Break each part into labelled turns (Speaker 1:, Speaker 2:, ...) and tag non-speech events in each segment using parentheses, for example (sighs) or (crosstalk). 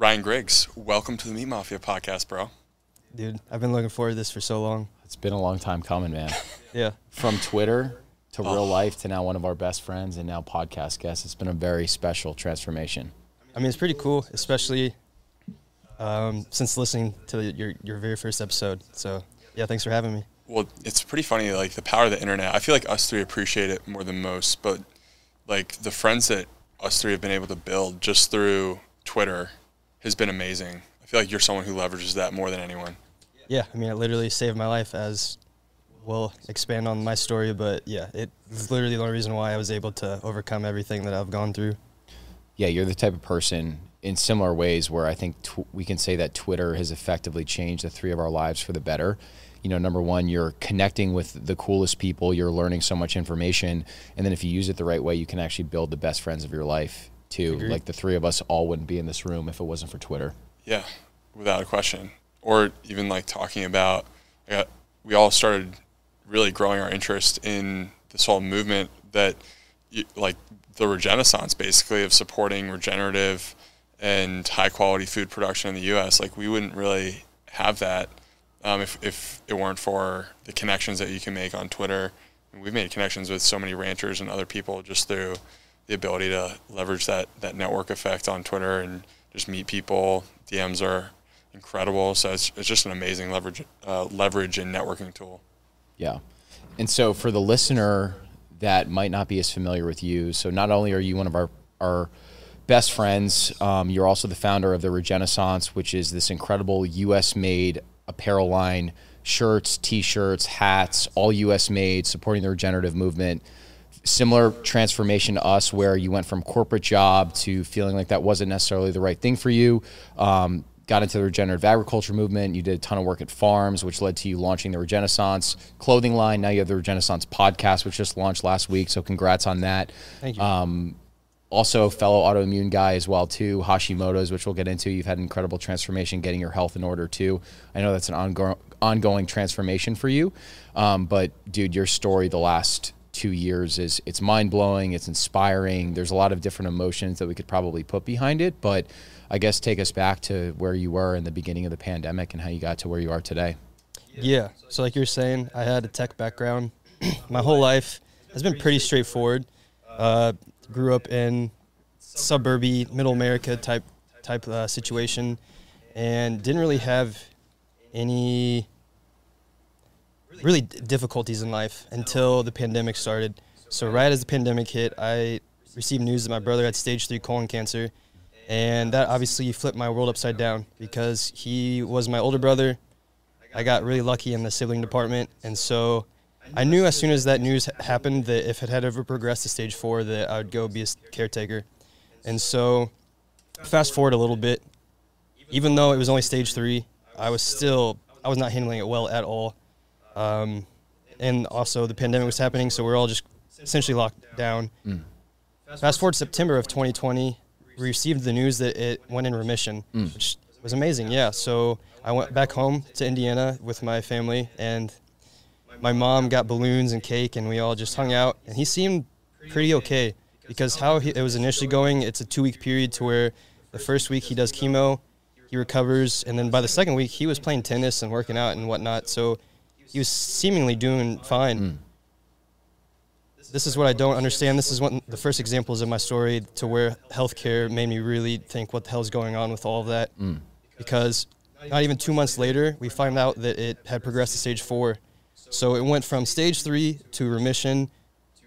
Speaker 1: Ryan Griggs, welcome to the Meat Mafia podcast, bro.
Speaker 2: Dude, I've been looking forward to this for so long.
Speaker 3: It's been a long time coming, man. (laughs)
Speaker 2: Yeah.
Speaker 3: From Twitter to real life to now one of our best friends and now podcast guest. It's been a very special transformation.
Speaker 2: I mean, it's pretty cool, especially um, since listening to your, your very first episode. So, yeah, thanks for having me.
Speaker 1: Well, it's pretty funny, like the power of the internet. I feel like us three appreciate it more than most, but like the friends that us three have been able to build just through Twitter has been amazing. I feel like you're someone who leverages that more than anyone.
Speaker 2: Yeah, I mean, it literally saved my life as we'll expand on my story, but yeah, it's literally the only reason why I was able to overcome everything that I've gone through.
Speaker 3: Yeah, you're the type of person in similar ways where I think tw- we can say that Twitter has effectively changed the three of our lives for the better. You know, number one, you're connecting with the coolest people, you're learning so much information, and then if you use it the right way, you can actually build the best friends of your life too.
Speaker 2: Agreed.
Speaker 3: Like the three of us all wouldn't be in this room if it wasn't for Twitter.
Speaker 1: Yeah, without a question. Or even like talking about, I got, we all started really growing our interest in this whole movement that, like the regenaissance basically of supporting regenerative and high quality food production in the U.S. Like we wouldn't really have that um, if, if it weren't for the connections that you can make on Twitter. And we've made connections with so many ranchers and other people just through the ability to leverage that, that network effect on Twitter and just meet people. DMs are incredible. So it's, it's just an amazing leverage, uh, leverage and networking tool.
Speaker 3: Yeah. And so for the listener that might not be as familiar with you, so not only are you one of our, our best friends, um, you're also the founder of the Regenaissance, which is this incredible US made apparel line, shirts, t shirts, hats, all US made, supporting the regenerative movement. Similar transformation to us, where you went from corporate job to feeling like that wasn't necessarily the right thing for you. Um, got into the regenerative agriculture movement. You did a ton of work at farms, which led to you launching the Regenaissance clothing line. Now you have the Regenaissance podcast, which just launched last week. So congrats on that.
Speaker 2: Thank you.
Speaker 3: Um, also, fellow autoimmune guy as well too, Hashimoto's, which we'll get into. You've had an incredible transformation getting your health in order too. I know that's an ongo- ongoing transformation for you, um, but dude, your story the last two years is it's mind blowing. It's inspiring. There's a lot of different emotions that we could probably put behind it, but I guess take us back to where you were in the beginning of the pandemic and how you got to where you are today.
Speaker 2: Yeah. So, like you're saying, I had a tech background. (clears throat) My whole life has been pretty straightforward. Uh, grew up in suburby, middle America type type uh, situation, and didn't really have any really difficulties in life until the pandemic started. So, right as the pandemic hit, I received news that my brother had stage three colon cancer, and that obviously flipped my world upside down because he was my older brother. I got really lucky in the sibling department, and so I knew as soon as that news happened that if it had ever progressed to stage four, that I would go be a caretaker. And so, fast forward a little bit, even though it was only stage three, I was still I was not handling it well at all. Um, and also the pandemic was happening, so we are all just essentially locked down. Fast forward to September of 2020, we received the news that it went in remission, which was amazing. Yeah, so I went back home to Indiana with my family, and my mom got balloons and cake, and we all just hung out. And he seemed pretty okay because how he, it was initially going, it's a two-week period to where the first week he does chemo, he recovers, and then by the second week he was playing tennis and working out and whatnot. So he was seemingly doing fine. Mm. This is what I don't understand. This is one the first examples of my story to where healthcare made me really think what the hell's going on with all of that. Mm. Because not even two months later, we find out that it had progressed to stage four. So it went from stage three to remission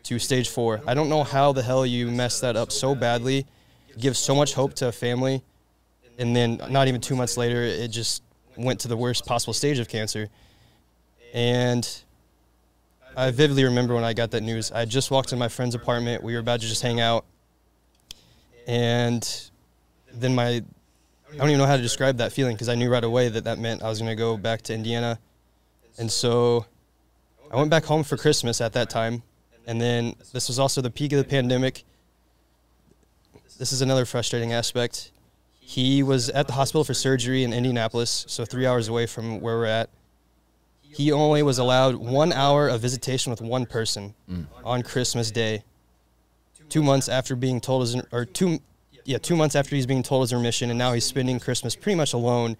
Speaker 2: to stage four. I don't know how the hell you messed that up so badly. Give so much hope to a family, and then not even two months later, it just went to the worst possible stage of cancer. And I vividly remember when I got that news. I just walked in my friend's apartment. We were about to just hang out, and then my I don't even know how to describe that feeling because I knew right away that that meant I was going to go back to Indiana, and so I went back home for Christmas at that time, and then this was also the peak of the pandemic. This is another frustrating aspect. He was at the hospital for surgery in Indianapolis, so three hours away from where we're at. He only was allowed one hour of visitation with one person on Christmas Day. Two months after being told his, or two, yeah, two months after he's being told his remission, and now he's spending Christmas pretty much alone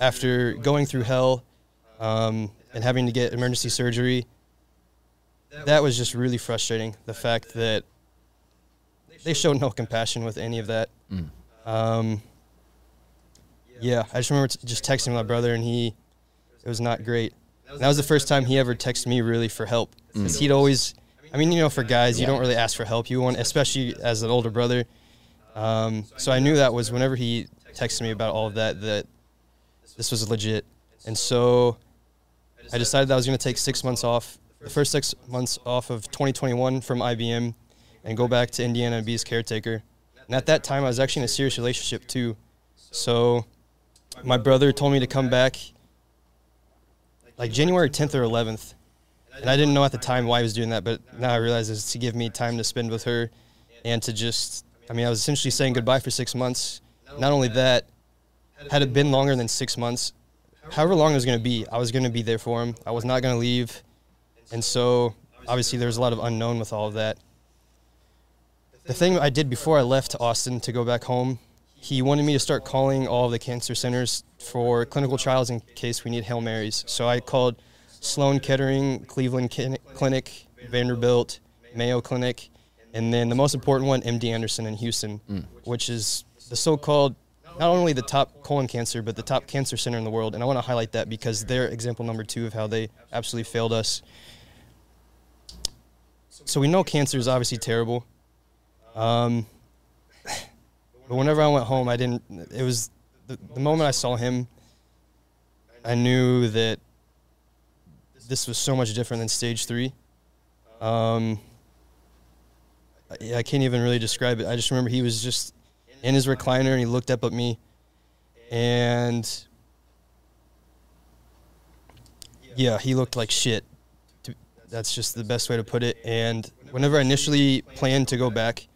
Speaker 2: after going through hell um, and having to get emergency surgery. That was just really frustrating. The fact that they showed no compassion with any of that.
Speaker 3: Mm.
Speaker 2: Um, yeah, I just remember just texting my brother, and he, it was not great. That was the first time he ever texted me really for help. Because he'd always, I mean, you know, for guys, you don't really ask for help. You want, especially as an older brother. Um, so I knew that was whenever he texted me about all of that, that this was legit. And so I decided that I was going to take six months off, the first six months off of 2021 from IBM, and go back to Indiana and be his caretaker. And at that time, I was actually in a serious relationship too. So my brother told me to come back like January 10th or 11th. And I didn't know at the time why he was doing that, but now I realize it's to give me time to spend with her and to just, I mean, I was essentially saying goodbye for six months. Not only that, had it been longer than six months, however long it was going to be, I was going to be there for him. I was not going to leave. And so obviously there was a lot of unknown with all of that. The thing I did before I left Austin to go back home, he wanted me to start calling all the cancer centers for clinical trials in case we need Hail Marys. So I called Sloan Kettering, Cleveland Clinic, Vanderbilt, Mayo Clinic, and then the most important one, MD Anderson in Houston, which is the so-called not only the top colon cancer, but the top cancer center in the world. And I want to highlight that because they're example number two of how they absolutely failed us. So we know cancer is obviously terrible. Um, (sighs) but whenever I went home, I didn't. It was the, the moment I saw him. I knew that this was so much different than stage three. Um, I, I can't even really describe it. I just remember he was just in his recliner and he looked up at me, and yeah, he looked like shit. That's just the best way to put it. And whenever I initially planned to go back,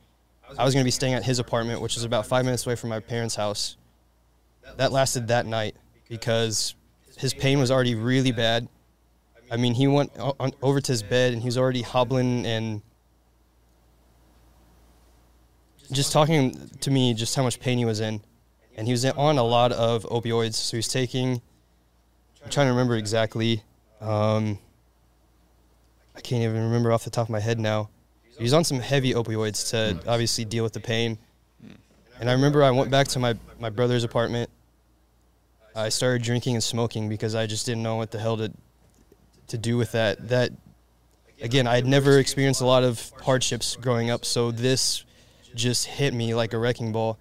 Speaker 2: I was going to be staying at his apartment, which is about five minutes away from my parents' house. That lasted that night because his pain was already really bad. I mean, he went on, over to his bed and he was already hobbling and just talking to me just how much pain he was in. And he was on a lot of opioids. So he was taking, I'm trying to remember exactly. Um, I can't even remember off the top of my head now. He was on some heavy opioids to obviously deal with the pain. And I remember I went back to my, my brother's apartment. I started drinking and smoking because I just didn't know what the hell to to do with that. That again, I had never experienced a lot of hardships growing up, so this just hit me like a wrecking ball.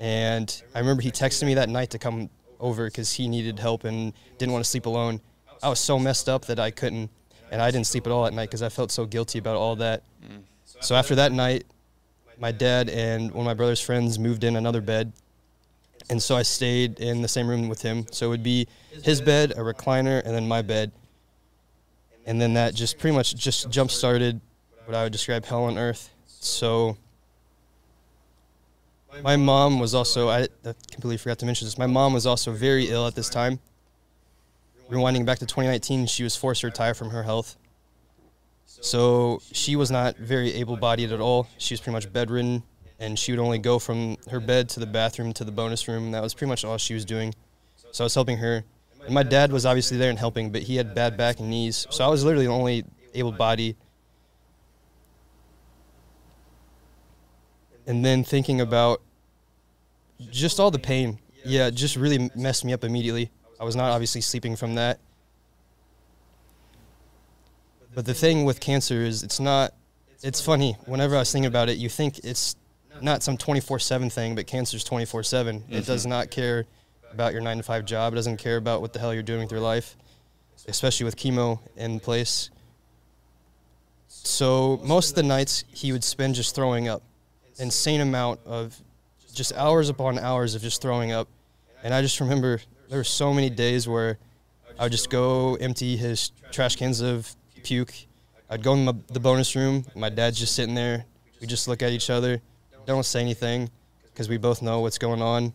Speaker 2: And I remember he texted me that night to come over because he needed help and didn't want to sleep alone. I was so messed up that I couldn't, and I didn't sleep at all at night because I felt so guilty about all that. Mm. So after that night, my dad and one of my brother's friends moved in another bed. And so I stayed in the same room with him. So it would be his bed, a recliner, and then my bed. And then that just pretty much just jump started what I would describe hell on earth. So my mom was also, I, completely forgot to mention this, my mom was also very ill at this time. Rewinding back to 2019, she was forced to retire from her health. So she was not very able bodied at all. She was pretty much bedridden, and she would only go from her bed to the bathroom to the bonus room. That was pretty much all she was doing. So I was helping her. And my dad was obviously there and helping, but he had bad back and knees. So I was literally the only able body. And then thinking about just all the pain. Yeah, it just really messed me up immediately. I was not obviously sleeping from that. But the thing with cancer is it's not it's funny. Whenever I was thinking about it, you think it's not some 24/7 thing, but cancer's 24/7. It mm-hmm. does not care about your 9 to 5 job. It doesn't care about what the hell you're doing with your life, especially with chemo in place. So, most of the nights he would spend just throwing up. Insane amount of just hours upon hours of just throwing up. And I just remember there were so many days where I would just go empty his trash cans of puke. I'd go in the, the bonus room. My dad's just sitting there. We just look at each other, don't say anything because we both know what's going on.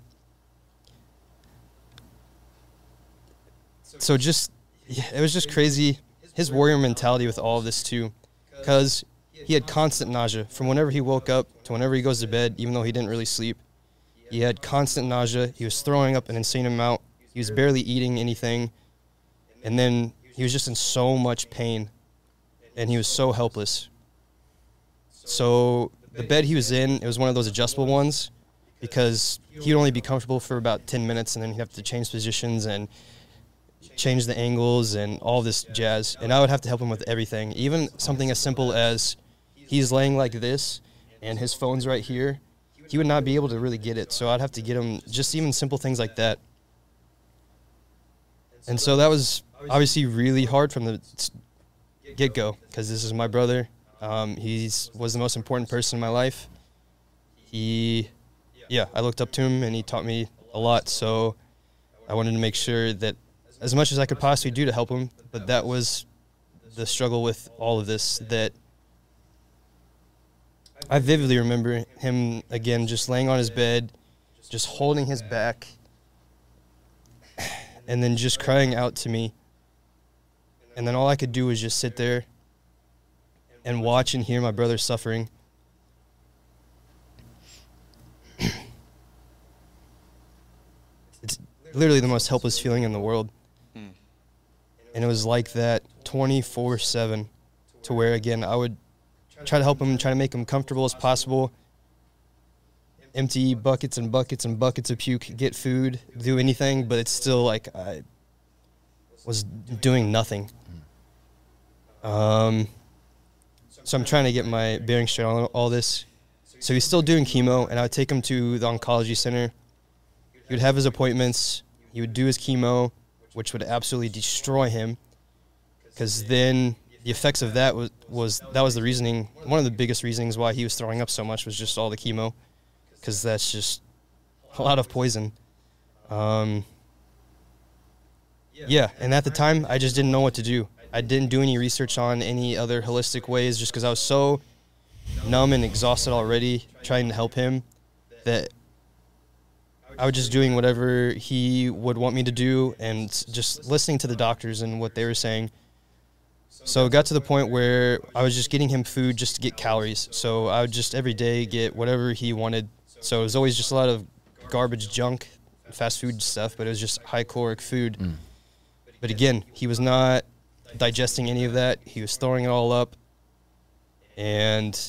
Speaker 2: So just, it was just crazy. His warrior mentality with all of this too, because he had constant nausea from whenever he woke up to whenever he goes to bed, even though he didn't really sleep. He had constant nausea. He was throwing up an insane amount. He was barely eating anything. And then he was just in so much pain and he was so helpless. So the bed he was in, it was one of those adjustable ones because he'd only be comfortable for about 10 minutes and then he'd have to change positions and change the angles and all this jazz. And I would have to help him with everything, even something as simple as he's laying like this and his phone's right here. He would not be able to really get it. So I'd have to get him just even simple things like that. And so that was obviously really hard from the get go because this is my brother. Um, he's was the most important person in my life. He, yeah, I looked up to him and he taught me a lot. So I wanted to make sure that as much as I could possibly do to help him, but that was the struggle with all of this that I vividly remember him again just laying on his bed, just holding his back, and then just crying out to me. And then all I could do was just sit there and watch and hear my brother suffering. it's literally the most helpless feeling in the world. And it was like that 24 7 to where, again, I would try to help him, try to make him comfortable as possible. Empty buckets and buckets and buckets of puke, get food, do anything, but it's still like I was doing nothing. Um, so I'm trying to get my bearings straight on all this. So he's still doing chemo, and I would take him to the oncology center. He would have his appointments. He would do his chemo, which would absolutely destroy him. Because then the effects of that was, was that was the reasoning. One of the biggest reasons why he was throwing up so much was just all the chemo, because that's just a lot of poison. Um, yeah, and at the time, I just didn't know what to do. I didn't do any research on any other holistic ways just because I was so numb and exhausted already trying to help him that I was just doing whatever he would want me to do and just listening to the doctors and what they were saying. So it got to the point where I was just getting him food just to get calories. So I would just every day get whatever he wanted. So it was always just a lot of garbage junk, fast food stuff, but it was just high caloric food. Mm. But again, he was not digesting any of that. He was throwing it all up. And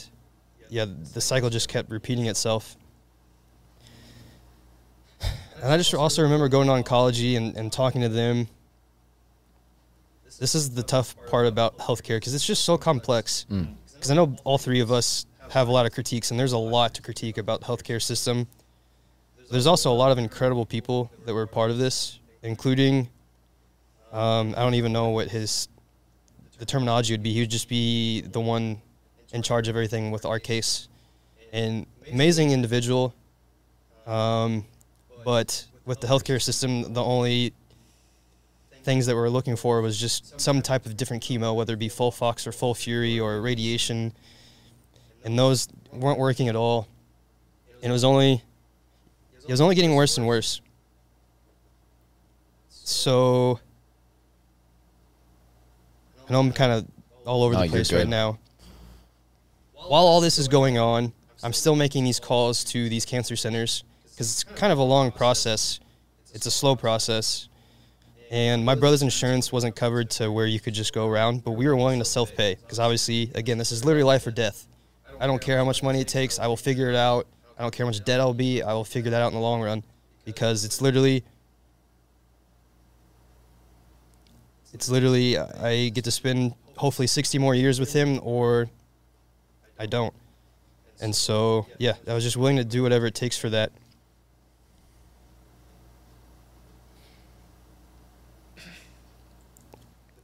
Speaker 2: yeah, the cycle just kept repeating itself. And I just also remember going to oncology and, and talking to them. This is the tough part about healthcare because it's just so complex. Because mm. I know all three of us have a lot of critiques, and there's a lot to critique about the healthcare system. There's also a lot of incredible people that were part of this, including um, I don't even know what his the terminology would be. He would just be the one in charge of everything with our case. An amazing individual, um, but with the healthcare system, the only things that we are looking for was just some type of different chemo, whether it be FOLFOX or FOLFIRI or radiation, and those weren't working at all. And it was only it was only getting worse and worse. So I know I'm kind of all over the place right now. While all this is going on, I'm still making these calls to these cancer centers because it's kind of a long process. It's a slow process. And my brother's insurance wasn't covered to where you could just go around, but we were willing to self pay because obviously, again, this is literally life or death. I don't care how much money it takes, I will figure it out. I don't care how much debt I'll be, I will figure that out in the long run because it's literally it's literally I get to spend hopefully 60 more years with him or I don't. And so, yeah, I was just willing to do whatever it takes for that.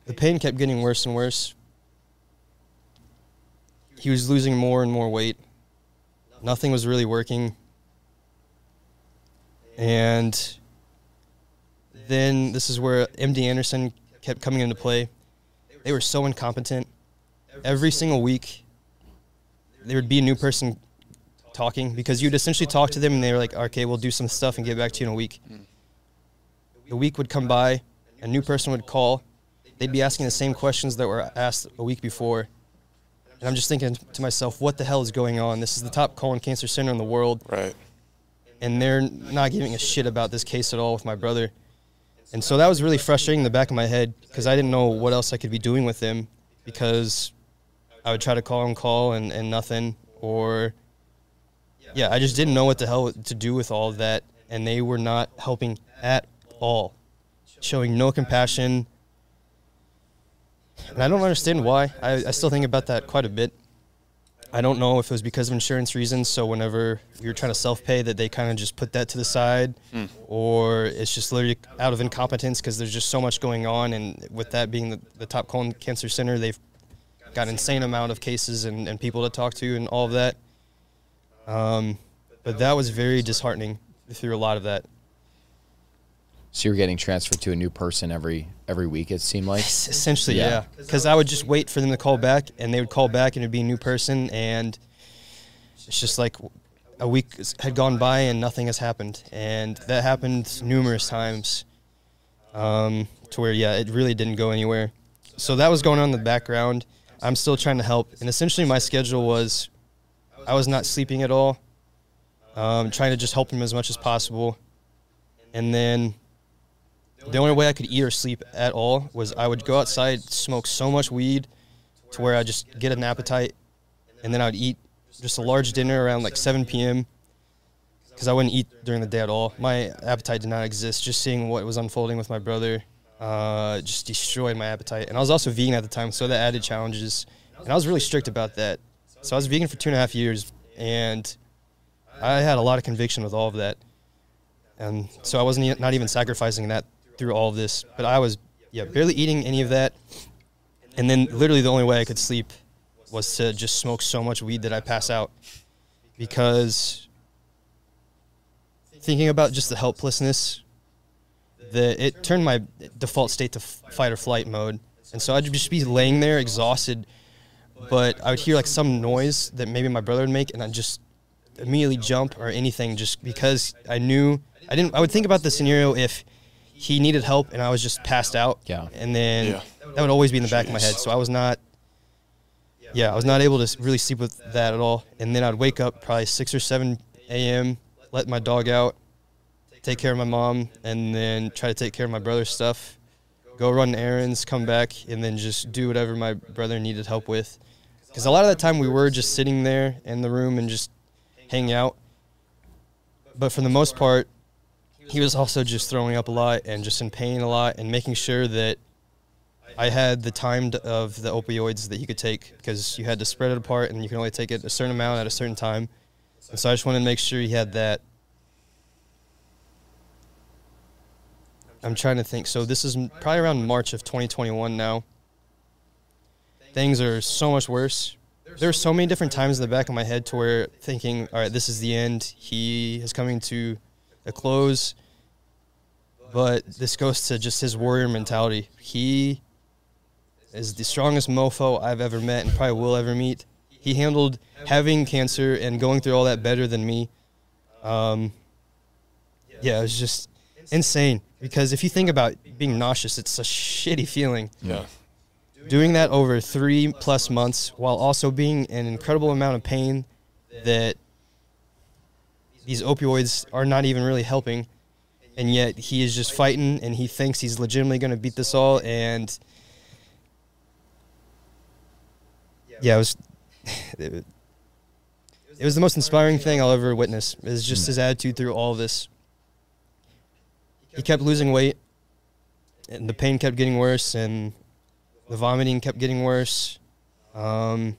Speaker 2: The pain kept getting worse and worse. He was losing more and more weight. Nothing was really working. And then this is where MD Anderson kept coming into play. They were so incompetent. Every single week, there would be a new person talking because you'd essentially talk to them and they were like, okay, we'll do some stuff and get back to you in a week. Mm. The week would come by, a new person would call. They'd be asking the same questions that were asked a week before. and I'm just thinking to myself, what the hell is going on? This is the top colon cancer center in the world,
Speaker 1: Right.
Speaker 2: and they're not giving a shit about this case at all with my brother. And so that was really frustrating in the back of my head because I didn't know what else I could be doing with him because I would try to call and call and, and nothing. Or, yeah, I just didn't know what the hell to do with all of that. And they were not helping at all, showing no compassion. And I don't understand why. I, I still think about that quite a bit. I don't know if it was because of insurance reasons. So whenever we were trying to self pay, that they kind of just put that to the side, or it's just literally out of incompetence because there's just so much going on. And with that being the, the top colon cancer center, they've got an insane amount of cases and, and people to talk to and all of that. Um, but that was very disheartening through a lot of that.
Speaker 3: So you're getting transferred to a new person every every week. It seemed like.
Speaker 2: Essentially,
Speaker 3: Yeah.
Speaker 2: yeah. Because I would just wait for them to call back, and they would call back, and it'd be a new person, and it's just like a week had gone by and nothing has happened, and that happened numerous times, um, to where yeah, it really didn't go anywhere. So that was going on in the background. I'm still trying to help, and essentially my schedule was, I was not sleeping at all, um, trying to just help him as much as possible, and then the only way I could eat or sleep at all was I would go outside, smoke so much weed to where I just get an appetite, and then I would eat just a large dinner around like 7 p.m. because I wouldn't eat during the day at all. My appetite did not exist. Just seeing what was unfolding with my brother uh, just destroyed my appetite. And I was also vegan at the time, so that added challenges. And I was really strict about that. So I was vegan for two and a half years, and I had a lot of conviction with all of that and so I wasn't e- not even sacrificing that through all of this. But I was, yeah, barely eating any of that, and then literally the only way I could sleep was to just smoke so much weed that I pass out, because thinking about just the helplessness, the it turned my default state to fight or flight mode, and so I'd just be laying there exhausted, but I would hear like some noise that maybe my brother would make, and I'd just immediately jump or anything just because I knew I didn't I would think about the scenario if he needed help and I was just passed out.
Speaker 3: Yeah.
Speaker 2: And then
Speaker 1: Yeah.
Speaker 2: that would always be in the back of my head. So I was not yeah, I was not able to really sleep with that at all. And then I'd wake up probably 6 or 7 a.m., let my dog out, take care of my mom, and then try to take care of my brother's stuff, go run errands, come back, and then just do whatever my brother needed help with. Because a lot of that time we were just sitting there in the room and just hanging out. But for the most part, he was also just throwing up a lot and just in pain a lot and making sure that I had the time to- of the opioids that he could take because you had to spread it apart and you can only take it a certain amount at a certain time. And so I just wanted to make sure he had that. I'm trying to think. So this is probably around March of 2021 now. Things are so much worse. There are so many different times in the back of my head to where thinking, all right, this is the end. He is coming to a close. But this goes to just his warrior mentality. He is the strongest mofo I've ever met and probably will ever meet. He handled having cancer and going through all that better than me. Um, yeah, it was just insane. Because if you think about being nauseous, it's a shitty feeling.
Speaker 1: Yeah.
Speaker 2: Doing that over three plus months while also being an incredible amount of pain that these opioids are not even really helping. And yet he is just fighting and he thinks he's legitimately going to beat this all. And yeah, it was. (laughs) It, was the most inspiring thing I'll ever witness. Is just his attitude through all of this. He kept losing weight, and the pain kept getting worse, and the vomiting kept getting worse, um,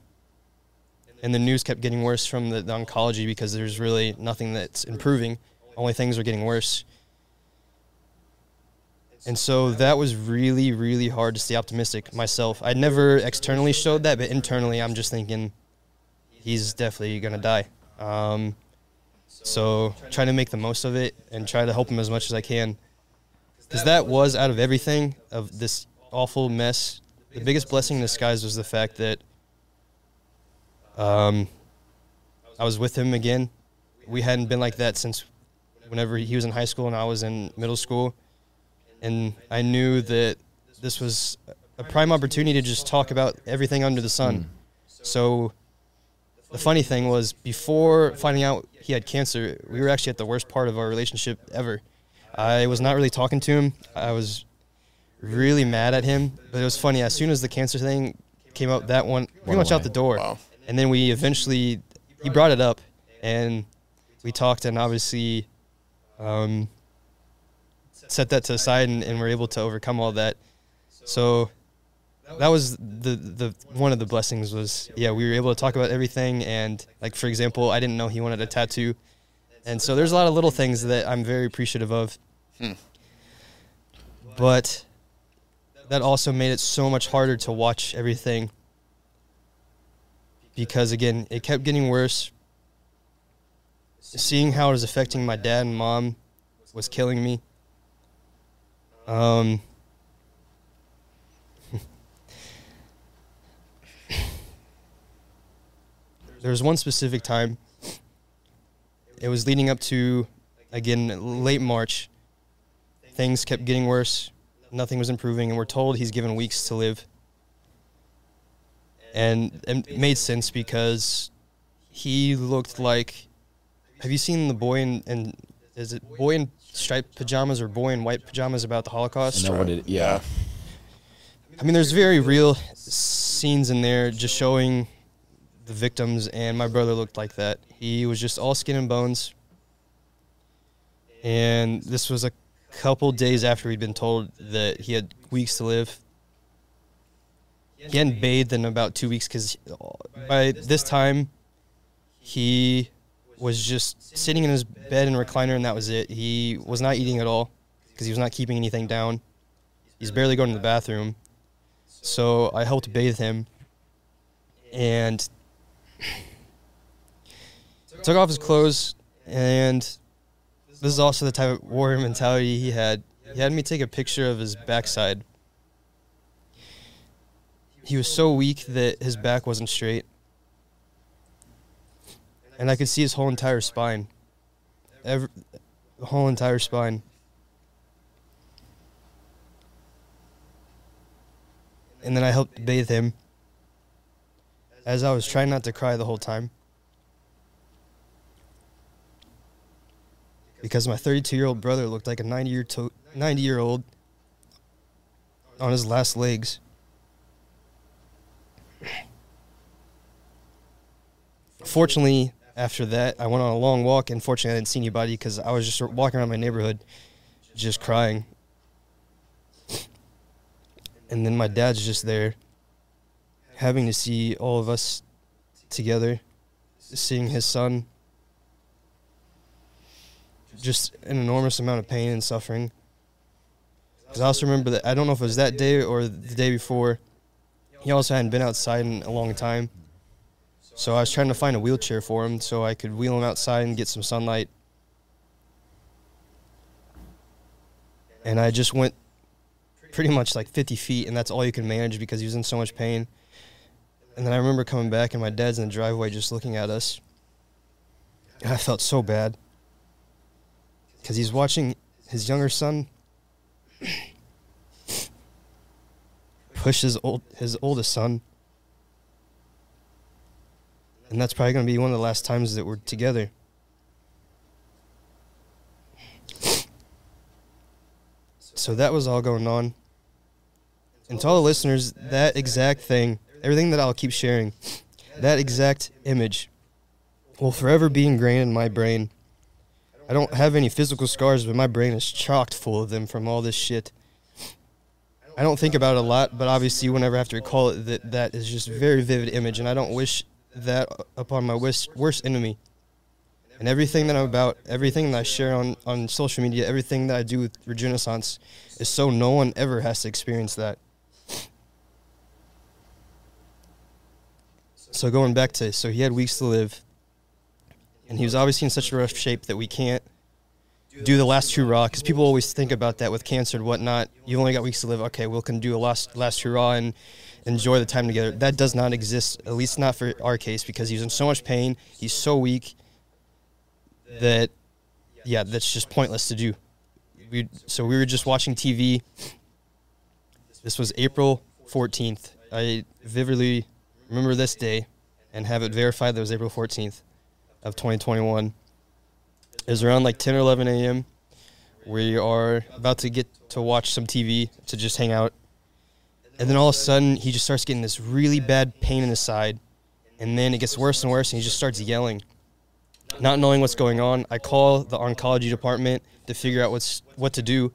Speaker 2: and the news kept getting worse from the, the oncology because there's really nothing that's improving. Only things are getting worse. And so that was really, really hard to stay optimistic myself. I never externally showed that, but internally, I'm just thinking he's definitely gonna die. Um, so trying to make the most of it and try to help him as much as I can, because that was out of everything of this awful mess. The biggest blessing in disguise was the fact that um, I was with him again. We hadn't been like that since whenever he was in high school and I was in middle school, and I knew that this was a prime opportunity to just talk about everything under the sun. So the funny thing was before finding out he had cancer, we were actually at the worst part of our relationship ever. I was not really talking to him. I was really mad at him, but it was funny. As soon as the cancer thing came up, that one pretty much out the door.
Speaker 1: Wow.
Speaker 2: And then we eventually he brought it up, and we talked, and obviously um, set that to the side, and, and we're able to overcome all that. So that was the the one of the blessings was yeah we were able to talk about everything and like for example I didn't know he wanted a tattoo, and so there's a lot of little things that I'm very appreciative of. But that also made it so much harder to watch everything because again it kept getting worse. Seeing how it was affecting my dad and mom was killing me. Um, (laughs) there was one specific time. It was leading up to, again, late March. Things kept getting worse. Nothing was improving, and we're told he's given weeks to live. And it made sense because he looked like. Have you seen the boy in, in is it boy in striped pajamas or boy in white pajamas about the Holocaust?
Speaker 3: What it. Yeah.
Speaker 2: I mean, there's very real scenes in there just showing the victims, and my brother looked like that. He was just all skin and bones. And this was a couple days after we'd been told that he had weeks to live. He hadn't bathed in about two weeks because by this time, he was just sitting in his bed and recliner, and that was it. He was not eating at all because he was not keeping anything down. He's barely going to the bathroom. So I helped bathe him and (sighs) took off his clothes. And this is also the type of warrior mentality he had. He had me take a picture of his backside. He was so weak that his back wasn't straight. And I could see his whole entire spine. Every, the whole entire spine. and then I helped bathe him as I was trying not to cry the whole time. Because my 32 year old brother looked like a 90 year, to- 90 year old on his last legs. Fortunately, after that, I went on a long walk, and fortunately, I didn't see anybody because I was just walking around my neighborhood just crying. And then my dad's just there, having to see all of us together, seeing his son just an enormous amount of pain and suffering. Because I also remember that I don't know if it was that day or the day before. He also hadn't been outside in a long time, so I was trying to find a wheelchair for him so I could wheel him outside and get some sunlight. And I just went pretty much like 50 feet, and that's all you can manage because he was in so much pain. And then I remember coming back, and my dad's in the driveway just looking at us. And I felt so bad because he's watching his younger son push his old his oldest son, and that's probably going to be one of the last times that we're together. So that was all going on. And to all the listeners, that exact thing, everything that I'll keep sharing, that exact image will forever be ingrained in my brain. I don't have any physical scars, but my brain is chocked full of them from all this shit. I don't think about it a lot, but obviously, whenever I have to recall it, that that is just a very vivid image, and I don't wish that upon my worst, worst enemy. And everything that I'm about, everything that I share on, on social media, everything that I do with Regenaissance is so no one ever has to experience that. So going back to, so he had weeks to live, and he was obviously in such a rough shape that we can't do the last hurrah because people always think about that with cancer and whatnot. You've only got weeks to live. Okay, we can do a last last hurrah and enjoy the time together. That does not exist, at least not for our case, because he's in so much pain. He's so weak that, yeah, that's just pointless to do. We so we were just watching TV. This was April fourteenth. I vividly remember this day and have it verified that it was April 14th of 2021. Was around like 10 or 11 a.m. We are about to get to watch some TV to just hang out. And then all of a sudden, he just starts getting this really bad pain in his side. And then it gets worse and worse, and he just starts yelling. Not knowing what's going on, I call the oncology department to figure out what's what to do.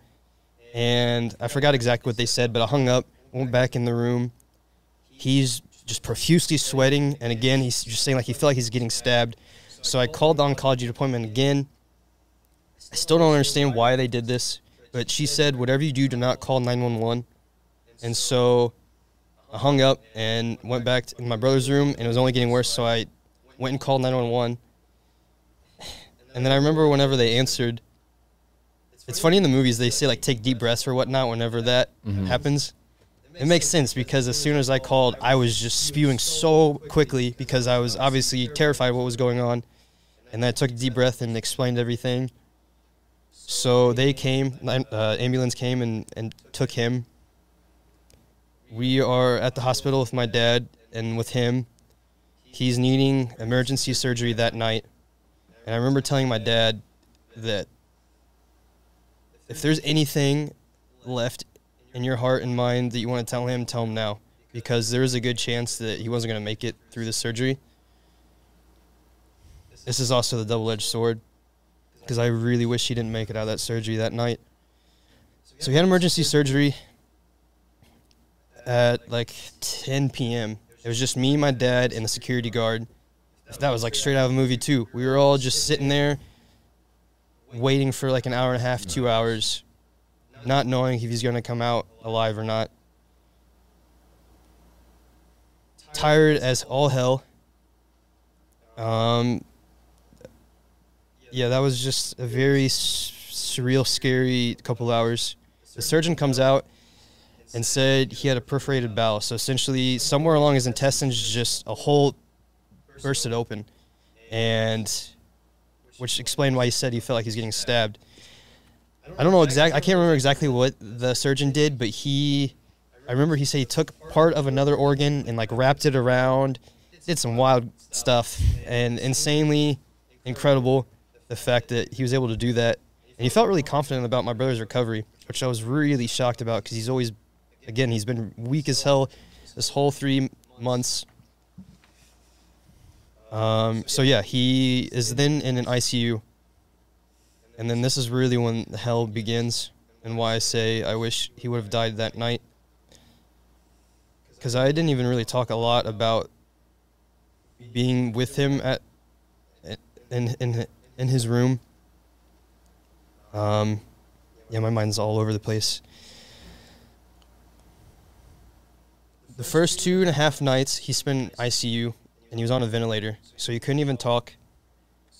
Speaker 2: And I forgot exactly what they said, but I hung up, went back in the room. He's just profusely sweating, and again, he's just saying like he felt like he's getting stabbed. So I called the oncology department again. I still don't understand why they did this, but she said, whatever you do, do not call 911. And so I hung up and went back to my brother's room, and it was only getting worse. So I went and called 911. And then I remember whenever they answered, it's funny in the movies they say like take deep breaths or whatnot whenever that mm-hmm. happens. It makes sense because as soon as I called, I was just spewing so quickly because I was obviously terrified of what was going on. And then I took a deep breath and explained everything. So they came, uh, ambulance came and, and took him. We are at the hospital with my dad and with him. He's needing emergency surgery that night. And I remember telling my dad that if there's anything left in your heart and mind that you want to tell him, tell him now. Because there is a good chance that he wasn't going to make it through the surgery. This is also the double edged sword. Because I really wish he didn't make it out of that surgery that night. So he had emergency surgery at like 10 p.m. It was just me, my dad, and the security guard. That was like straight out of a movie, too. We were all just sitting there waiting for like an hour and a half, two hours, not knowing if he's going to come out alive or not. Tired as all hell. Um, yeah, that was just a very surreal, scary couple hours. The surgeon comes out and said he had a perforated bowel. So essentially, somewhere along his intestines, just a hole bursted open, and which explained why he said he felt like he's getting stabbed. I don't know exact. I can't remember exactly what the surgeon did, but he, I remember he said he took part of another organ and like wrapped it around, did some wild stuff, and insanely incredible the fact that he was able to do that, and he felt really confident about my brother's recovery, which I was really shocked about because he's always, again, he's been weak as hell this whole three months. Um, so yeah, he is then in an ICU. And then this is really when the hell begins and why I say I wish he would have died that night. Cuz I didn't even really talk a lot about being with him at in in in his room. Um yeah, my mind's all over the place. The first two and a half nights he spent in ICU and he was on a ventilator, so he couldn't even talk.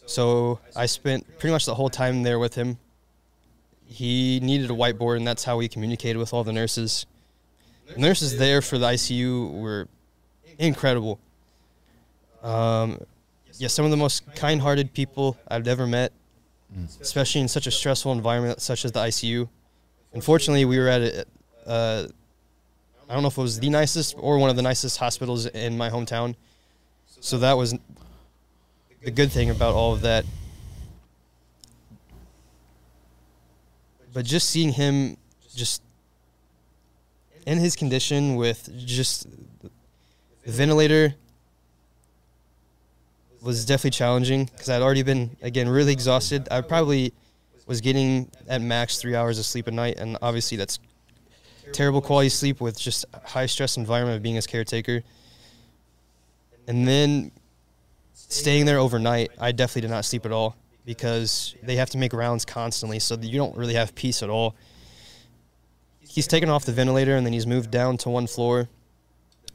Speaker 2: So I spent pretty much the whole time there with him. He needed a whiteboard, and that's how we communicated with all the nurses. The nurses there for the ICU were incredible. Um, yeah, some of the most kind-hearted people I've ever met, especially in such a stressful environment such as the ICU. Unfortunately, we were at a, uh, I don't know if it was the nicest or one of the nicest hospitals in my hometown. So that was the good thing about all of that. But just seeing him just in his condition with just the ventilator was definitely challenging because I'd already been again really exhausted. I probably was getting at max three hours of sleep a night, and obviously that's terrible quality sleep with just high stress environment of being his caretaker. And then staying there overnight, I definitely did not sleep at all because they have to make rounds constantly, so you don't really have peace at all. He's taken off the ventilator and then he's moved down to one floor.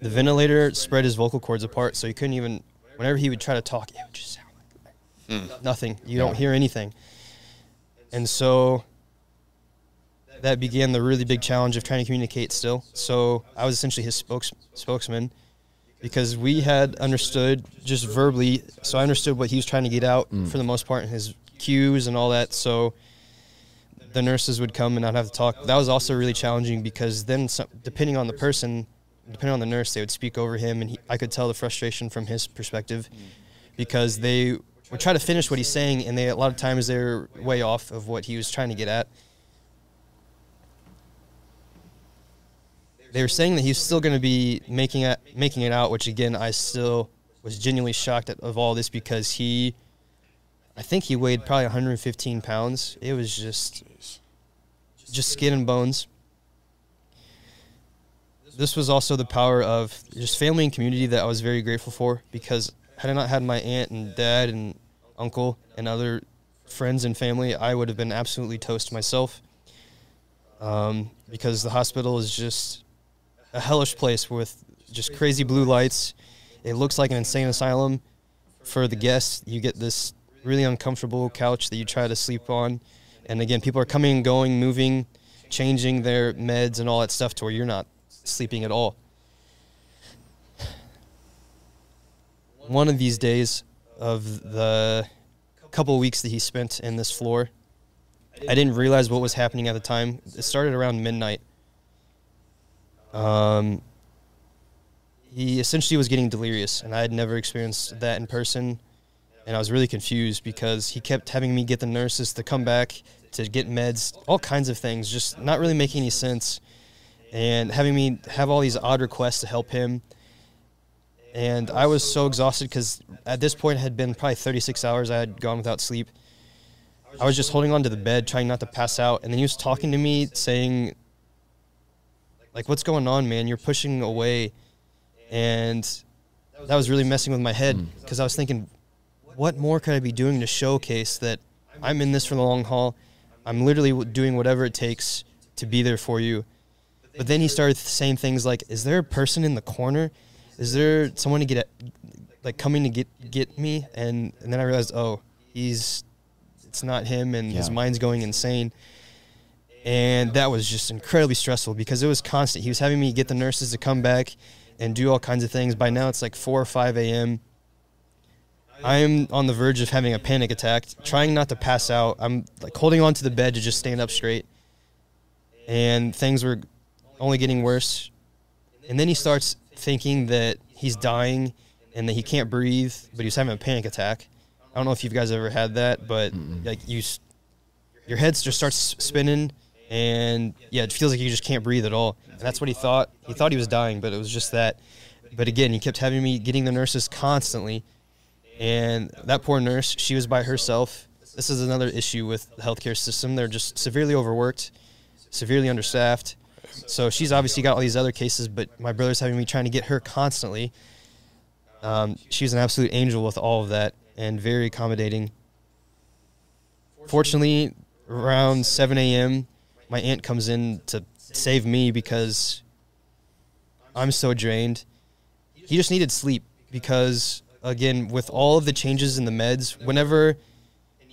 Speaker 2: The ventilator spread his vocal cords apart, so he couldn't even. Whenever he would try to talk, it would just sound like hmm. nothing. You don't hear anything. And so that began the really big challenge of trying to communicate still. So I was essentially his spokes, spokesman because we had understood just verbally. So I understood what he was trying to get out hmm. for the most part in his cues and all that. So the nurses would come and I'd have to talk. That was also really challenging because then, some, depending on the person, depending on the nurse, they would speak over him, and he, I could tell the frustration from his perspective because they would try to finish what he's saying, and they a lot of times they're way off of what he was trying to get at. They were saying that he's still going to be making it making it out, which again I still was genuinely shocked at, of all this because he, I think he weighed probably 115 pounds. It was just just skin and bones. This was also the power of just family and community that I was very grateful for because had I not had my aunt and dad and uncle and other friends and family, I would have been absolutely toast myself. Um, because the hospital is just a hellish place with just crazy blue lights. It looks like an insane asylum. For the guests, you get this really uncomfortable couch that you try to sleep on. And again, people are coming and going, moving, changing their meds and all that stuff to where you're not sleeping at all. One of these days of the couple weeks that he spent in this floor, I didn't realize what was happening at the time. It started around midnight. Um, he essentially was getting delirious, and I had never experienced that in person. And I was really confused because he kept having me get the nurses to come back to get meds, all kinds of things, just not really making any sense. And having me have all these odd requests to help him. And I was so exhausted because at this point it had been probably 36 hours I had gone without sleep. I was just holding on to the bed, trying not to pass out. And then he was talking to me, saying, like, what's going on, man? You're pushing away. And that was really messing with my head hmm. because I was thinking, what more could I be doing to showcase that I'm in this for the long haul? I'm literally doing whatever it takes to be there for you. But then he started saying things like, "Is there a person in the corner? Is there someone to get at, like coming to get get me?" And and then I realized, oh, he's it's not him, and his mind's going insane. And that was just incredibly stressful because it was constant. He was having me get the nurses to come back and do all kinds of things. By now it's like four or five a.m. I'm on the verge of having a panic attack, trying not to pass out. I'm like holding on to the bed to just stand up straight. And things were only getting worse. And then he starts thinking that he's dying and that he can't breathe, but he was having a panic attack. I don't know if you guys ever had that, but like you, your head just starts spinning, and yeah, it feels like you just can't breathe at all. And that's what he thought. He thought he was dying, but it was just that. But again, he kept having me getting the nurses constantly, and that poor nurse, she was by herself. This is another issue with the healthcare system. They're just severely overworked, severely understaffed. So she's obviously got all these other cases, but my brother's having me trying to get her constantly. Um, she's an absolute angel with all of that and very accommodating. Fortunately, around 7 a.m., my aunt comes in to save me because I'm so drained. He just needed sleep because, again, with all of the changes in the meds, whenever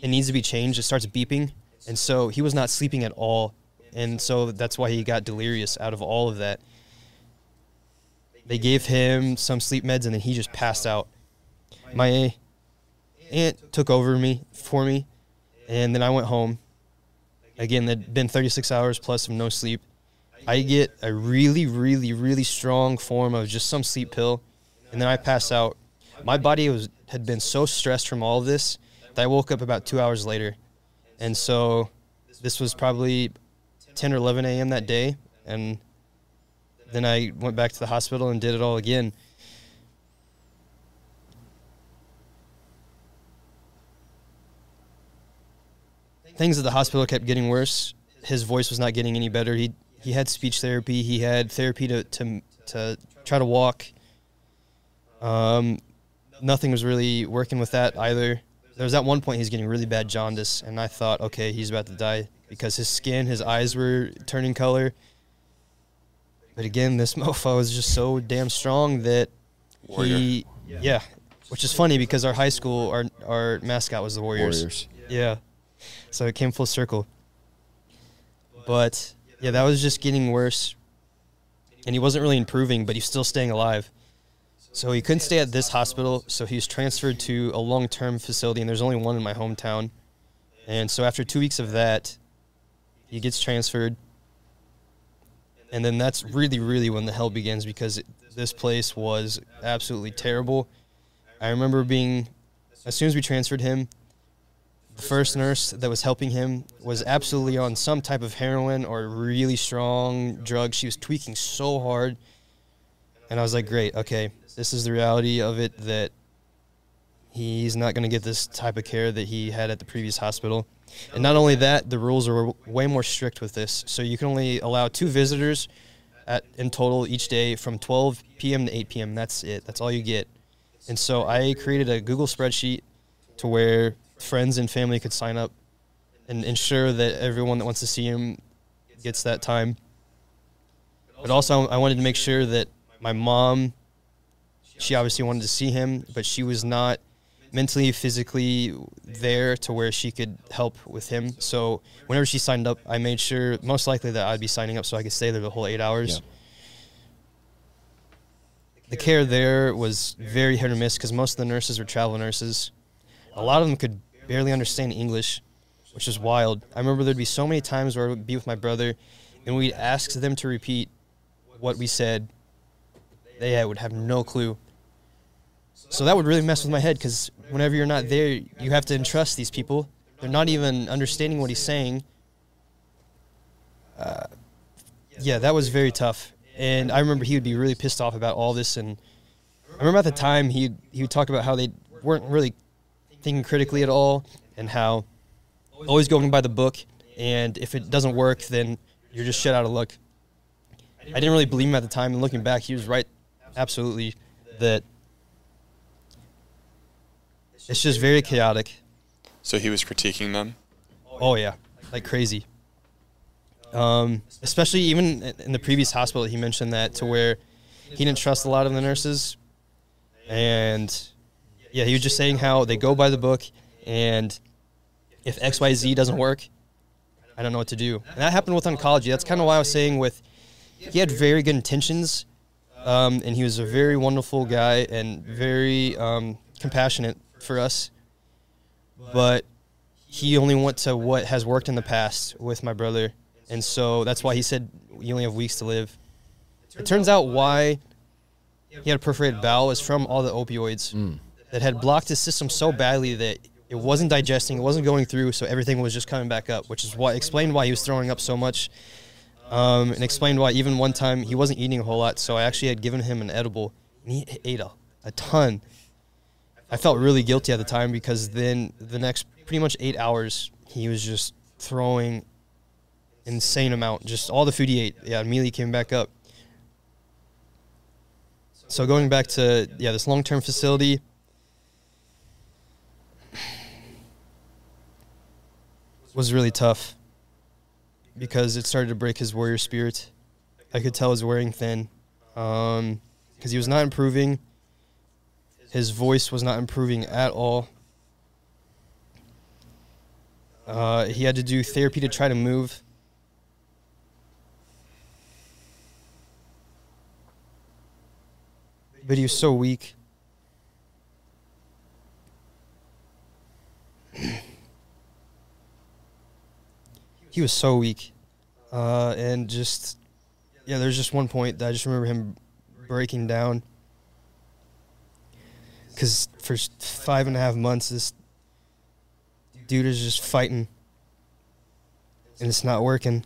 Speaker 2: it needs to be changed, it starts beeping. And so he was not sleeping at all. And so that's why he got delirious out of all of that. They gave him some sleep meds and then he just passed out. My aunt took over me for me and then I went home. Again, there'd been 36 hours plus of no sleep. I get a really, really, really strong form of just some sleep pill, and then I pass out. My body was had been so stressed from all of this that I woke up about two hours later, and so this was probably 10 or 11 a.m. that day, and then I went back to the hospital and did it all again. Things at the hospital kept getting worse. His voice was not getting any better. He he had speech therapy. He had therapy to to to try to walk. Um, nothing was really working with that either. There was at one point he's getting really bad jaundice, and I thought, okay, he's about to die because his skin, his eyes were turning color. But again, this (laughs) mofo is just so damn strong that
Speaker 1: Warrior.
Speaker 2: he, yeah, which is funny because our high school, our our mascot was the Warriors.
Speaker 3: Warriors.
Speaker 2: Yeah. So it came full circle. But yeah, that was just getting worse. And he wasn't really improving, but he's still staying alive. So he couldn't stay at this hospital, so he was transferred to a long term facility, and there's only one in my hometown. And so after two weeks of that, he gets transferred. and then that's really, really when the hell begins because it, this place was absolutely terrible. I remember being, as soon as we transferred him, the first nurse that was helping him was absolutely on some type of heroin or really strong drug. She was tweaking so hard. And I was like, great, okay, this is the reality of it that he's not going to get this type of care that he had at the previous hospital. And not only that, the rules are way more strict with this. So you can only allow two visitors at in total each day from 12 p.m. to 8 p.m. That's it. That's all you get. And so I created a Google spreadsheet to where friends and family could sign up and ensure that everyone that wants to see him gets that time. But also, I wanted to make sure that my mom, she obviously wanted to see him, but she was not mentally, physically there to where she could help with him. So whenever she signed up, I made sure most likely that I'd be signing up so I could stay there the whole eight hours.
Speaker 3: Yeah.
Speaker 2: The care there was very hit or miss because most of the nurses were travel nurses. A lot of them could barely understand English, which is wild. I remember there'd be so many times where I would be with my brother and we'd ask them to repeat what we said. They would have no clue. So that would really mess with my head because whenever you're not there, you have to entrust these people. They're not even understanding what he's saying. Uh, yeah, that was very tough. And I remember he would be really pissed off about all this. And I remember at the time he he would talk about how they weren't really thinking critically at all, and how always going by the book. And if it doesn't work, then you're just shit out of luck. I didn't really believe him at the time, and looking back, he was right. Absolutely, that it's just very chaotic.
Speaker 1: So he was critiquing them.
Speaker 2: Oh yeah, like crazy. Um, especially even in the previous hospital, he mentioned that to where he didn't trust a lot of the nurses, and yeah, he was just saying how they go by the book, and if X Y Z doesn't work, I don't know what to do. And that happened with oncology. That's kind of why I was saying with he had very good intentions, um, and he was a very wonderful guy and very um, compassionate for us. But he only went to what has worked in the past with my brother, and so that's why he said you only have weeks to live. It turns out why he had a perforated bowel is from all the opioids that had blocked his system so badly that it wasn't digesting, it wasn't going through, so everything was just coming back up, which is why explained why he was throwing up so much, um, and explained why even one time he wasn't eating a whole lot. So I actually had given him an edible, and he ate a, a ton. I felt really guilty at the time because then the next pretty much eight hours he was just throwing insane amount, just all the food he ate. Yeah, immediately came back up. So going back to yeah this long term facility. was really tough because it started to break his warrior spirit. I could tell he was wearing thin because um, he was not improving. His voice was not improving at all. Uh, he had to do therapy to try to move. But he was so weak. he was so weak, uh, and just yeah, there's just one point that I just remember him breaking down because for five and a half months this dude is just fighting, and it's not working.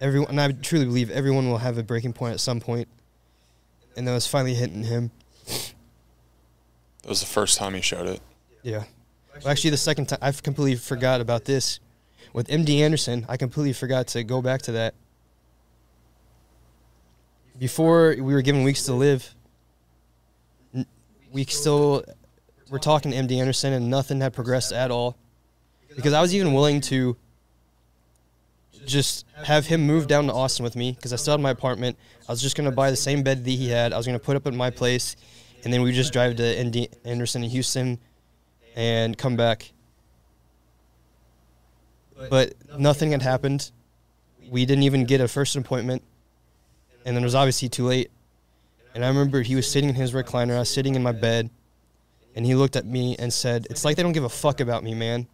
Speaker 2: Everyone, and I truly believe everyone will have a breaking point at some point, and that was finally hitting him.
Speaker 1: That was the first time he showed it.
Speaker 2: Yeah. Well, actually, the second time, I completely forgot about this. With MD Anderson, I completely forgot to go back to that. Before we were given weeks to live, we still were talking to MD Anderson, and nothing had progressed at all. Because I was even willing to just have him move down to Austin with me because I still had my apartment. I was just going to buy the same bed that he had. I was going to put up at my place, and then we just drive to MD Anderson in Houston and come back. But nothing had happened. We didn't even get a first appointment, and then it was obviously too late. And I remember he was sitting in his recliner. I was sitting in my bed, and he looked at me and said, "It's like they don't give a fuck about me, man."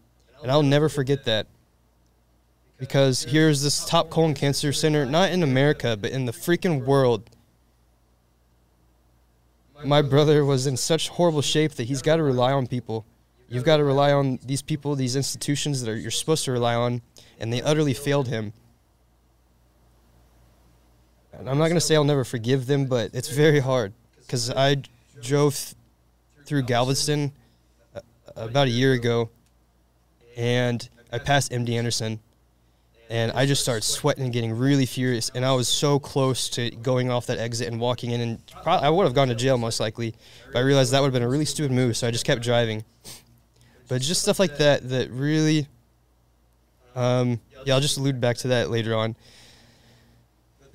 Speaker 2: And I'll never forget that, because here's this top colon cancer center, not in America, but in the freaking world. My brother was in such horrible shape that he's got to rely on people. You've got to rely on these people, these institutions that are, you're supposed to rely on, and they utterly failed him. And I'm not going to say I'll never forgive them, but it's very hard because I drove th- through Galveston uh, about a year ago, and I passed MD Anderson, and I just started sweating and getting really furious, and I was so close to going off that exit and walking in, and I would have gone to jail most likely, but I realized that would have been a really stupid move, so I just kept driving. But just stuff like that that really, um, yeah, I'll just allude back to that later on.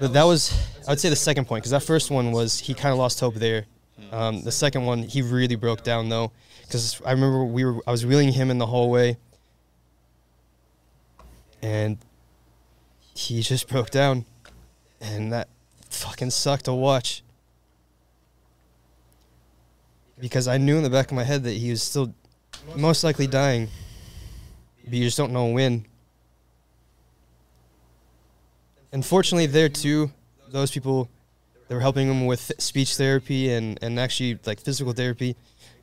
Speaker 2: But that was, I would say, the second point because that first one was he kind of lost hope there. Um, the second one, he really broke down though, because I remember we were, I was wheeling him in the hallway, and he just broke down, and that fucking sucked to watch. Because I knew in the back of my head that he was still most likely dying, but you just don't know when. Unfortunately, there too, those people that were helping him with speech therapy and, and actually like physical therapy,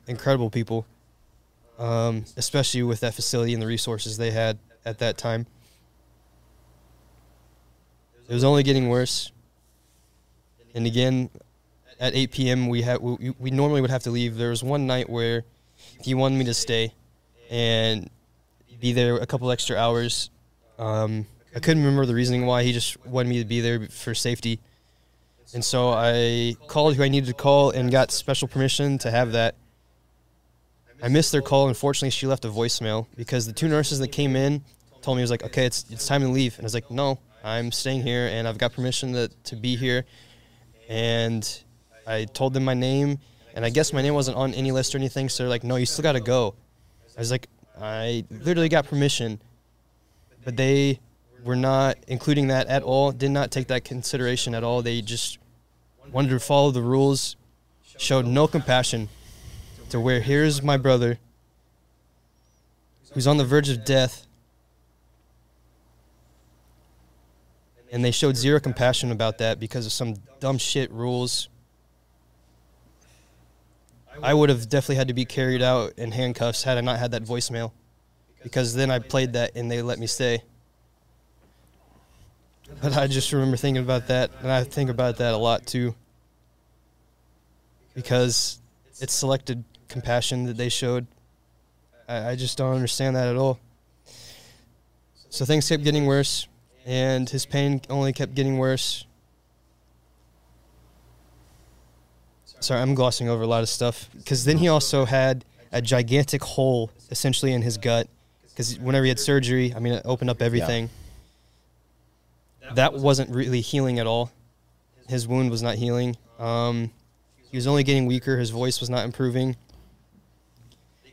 Speaker 2: incredible people, um, especially with that facility and the resources they had at that time. It was only getting worse. And again, at 8 p.m. we had we, we normally would have to leave. There was one night where he wanted me to stay and be there a couple extra hours. Um, I couldn't remember the reasoning why. He just wanted me to be there for safety. And so I called who I needed to call and got special permission to have that. I missed their call. Unfortunately, she left a voicemail because the two nurses that came in told me, it was like, okay, it's, it's time to leave. And I was like, no, I'm staying here and I've got permission to, to be here. And I told them my name. And I guess my name wasn't on any list or anything. So they're like, no, you still got to go. I was like, I literally got permission. But they were not including that at all, did not take that consideration at all. They just wanted to follow the rules, showed no compassion to where here's my brother who's on the verge of death. And they showed zero compassion about that because of some dumb shit rules. I would have definitely had to be carried out in handcuffs had I not had that voicemail. Because then I played that and they let me stay. But I just remember thinking about that, and I think about that a lot too. Because it's selected compassion that they showed. I, I just don't understand that at all. So things kept getting worse, and his pain only kept getting worse. Sorry, I'm glossing over a lot of stuff. Because then he also had a gigantic hole essentially in his gut. Because whenever he had surgery, I mean, it opened up everything that wasn't really healing at all. His wound was not healing. Um, he was only getting weaker. His voice was not improving.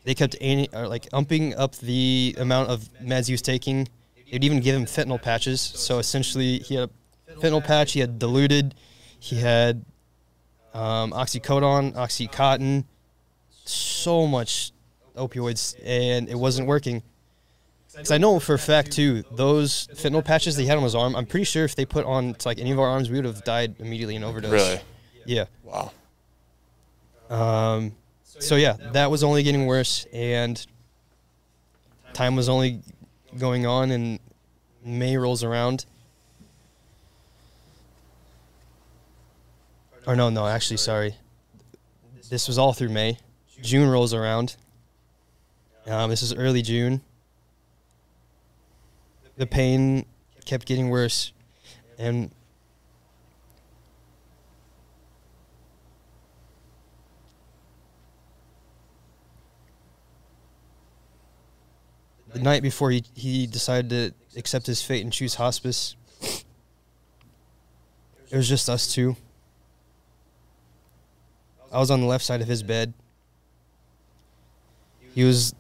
Speaker 2: They kept any, like umping up the amount of meds he was taking. They'd even give him fentanyl patches. So essentially, he had a fentanyl patch. He had Dilaudid. He had um, oxycodone, oxycontin, so much opioids, and it wasn't working. Because I know for a fact too, those fentanyl patches that he had on his arm, I'm pretty sure if they put on to like any of our arms, we would have died immediately in overdose.
Speaker 1: Really?
Speaker 2: Yeah.
Speaker 1: Wow.
Speaker 2: Um, so yeah, that was only getting worse, and time was only going on, and May rolls around. Or no, no, actually, sorry. This was all through May. June rolls around. Um, this is early June the pain kept getting worse. And the night before he, he decided to accept his fate and choose hospice it was just us two. I was on the left side of his bed. He was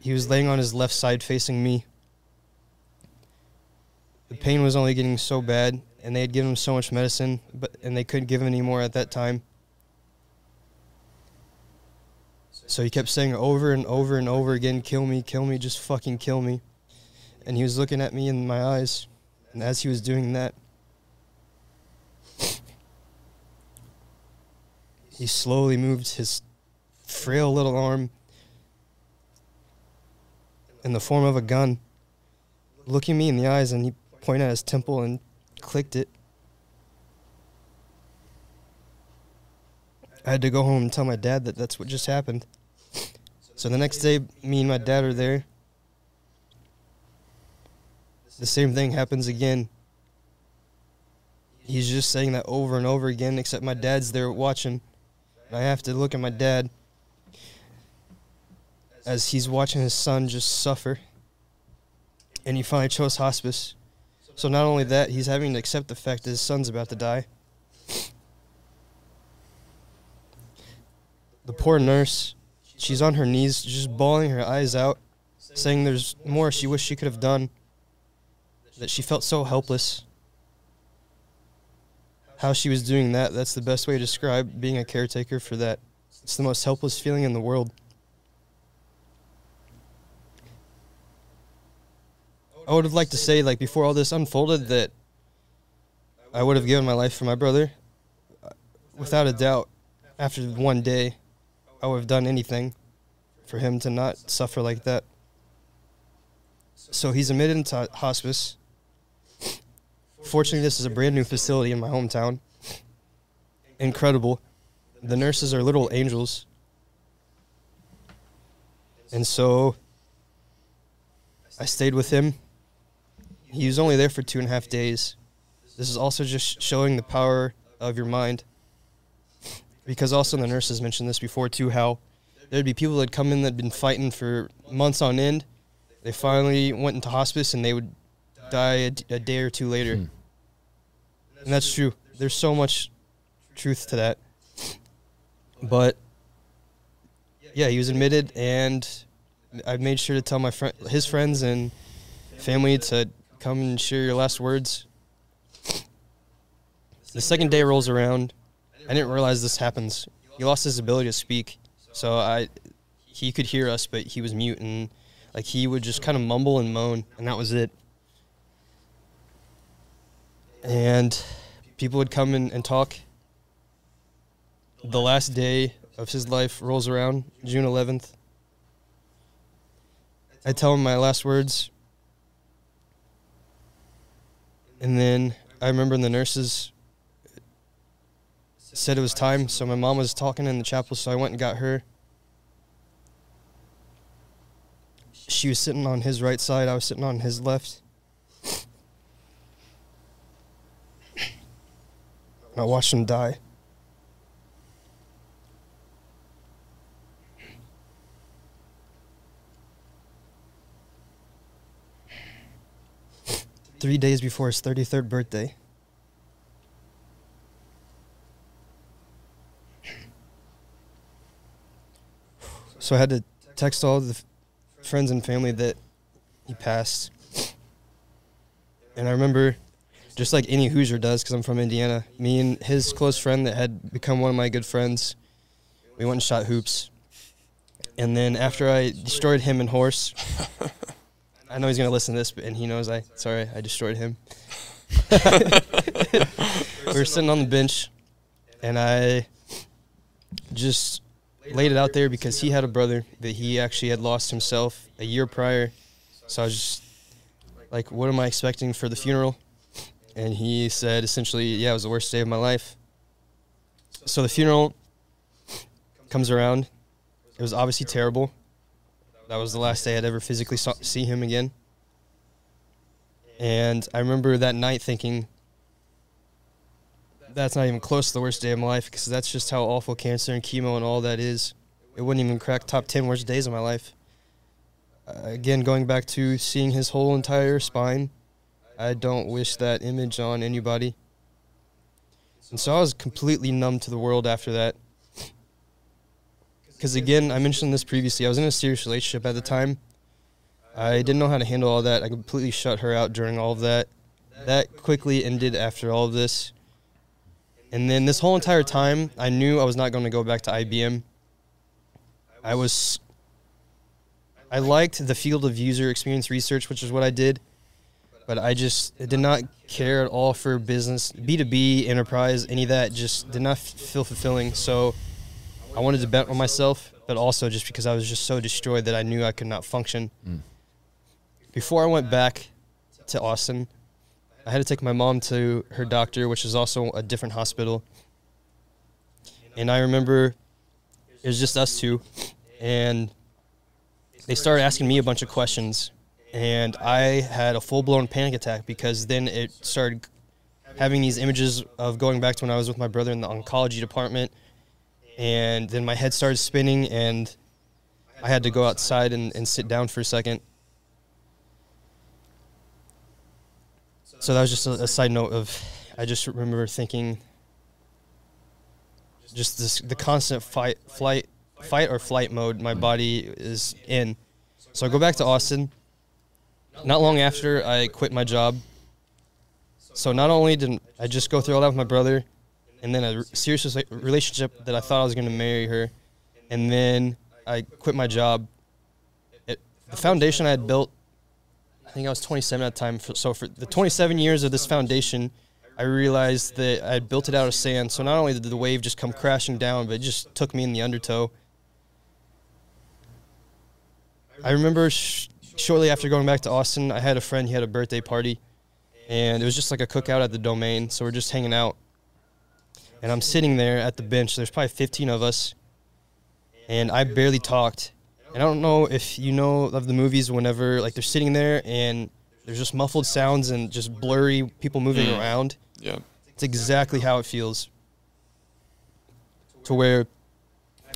Speaker 2: he was laying on his left side facing me the pain was only getting so bad, and they had given him so much medicine, but and they couldn't give him any more at that time. So he kept saying over and over and over again, "Kill me, kill me, just fucking kill me." and he was looking at me in my eyes. And as he was doing that, he slowly moved his frail little arm in the form of a gun, looking me in the eyes, and he pointed at his temple and clicked it. I had to go home and tell my dad that that's what just happened. So the next day, me and my dad are there. The same thing happens again. He's just saying that over and over again, except my dad's there watching. I have to look at my dad as he's watching his son just suffer. And he finally chose hospice. So not only that, he's having to accept the fact that his son's about to die. The poor nurse, she's on her knees, just bawling her eyes out, saying there's more she wished she could have done, that she felt so helpless. How she was doing that, that's the best way to describe being a caretaker for that. It's the most helpless feeling in the world. I would have liked to say, like, before all this unfolded, that I would have given my life for my brother. Without a doubt, after one day, I would have done anything for him to not suffer like that. So he's admitted into hospice. Fortunately, this is a brand new facility in my hometown. Incredible. The nurses are little angels. And so I stayed with him. He was only there for two and a half days. This is also just showing the power of your mind. Because also the nurses mentioned this before too, how there'd be people that come in that'd been fighting for months on end. They finally went into hospice and they would die a day or two later.
Speaker 3: Hmm.
Speaker 2: And that's true. There's so much truth to that. But yeah, he was admitted, and I made sure to tell my friend, his friends and family to come and share your last words. The second day rolls around. I didn't realize this happens. He lost his ability to speak, so I he could hear us, but he was mute, and like he would just kind of mumble and moan, and that was it. And people would come in and talk. The last day of his life rolls around, June 11th. I tell him my last words. And then I remember the nurses said it was time, so my mom was talking in the chapel, so I went and got her. She was sitting on his right side, I was sitting on his left. I watched him die. Three days before his 33rd birthday. So I had to text all the friends and family that he passed. And I remember, just like any Hoosier does, because I'm from Indiana, me and his close friend that had become one of my good friends, we went and shot hoops. And then after I destroyed him and Horse, (laughs) I know he's gonna listen to this, but and he knows I sorry I destroyed him. (laughs) we were sitting on the bench, and I just laid it out there because he had a brother that he actually had lost himself a year prior. So I was just like, what am I expecting for the funeral? And he said essentially, yeah, it was the worst day of my life. So the funeral comes around. It was obviously terrible. That was the last day I'd ever physically saw, see him again. And I remember that night thinking, that's not even close to the worst day of my life because that's just how awful cancer and chemo and all that is. It wouldn't even crack top 10 worst days of my life. Uh, again, going back to seeing his whole entire spine, I don't wish that image on anybody. And so I was completely numb to the world after that. Because again, I mentioned this previously. I was in a serious relationship at the time. I didn't know how to handle all that. I completely shut her out during all of that. That quickly ended after all of this. And then this whole entire time, I knew I was not going to go back to IBM. I was I liked the field of user experience research, which is what I did, but I just did not care at all for business, B2B, enterprise, any of that just did not feel fulfilling. So I wanted to bet on myself, but also just because I was just so destroyed that I knew I could not function.
Speaker 3: Mm.
Speaker 2: Before I went back to Austin, I had to take my mom to her doctor, which is also a different hospital. And I remember it was just us two, and they started asking me a bunch of questions, and I had a full blown panic attack because then it started having these images of going back to when I was with my brother in the oncology department, and then my head started spinning, and I had to go outside and, and sit down for a second. So that was just a, a side note of, I just remember thinking, just this the constant fight, flight, fight or flight mode my body is in. So I go back to Austin. Not long after I quit my job. So not only did I just go through all that with my brother, and then a serious relationship that I thought I was going to marry her, and then I quit my job. It, the foundation I had built, I think I was 27 at the time. So for the 27 years of this foundation, I realized that I had built it out of sand. So not only did the wave just come crashing down, but it just took me in the undertow. I remember sh- shortly after going back to Austin, I had a friend. He had a birthday party, and it was just like a cookout at the domain. So we're just hanging out, and I'm sitting there at the bench. There's probably 15 of us, and I barely talked. And I don't know if you know of the movies whenever like they're sitting there and there's just muffled sounds and just blurry people moving
Speaker 1: Mm.
Speaker 2: around.
Speaker 1: Yeah.
Speaker 2: It's exactly how it feels. To where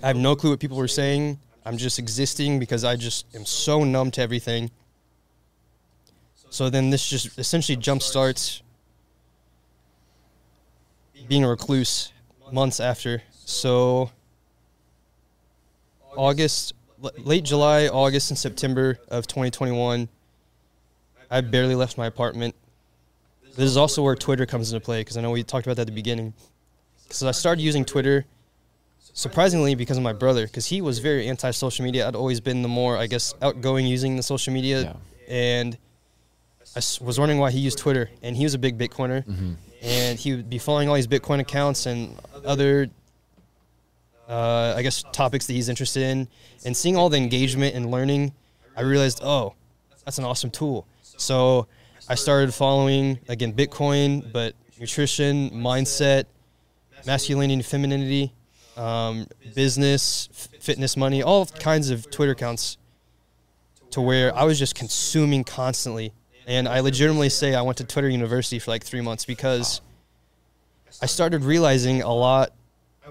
Speaker 2: I have no clue what people were saying. I'm just existing because I just am so numb to everything. So then this just essentially jump starts being a recluse months after. So August, late July, August, and September of 2021, I barely left my apartment. This is also where Twitter comes into play because I know we talked about that at the beginning. Because I started using Twitter, surprisingly, because of my brother, because he was very anti-social media. I'd always been the more, I guess, outgoing using the social media,
Speaker 3: Yeah.
Speaker 2: and I was wondering why he used Twitter. And he was a big Bitcoiner,
Speaker 3: Mm-hmm.
Speaker 2: And he would be following all these Bitcoin accounts and other, uh, I guess, topics that he's interested in, and seeing all the engagement and learning, I realized, oh, that's an awesome tool. So I started following again Bitcoin, but nutrition, mindset, masculinity and femininity, um, business, f- fitness, money, all kinds of Twitter accounts. To where I was just consuming constantly, and I legitimately say I went to Twitter University for like three months because I started realizing a lot.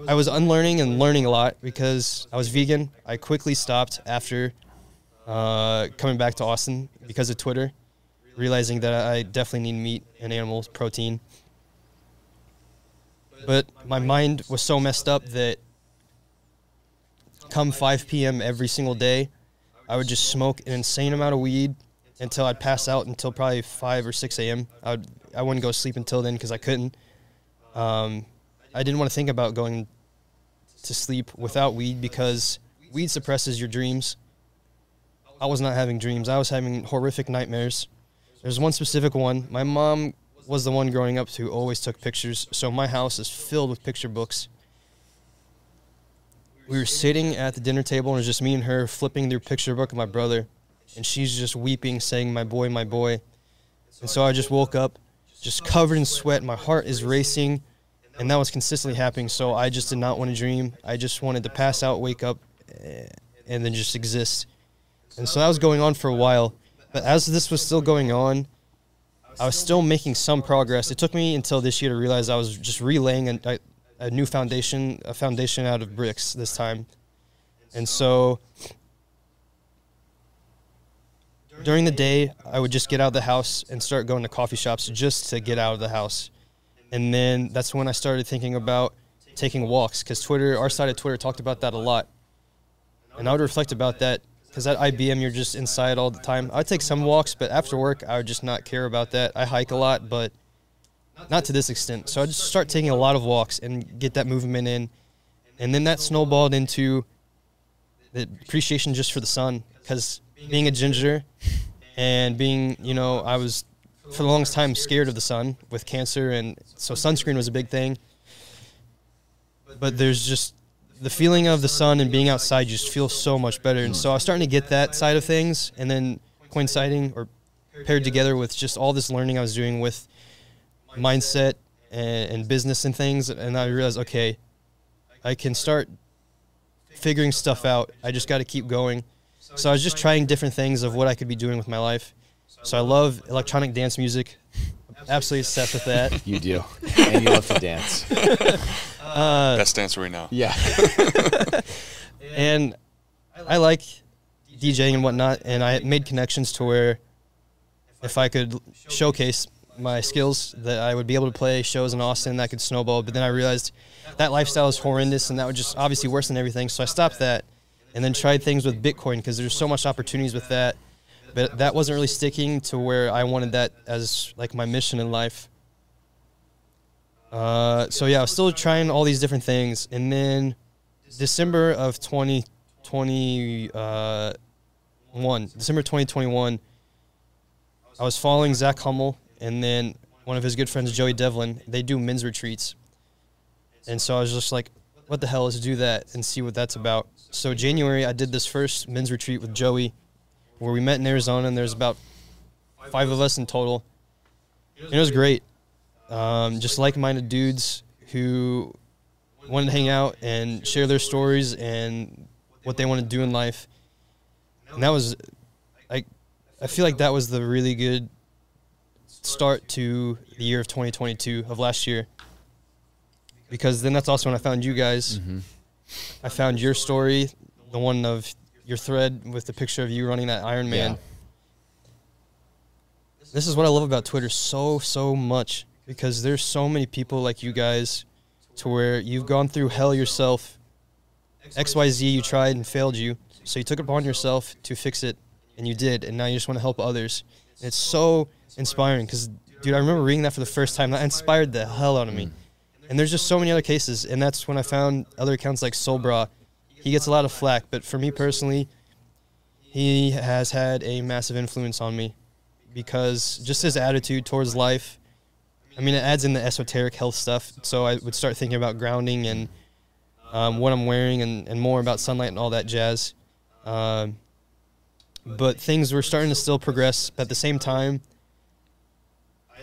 Speaker 2: I was unlearning and learning a lot because I was vegan. I quickly stopped after uh, coming back to Austin because of Twitter, realizing that I definitely need meat and animal protein. But my mind was so messed up that come 5 p.m. every single day, I would just smoke an insane amount of weed until I'd pass out until probably 5 or 6 a.m. I, would, I wouldn't go sleep until then because I couldn't. Um, I didn't want to think about going to sleep without weed because weed suppresses your dreams. I was not having dreams. I was having horrific nightmares. There's one specific one. My mom was the one growing up who always took pictures, so my house is filled with picture books. We were sitting at the dinner table, and it was just me and her flipping through picture book of my brother, and she's just weeping, saying, "My boy, my boy." And so I just woke up, just covered in sweat. My heart is racing, and that was consistently happening. So I just did not want to dream. I just wanted to pass out, wake up, and then just exist. And so that was going on for a while. But as this was still going on, I was still making some progress. It took me until this year to realize I was just relaying a, a new foundation, a foundation out of bricks this time. And so during the day, I would just get out of the house and start going to coffee shops just to get out of the house. And then that's when I started thinking about taking walks because Twitter, our side of Twitter, talked about that a lot. And I would reflect about that because at IBM, you're just inside all the time. I'd take some walks, but after work, I would just not care about that. I hike a lot, but not to this extent. So I just start taking a lot of walks and get that movement in. And then that snowballed into the appreciation just for the sun because being a ginger and being, you know, I was for the longest time scared of the sun with cancer, and so sunscreen was a big thing. But there's just the feeling of the sun and being outside just feels so much better, and so I was starting to get that side of things, and then coinciding or paired together with just all this learning I was doing with mindset and, and business and things, and I realized, okay, I can start figuring stuff out. I just got to keep going. So I was just trying different things of what I could be doing with my life. So I love electronic dance music. Absolutely obsessed with that.
Speaker 3: You do, and you love to dance. (laughs)
Speaker 2: Uh,
Speaker 1: Best dancer we know.
Speaker 3: Yeah. (laughs)
Speaker 2: and I like DJing and whatnot, and I made connections to where if I could showcase my skills, that I would be able to play shows in Austin that could snowball. But then I realized that lifestyle is horrendous, and that would just obviously worsen everything. So I stopped that, and then tried things with Bitcoin because there's so much opportunities with that. But that wasn't really sticking to where I wanted that as like my mission in life. Uh, so yeah, I was still trying all these different things, and then December of 2021, uh, December 2021, I was following Zach Hummel and then one of his good friends, Joey Devlin. They do men's retreats. And so I was just like, what the hell, let's do that and see what that's about. So January, I did this first men's retreat with Joey where we met in Arizona, and there's about five of us in total. And it was great. Um, just like-minded dudes who wanted to hang out and share their stories and what they want to do in life. And that was, I, I feel like that was the really good start to the year of 2022 of last year. Because then that's also when I found you guys.
Speaker 3: Mm-hmm.
Speaker 2: I found your story, the one of your thread with the picture of you running that Iron Man.
Speaker 3: Yeah.
Speaker 2: This is what I love about Twitter so so much because there's so many people like you guys to where you've gone through hell yourself. XYZ you tried and failed you. So you took it upon yourself to fix it and you did and now you just want to help others. And it's so inspiring cuz dude I remember reading that for the first time that inspired the hell out of me. And there's just so many other cases and that's when I found other accounts like Sol Brah. He gets a lot of flack, but for me personally, he has had a massive influence on me because just his attitude towards life. I mean, it adds in the esoteric health stuff. So I would start thinking about grounding and um, what I'm wearing and, and more about sunlight and all that jazz. Um, but things were starting to still progress. But at the same time,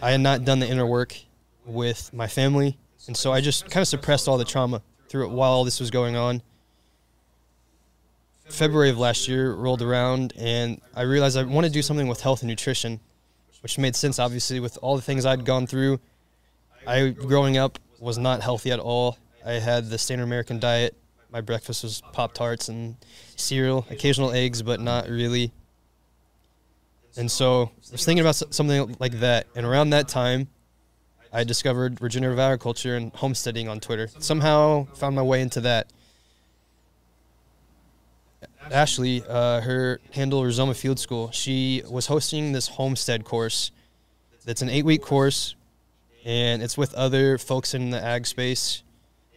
Speaker 2: I had not done the inner work with my family. And so I just kind of suppressed all the trauma through it while all this was going on. February of last year rolled around, and I realized I want to do something with health and nutrition, which made sense, obviously, with all the things I'd gone through. I, growing up, was not healthy at all. I had the standard American diet. My breakfast was Pop Tarts and cereal, occasional eggs, but not really. And so I was thinking about something like that. And around that time, I discovered regenerative agriculture and homesteading on Twitter. Somehow found my way into that. Ashley, uh, her handle Rizoma Field School, she was hosting this homestead course. That's an eight-week course, and it's with other folks in the ag space,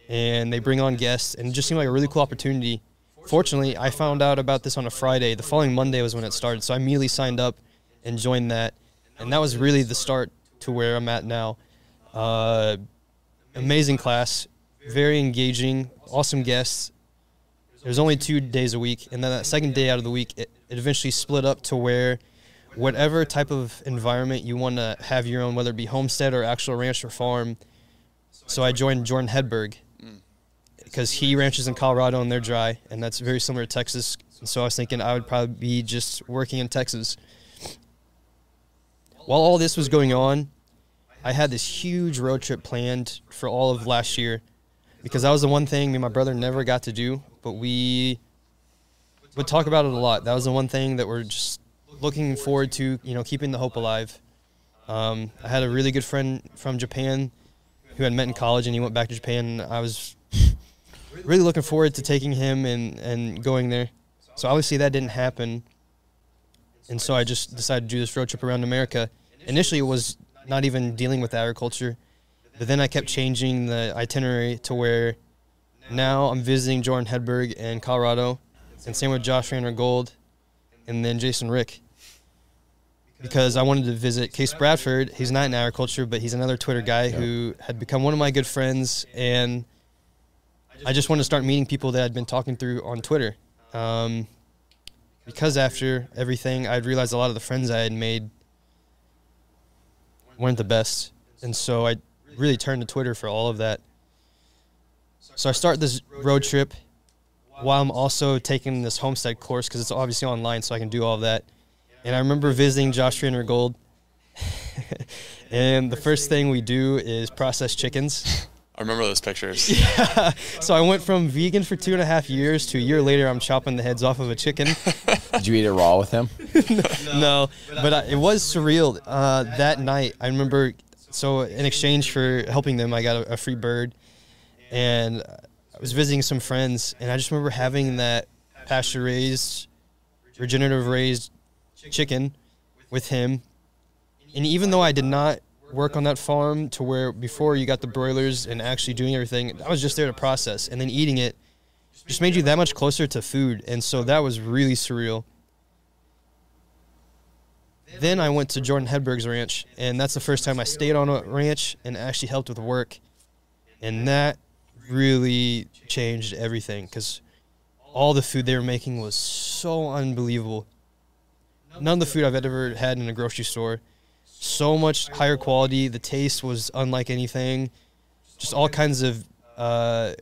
Speaker 2: and they bring on guests, and it just seemed like a really cool opportunity. Fortunately, I found out about this on a Friday. The following Monday was when it started, so I immediately signed up and joined that, and that was really the start to where I'm at now. Uh, amazing class, very engaging, awesome guests. Was only two days a week, and then that second day out of the week, it, it eventually split up to where whatever type of environment you want to have your own, whether it be homestead or actual ranch or farm. So I joined Jordan Hedberg because he ranches in Colorado and they're dry, and that's very similar to Texas. So I was thinking I would probably be just working in Texas. While all this was going on, I had this huge road trip planned for all of last year because that was the one thing me and my brother never got to do, but we would talk about it a lot. That was the one thing that we're just looking forward to, you know, keeping the hope alive. Um, I had a really good friend from Japan who had met in college, and he went back to Japan. And I was (laughs) really looking forward to taking him and, and going there. So obviously that didn't happen, and so I just decided to do this road trip around America. Initially, it was not even dealing with agriculture, but then I kept changing the itinerary to where now I'm visiting Jordan Hedberg in Colorado, and same with Josh Rainer Gold. and then Jason Rick. Because I wanted to visit Case Bradford. He's not in agriculture, but he's another Twitter guy who had become one of my good friends, and I just wanted to start meeting people that I'd been talking through on Twitter. Um, because after everything, I'd realized a lot of the friends I had made weren't the best, and so I really turned to Twitter for all of that. So I start this road trip while I'm also taking this homestead course because it's obviously online, so I can do all of that. And I remember visiting Josh Trainer Gold, (laughs) and the first thing we do is process chickens. (laughs)
Speaker 1: I remember those pictures. (laughs)
Speaker 2: Yeah. So I went from vegan for two and a half years to a year later, I'm chopping the heads off of a chicken. (laughs)
Speaker 3: Did you eat it raw with him? (laughs)
Speaker 2: no, but I, it was surreal. Uh, that night, I remember. So in exchange for helping them, I got a, a free bird, and I was visiting some friends, and I just remember having that pasture raised, regenerative raised chicken with him. And even though I did not work on that farm to where before you got the broilers and actually doing everything, I was just there to process, and then eating it just made you that much closer to food, and so that was really surreal. Then I went to Jordan Hedberg's ranch, and that's the first time I stayed on a ranch and actually helped with work, and that really changed everything because all the food they were making was so unbelievable. None of the food I've ever had in a grocery store. So much higher quality. The taste was unlike anything. Just all kinds of uh,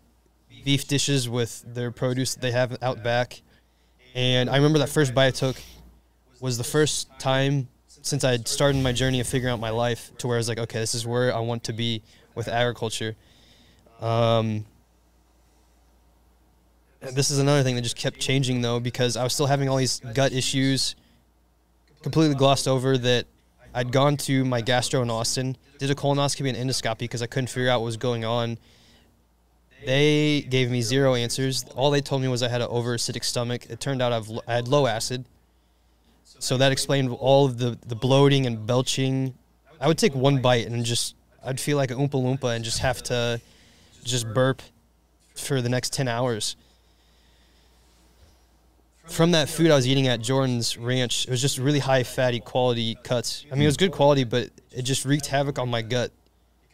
Speaker 2: beef dishes with their produce that they have out back. And I remember that first bite I took was the first time since I had started my journey of figuring out my life to where I was like, okay, this is where I want to be with agriculture. Um, this is another thing that just kept changing though because I was still having all these gut issues, completely glossed over that I'd gone to my gastro in Austin, did a colonoscopy and endoscopy because I couldn't figure out what was going on. They gave me zero answers. All they told me was I had an over acidic stomach. It turned out I've, I had low acid. So that explained all of the, the bloating and belching. I would take one bite and just, I'd feel like a Oompa Loompa and just have to just burp for the next 10 hours. From that food I was eating at Jordan's Ranch, it was just really high fatty quality cuts. I mean, it was good quality, but it just wreaked havoc on my gut.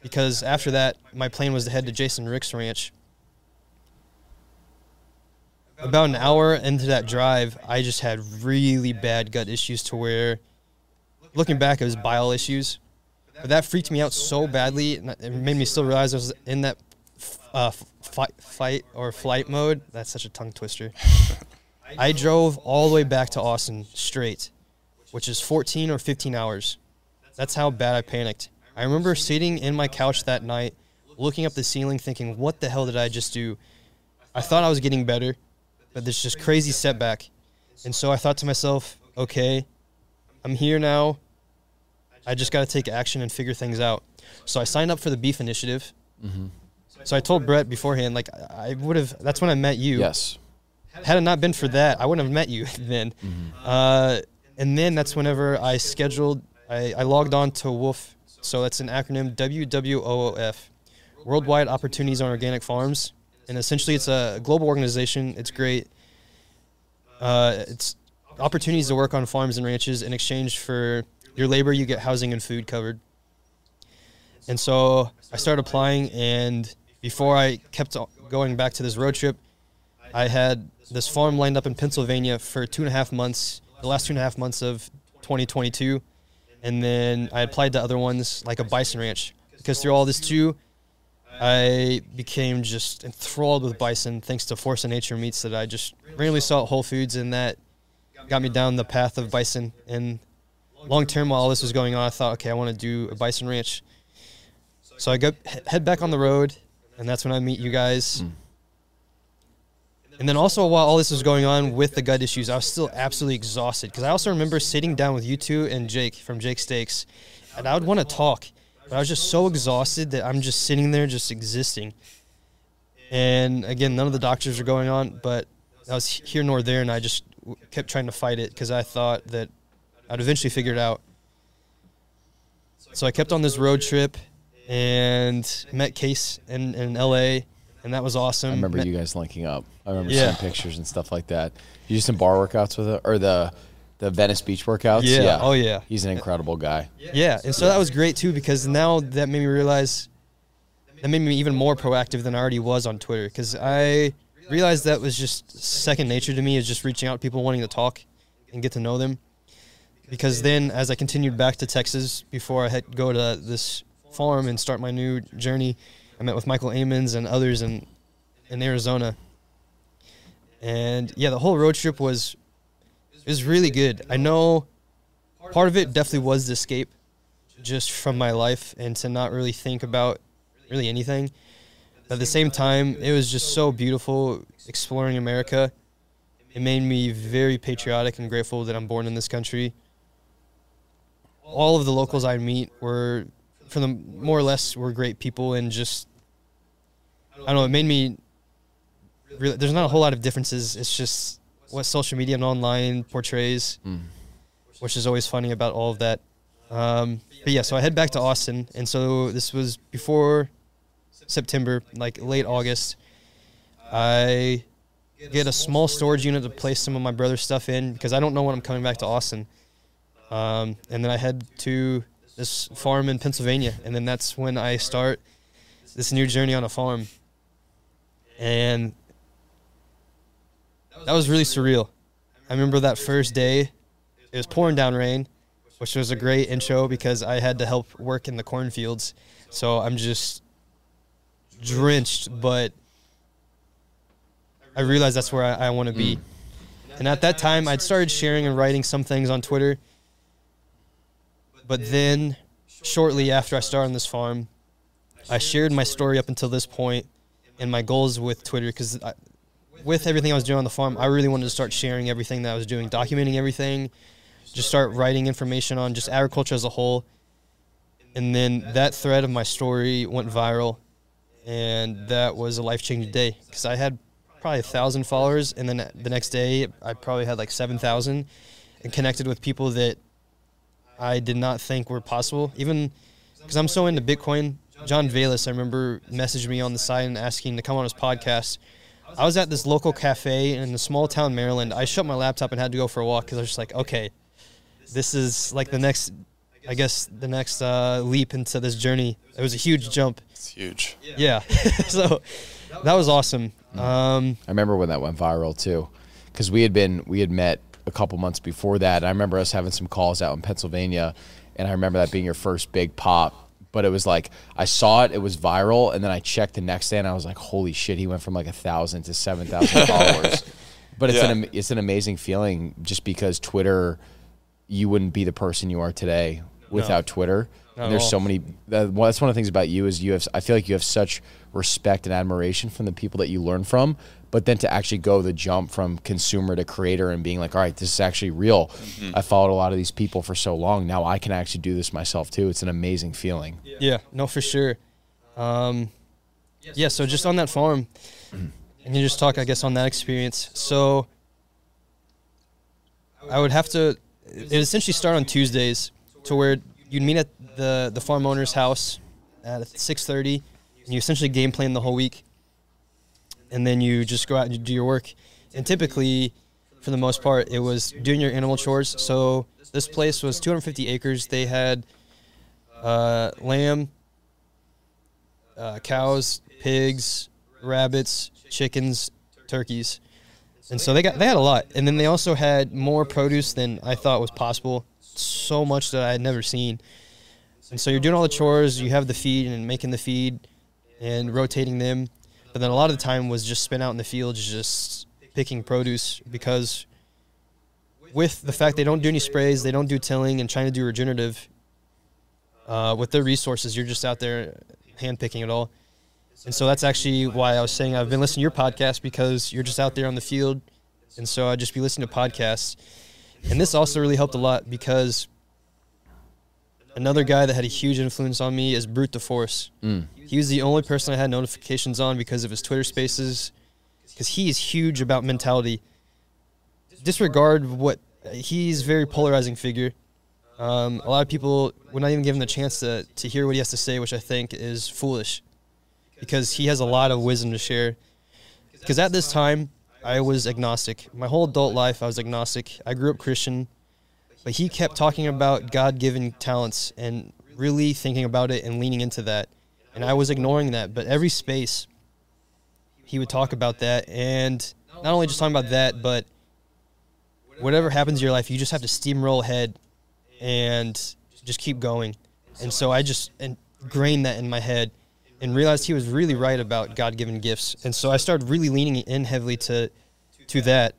Speaker 2: Because after that, my plan was to head to Jason Rick's ranch. About an hour into that drive, I just had really bad gut issues to where, looking back, it was bile issues. But that freaked me out so badly, and it made me still realize I was in that uh, fight, fight or flight mode. That's such a tongue twister. I drove all the way back to Austin straight, which is 14 or 15 hours. That's how bad I panicked. I remember sitting in my couch that night, looking up the ceiling, thinking, what the hell did I just do? I thought I was getting better, but this just crazy setback. And so I thought to myself, okay, I'm here now. I just got to take action and figure things out. So I signed up for the Beef Initiative.
Speaker 3: Mm-hmm.
Speaker 2: So I told Brett beforehand, like, I would have, that's when I met you.
Speaker 3: Yes.
Speaker 2: Had it not been for that, I wouldn't have met you (laughs) then. Uh, and then that's whenever I scheduled, I, I logged on to WWOOF. So that's an acronym WWOOF, Worldwide Opportunities on Organic Farms. And essentially, it's a global organization. It's great. Uh, it's opportunities to work on farms and ranches in exchange for your labor, you get housing and food covered. And so I started applying, and before I kept going back to this road trip, I had this farm lined up in Pennsylvania for two and a half months, the last two and a half months of 2022. And then I applied to other ones like a bison ranch because through all this too, I became just enthralled with bison thanks to Force of Nature meats that I just randomly saw at Whole Foods, and that got me down the path of bison. And long term, while all this was going on, I thought, okay, I want to do a bison ranch. So I go head back on the road, and that's when I meet you guys.
Speaker 3: Mm.
Speaker 2: And then also while all this was going on with the gut issues, I was still absolutely exhausted because I also remember sitting down with you two and Jake from Jake Steaks, and I would want to talk, but I was just so exhausted that I'm just sitting there just existing. And again, none of the doctors are going on, but I was here nor there, and I just w- kept trying to fight it because I thought that I'd eventually figure it out. So I kept on this road trip and met Case in, in LA, and that was awesome.
Speaker 3: I remember
Speaker 2: Met-
Speaker 3: you guys linking up. I remember
Speaker 2: Yeah.
Speaker 3: seeing pictures and stuff like that. You do some bar workouts with it, or the The Venice Beach workouts.
Speaker 2: Yeah. Oh, yeah.
Speaker 3: He's an incredible guy.
Speaker 2: Yeah, and so that was great too because now that made me realize that made me even more proactive than I already was on Twitter because I realized that was just second nature to me is just reaching out to people wanting to talk and get to know them. Because then, as I continued back to Texas before I had to go to this farm and start my new journey, I met with Michael Amons and others in in Arizona. And yeah, the whole road trip was it was really good. I know part of it definitely was the escape just from my life and to not really think about really anything. But at the same time, it was just so beautiful exploring America. It made me very patriotic and grateful that I'm born in this country. All of the locals I meet were, for the more or less, were great people and just, I don't know, it made me. Really, there's not a whole lot of differences. It's just what social media and online portrays,
Speaker 3: Mm.
Speaker 2: which is always funny about all of that. Um, but yeah, so I head back to Austin, and so this was before September, like late August. I get a small storage unit to place some of my brother's stuff in because I don't know when I'm coming back to Austin. Um, and then I head to this farm in Pennsylvania, and then that's when I start this new journey on a farm. And that was really surreal. I remember that first day, it was pouring down rain, which was a great intro because I had to help work in the cornfields. So I'm just drenched, but I realized that's where I, I want to be. And at that time, I'd started sharing and writing some things on Twitter. But then, shortly after I started on this farm, I shared my story up until this point and my goals with Twitter because with everything I was doing on the farm, I really wanted to start sharing everything that I was doing, documenting everything, just start writing information on just agriculture as a whole. And then that thread of my story went viral, and that was a life changing day because I had probably a thousand followers, and then the next day I probably had like seven thousand, and connected with people that I did not think were possible. Even because I'm so into Bitcoin, John Vallis, I remember messaged me on the side and asking to come on his podcast. I was at this local cafe in a small town, Maryland. I shut my laptop and had to go for a walk because I was just like, okay, this is like the next, I guess, the next uh, leap into this journey. It was a huge jump.
Speaker 1: It's huge.
Speaker 2: Yeah. (laughs) so that was awesome. Um,
Speaker 3: I remember when that went viral too, because we had been we had met a couple months before that. And I remember us having some calls out in Pennsylvania, and I remember that being your first big pop. But it was like I saw it, it was viral, and then I checked the next day, and I was like, "Holy shit!" He went from like a thousand to seven thousand (laughs) followers. But it's
Speaker 1: Yeah.
Speaker 3: an it's an amazing feeling just because Twitter, you wouldn't be the person you are today without Twitter.
Speaker 2: Not
Speaker 3: And there's so many. That, well, that's one of the things about you is you have. I feel like you have such respect and admiration from the people that you learn from. But then to actually go the jump from consumer to creator and being like, all right, this is actually real. I followed a lot of these people for so long. Now I can actually do this myself too. It's an amazing feeling.
Speaker 2: Yeah, no, for sure. Um, yeah, so just on that farm, and you just talk, I guess, on that experience. So I would have to. It essentially start on Tuesdays, to where you'd meet at the the farm owner's house at six thirty, and you essentially game plan the whole week, and then you just go out and you do your work. And typically, for the most part, it was doing your animal chores. So this place was 250 acres. They had uh, lamb, uh, cows, pigs, rabbits, chickens, turkeys, and so they got they had a lot. And then they also had more produce than I thought was possible. So much that I had never seen. And so you're doing all the chores. You have the feed and making the feed and rotating them. But then a lot of the time was just spent out in the fields, just picking produce because with the fact they don't do any sprays, they don't do tilling and trying to do regenerative, uh, with their resources, you're just out there hand picking it all. And so that's actually why I was saying I've been listening to your podcast because you're just out there on the field. And so I'd just be listening to podcasts. And this also really helped a lot because another guy that had a huge influence on me is Brute the Force.
Speaker 3: Mm.
Speaker 2: He was the only person I had notifications on because of his Twitter spaces, because he is huge about mentality. Disregard what he's very polarizing figure. Um, a lot of people would not even give him the chance to, to hear what he has to say, which I think is foolish because he has a lot of wisdom to share. Because at this time, I was agnostic. My whole adult life, I was agnostic. I grew up Christian. but he kept talking about God-given talents and really thinking about it and leaning into that. And I was ignoring that, but every space he would talk about that and not only just talking about that, but whatever happens in your life, you just have to steamroll ahead and just keep going. And so I just ingrained that in my head and realized he was really right about God-given gifts. And so I started really leaning in heavily to to that.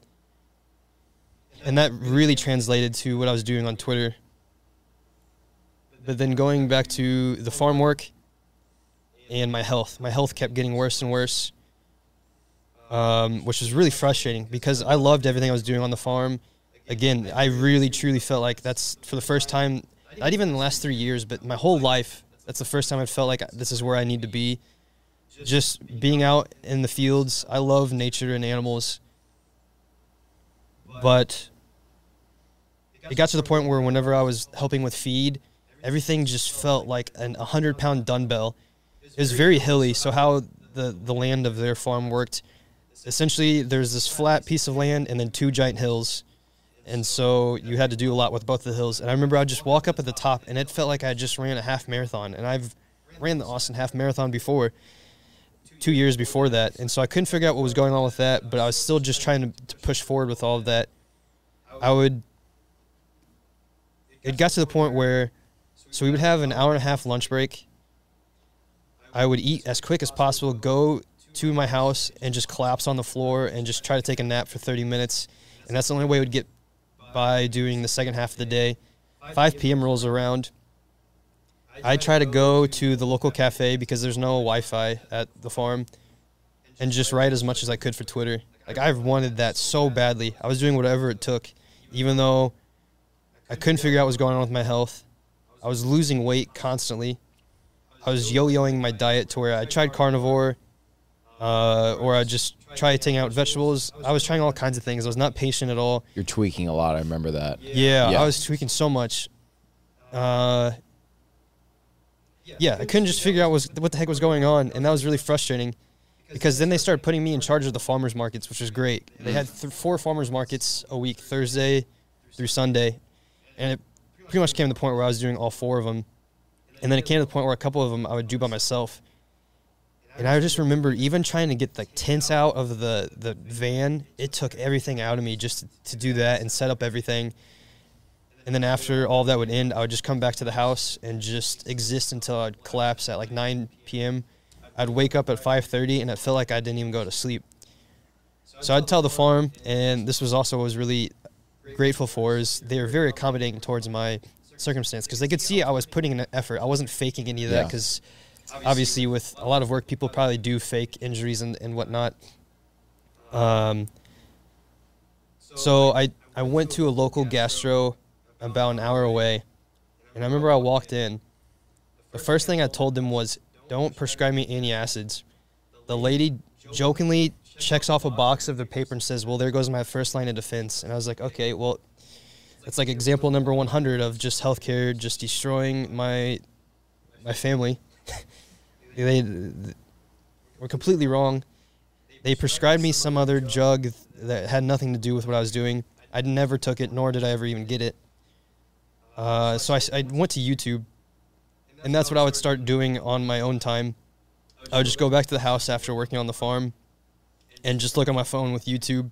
Speaker 2: And that really translated to what I was doing on Twitter. But then going back to the farm work and my health, my health kept getting worse and worse, um, which was really frustrating because I loved everything I was doing on the farm. Again, I really truly felt like that's for the first time, not even in the last three years, but my whole life, that's the first time I felt like this is where I need to be. Just being out in the fields, I love nature and animals. But it got to the point where whenever I was helping with feed, everything just felt like an 100 pound dumbbell. It was very hilly, so how the, the land of their farm worked, essentially there's this flat piece of land and then two giant hills. And so you had to do a lot with both the hills. And I remember I'd just walk up at the top and it felt like I just ran a half marathon. And I've ran the Austin half marathon before, two years before that. And so I couldn't figure out what was going on with that, but I was still just trying to, to push forward with all of that. I would, it got to the point where, so we would have an hour and a half lunch break. I would eat as quick as possible, go to my house and just collapse on the floor and just try to take a nap for 30 minutes. And that's the only way I would get by doing the second half of the day. 5 p.m. rolls around. I try to go to the local cafe because there's no Wi-Fi at the farm, and just write as much as I could for Twitter. Like I've wanted that so badly. I was doing whatever it took, even though I couldn't figure out what was going on with my health. I was losing weight constantly. I was yo-yoing my diet to where I tried carnivore, uh, or I just tried taking out vegetables. I was trying all kinds of things. I was not patient at all.
Speaker 3: You're tweaking a lot. I remember that.
Speaker 2: Yeah,
Speaker 3: Yeah.
Speaker 2: I was tweaking so much. Uh, yeah, I couldn't just figure out was what the heck was going on, and that was really frustrating. Because then they started putting me in charge of the farmers markets, which was great. They had th- four farmers markets a week, Thursday through Sunday, and it pretty much came to the point where I was doing all four of them. And then it came to the point where a couple of them I would do by myself. And I just remember even trying to get the tents out of the, the van, it took everything out of me just to, to do that and set up everything. And then after all that would end, I would just come back to the house and just exist until I'd collapse at like 9 p.m. I'd wake up at 5:30 and it felt like I didn't even go to sleep. So I'd tell the farm, and this was also what I was really grateful for is they were very accommodating towards my circumstance because they could see I was putting in an effort. I wasn't faking any of that
Speaker 3: Yeah.
Speaker 2: because obviously with a lot of work, people probably do fake injuries and, and whatnot. Um, so I, I went to a local gastro about an hour away, and I remember I walked in. The first thing I told them was, "Don't prescribe me any acids. The lady jokingly checks off a box of the paper and says, "Well, there goes my first line of defense." And I was like, "Okay, well, that's like example number 100 of just healthcare just destroying my my family." (laughs) they, they were completely wrong. They prescribed me some other drug that had nothing to do with what I was doing. I never took it, nor did I ever even get it. Uh, so I went to YouTube, and that's what I would start doing on my own time. I would just go back to the house after working on the farm and just look on my phone with YouTube.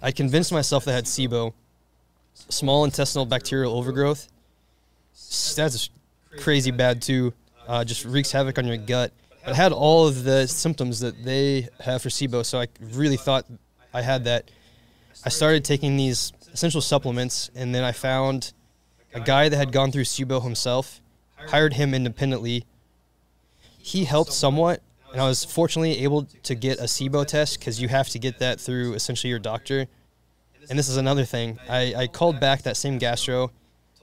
Speaker 2: I convinced myself that I had SIBO, small intestinal bacterial overgrowth. That's crazy bad too. Uh, just wreaks havoc on your gut. But I had all of the symptoms that they have for SIBO, so I really thought I had that. I started taking these essential supplements, and then I found a guy that had gone through SIBO himself, hired him independently. He helped somewhat, and I was fortunately able to get a SIBO test because you have to get that through essentially your doctor. And this is another thing. I, I called back that same gastro,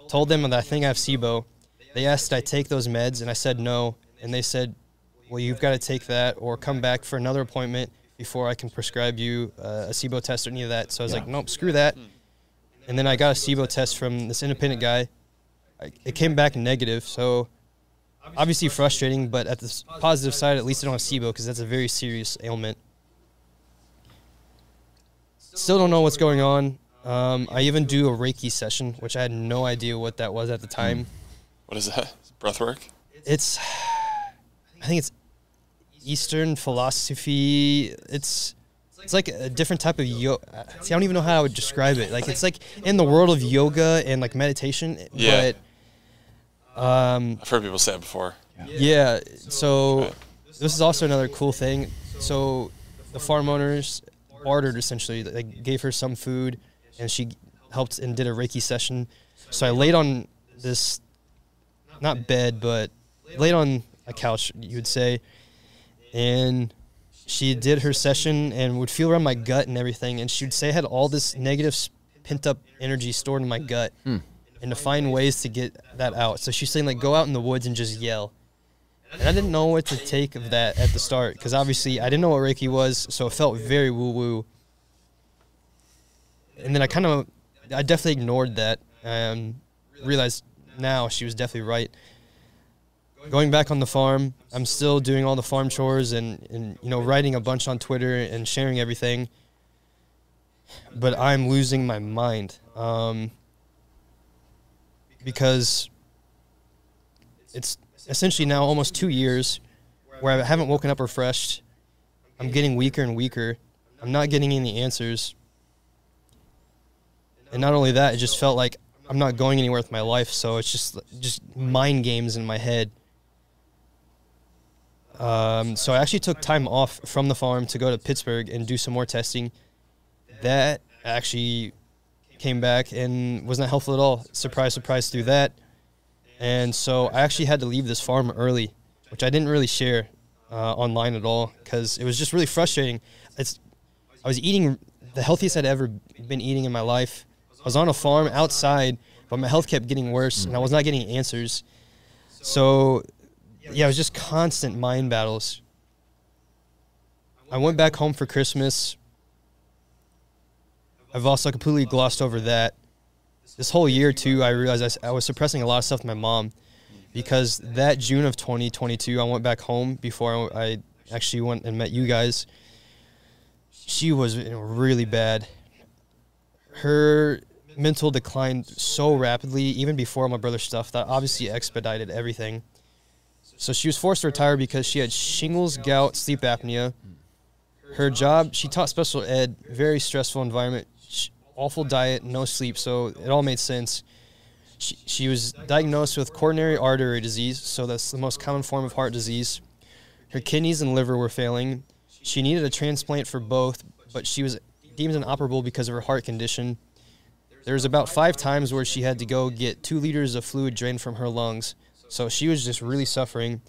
Speaker 2: told them that I think I have SIBO. They asked I take those meds, and I said no. And they said, well, you've got to take that or come back for another appointment before I can prescribe you uh, a SIBO test or any of that. So I was
Speaker 3: Yeah.
Speaker 2: like, nope, screw that. And then I got a SIBO test from this independent guy. I, it came back negative, so obviously frustrating, but at the positive side, at least I don't have SIBO because that's a very serious ailment. Still don't know what's going on. Um, I even do a Reiki session, which I had no idea what that was at the time.
Speaker 1: What is that? Breath work?
Speaker 2: It's, I think it's Eastern philosophy. It's it's like a different type of yoga. See, I don't even know how I would describe it. Like it's like in the world of yoga and like meditation,
Speaker 1: Yeah.
Speaker 2: but um,
Speaker 1: I've heard people say it before.
Speaker 2: yeah. So this is also another cool thing. So the farm owners bartered essentially. They gave her some food, and she helped and did a Reiki session. So I laid on this, not bed, but laid on a couch, you would say, and she did her session and would feel around my gut and everything. And she would say I had all this negative pent up energy stored in my gut, hmm. and to find ways to get that out. So she's saying like go out in the woods and just yell. And I didn't know what to take of that at the start because obviously I didn't know what Reiki was, so it felt very woo woo. And then I kind of, I definitely ignored that. and realized now she was definitely right. Going back on the farm, I'm still doing all the farm chores and, and you know writing a bunch on Twitter and sharing everything. But I'm losing my mind um, because it's essentially now almost two years where I haven't woken up refreshed. I'm getting weaker and weaker. I'm not getting any answers. And not only that, it just felt like I'm not going anywhere with my life. So it's just just mind games in my head. Um, so I actually took time off from the farm to go to Pittsburgh and do some more testing. That actually came back and was not helpful at all. Surprise, surprise through that. And so I actually had to leave this farm early, which I didn't really share uh, online at all because it was just really frustrating. It's I was eating the healthiest I'd ever been eating in my life. I was on a farm outside, but my health kept getting worse, and I was not getting answers. So, yeah, it was just constant mind battles. I went back home for Christmas. I've also completely glossed over that. This whole year, too, I realized I was suppressing a lot of stuff with my mom because that June of 2022, I went back home before I I actually went and met you guys. She was really bad. Her mental declined so rapidly, even before my brother's stuff, that obviously expedited everything. So she was forced to retire because she had shingles, gout, sleep apnea. Her job, she taught special ed, very stressful environment, awful diet, no sleep, so it all made sense. She, she was diagnosed with coronary artery disease, so that's the most common form of heart disease. Her kidneys and liver were failing. She needed a transplant for both, but she was deemed inoperable because of her heart condition. There was about five times where she had to go get two liters of fluid drained from her lungs. So she was just really suffering.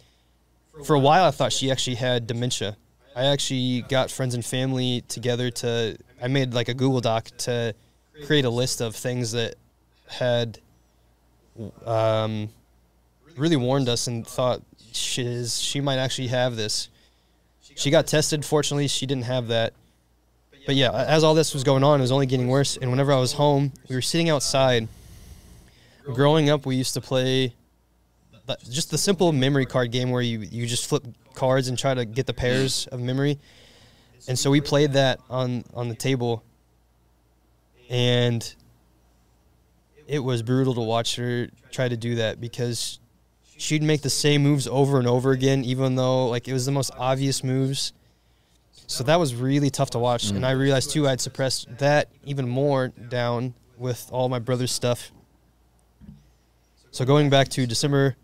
Speaker 2: For a while, I thought she actually had dementia. I actually got friends and family together to. I made like a Google Doc to create a list of things that had um, really warned us and thought shiz, she might actually have this. She got tested. Fortunately, she didn't have that. But yeah, as all this was going on, it was only getting worse. And whenever I was home, we were sitting outside. Growing up, we used to play just the simple memory card game where you, you just flip cards and try to get the pairs of memory. And so we played that on, on the table. And it was brutal to watch her try to do that because she'd make the same moves over and over again, even though like it was the most obvious moves. So that was really tough to watch, and I realized too I'd suppressed that even more down with all my brother's stuff. So going back to December,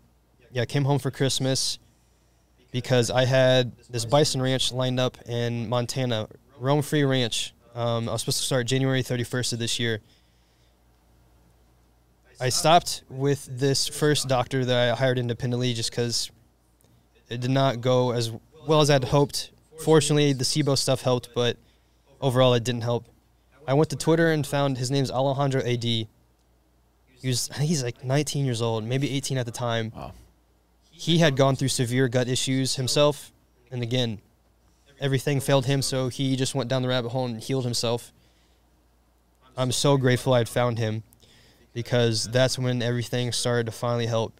Speaker 2: yeah, came home for Christmas because I had this bison ranch lined up in Montana, Roam Free Ranch. Um, I was supposed to start January 31st of this year. I stopped with this first doctor that I hired independently just because it did not go as well as I'd hoped. Fortunately, the SIBO stuff helped, but overall it didn't help. I went to Twitter and found his name's Alejandro AD. He was, he's like 19 years old, maybe 18 at the time.
Speaker 3: Wow.
Speaker 2: He had gone through severe gut issues himself, and again, everything failed him, so he just went down the rabbit hole and healed himself. I'm so grateful I'd found him because that's when everything started to finally help.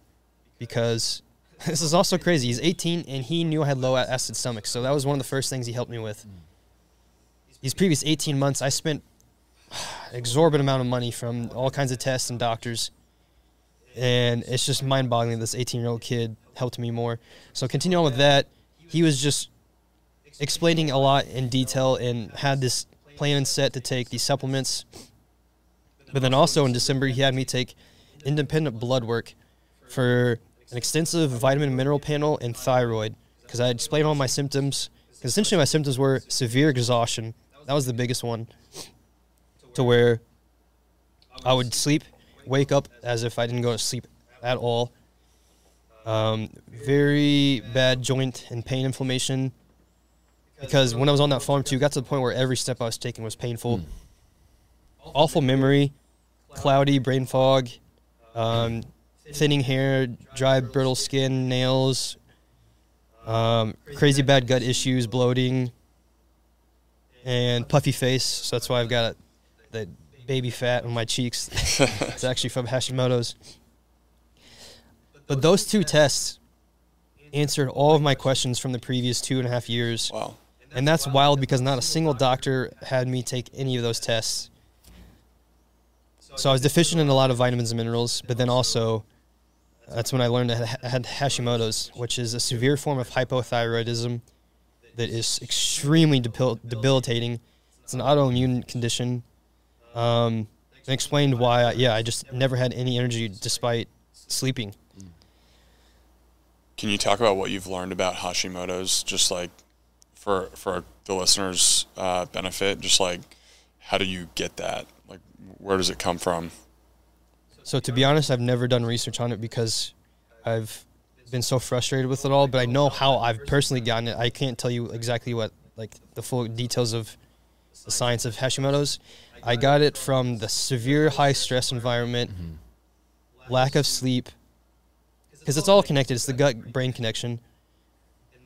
Speaker 2: Because (laughs) this is also crazy. He's 18 and he knew I had low acid stomach, so that was one of the first things he helped me with. These previous 18 months, I spent (sighs) exorbitant amount of money from all kinds of tests and doctors. And it's just mind boggling this 18 year old kid helped me more. So, continue on with that. He was just explaining a lot in detail and had this plan and set to take these supplements. But then also in December, he had me take independent blood work for an extensive vitamin mineral panel and thyroid because I explained all my symptoms. Because essentially, my symptoms were severe exhaustion. That was the biggest one. To where I would sleep, wake up as if I didn't go to sleep at all. Um, very bad joint and pain inflammation. Because when I was on that farm too, got to the point where every step I was taking was painful. Awful memory, cloudy brain fog, um, thinning hair, dry, brittle skin, nails, um, crazy bad gut issues, bloating, and puffy face. So that's why I've got that baby fat on my cheeks. (laughs) it's actually from Hashimoto's. But those two tests answered all of my questions from the previous two and a half years.
Speaker 1: Wow.
Speaker 2: And that's wild because not a single doctor had me take any of those tests. So I was deficient in a lot of vitamins and minerals, but then also that's when I learned I had Hashimoto's, which is a severe form of hypothyroidism that is extremely debil- debilitating. It's an autoimmune condition. Um, and explained why, I, yeah, I just never had any energy despite sleeping.
Speaker 1: Can you talk about what you've learned about Hashimoto's, just like for for the listeners' uh, benefit? Just like how do you get that? Like where does it come from?
Speaker 2: So to be honest, I've never done research on it because I've been so frustrated with it all. But I know how I've personally gotten it. I can't tell you exactly what like the full details of the science of Hashimoto's. I got it from the severe high stress environment, lack of sleep, because it's all connected. It's the gut brain connection,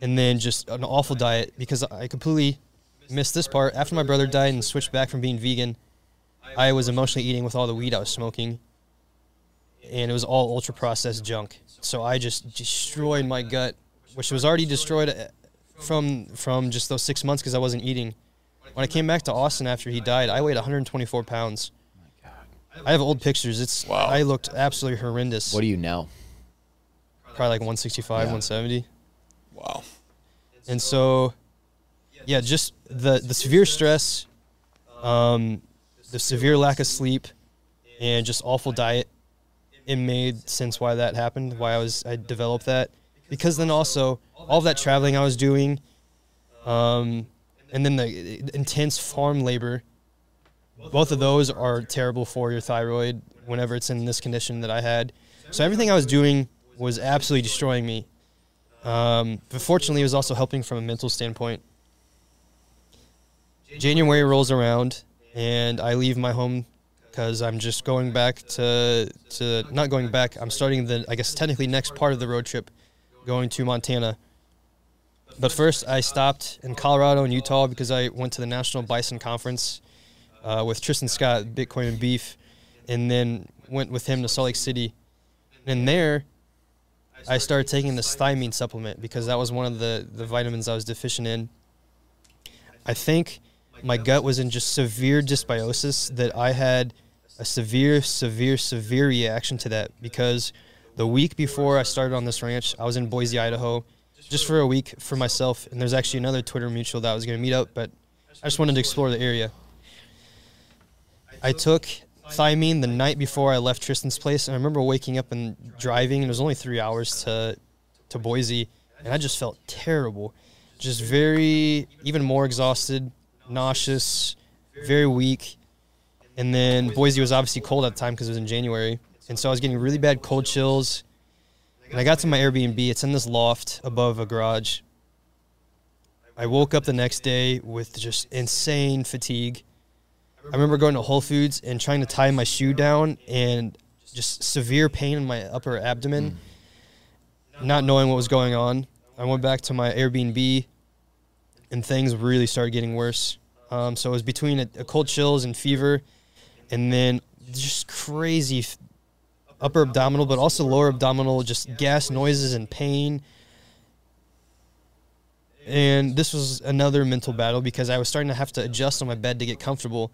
Speaker 2: and then just an awful diet because I completely missed this part. After my brother died and switched back from being vegan, I was emotionally eating with all the weed I was smoking, and it was all ultra processed junk. So I just destroyed my gut, which was already destroyed uh, from from just those six months because I wasn't eating. When I came back to Austin after he died, I weighed 124 pounds. I have old pictures. It's
Speaker 1: Wow.
Speaker 2: I looked absolutely horrendous.
Speaker 3: What do you know?
Speaker 2: Probably like 165,
Speaker 3: Yeah.
Speaker 2: 170.
Speaker 1: Wow.
Speaker 2: And so, yeah, just the the severe stress, um, the severe lack of sleep, and just awful diet. It made sense why that happened. Why I was I developed that because then also all that traveling I was doing, um, and then the intense farm labor. Both of those are terrible for your thyroid whenever it's in this condition that I had. So everything I was doing was absolutely destroying me. Um, but fortunately, it was also helping from a mental standpoint. January rolls around, and I leave my home because I'm just going back to to not going back. I'm starting the I guess technically next part of the road trip, going to Montana. But first, I stopped in Colorado and Utah because I went to the National Bison Conference uh, with Tristan Scott, Bitcoin and Beef, and then went with him to Salt Lake City. And there, I started taking this thiamine supplement because that was one of the, the vitamins I was deficient in. I think my gut was in just severe dysbiosis that I had a severe, severe, severe reaction to that because the week before I started on this ranch, I was in Boise, Idaho, just for a week for myself. And there's actually another Twitter mutual that I was going to meet up, but I just wanted to explore the area. I took thiamine the night before I left Tristan's place, and I remember waking up and driving, and it was only three hours to to Boise, and I just felt terrible, just very even more exhausted, nauseous, very weak. And then Boise was obviously cold at the time because it was in January, and so I was getting really bad cold chills. And I got to my Airbnb. It's in this loft above a garage. I woke up the next day with just insane fatigue. I remember going to Whole Foods and trying to tie my shoe down and just severe pain in my upper abdomen, not knowing what was going on. I went back to my Airbnb and things really started getting worse. Um, so it was between a, a cold chills and fever, and then just crazy f- upper abdominal, but also lower abdominal, just gas noises and pain. And this was another mental battle because I was starting to have to adjust on my bed to get comfortable.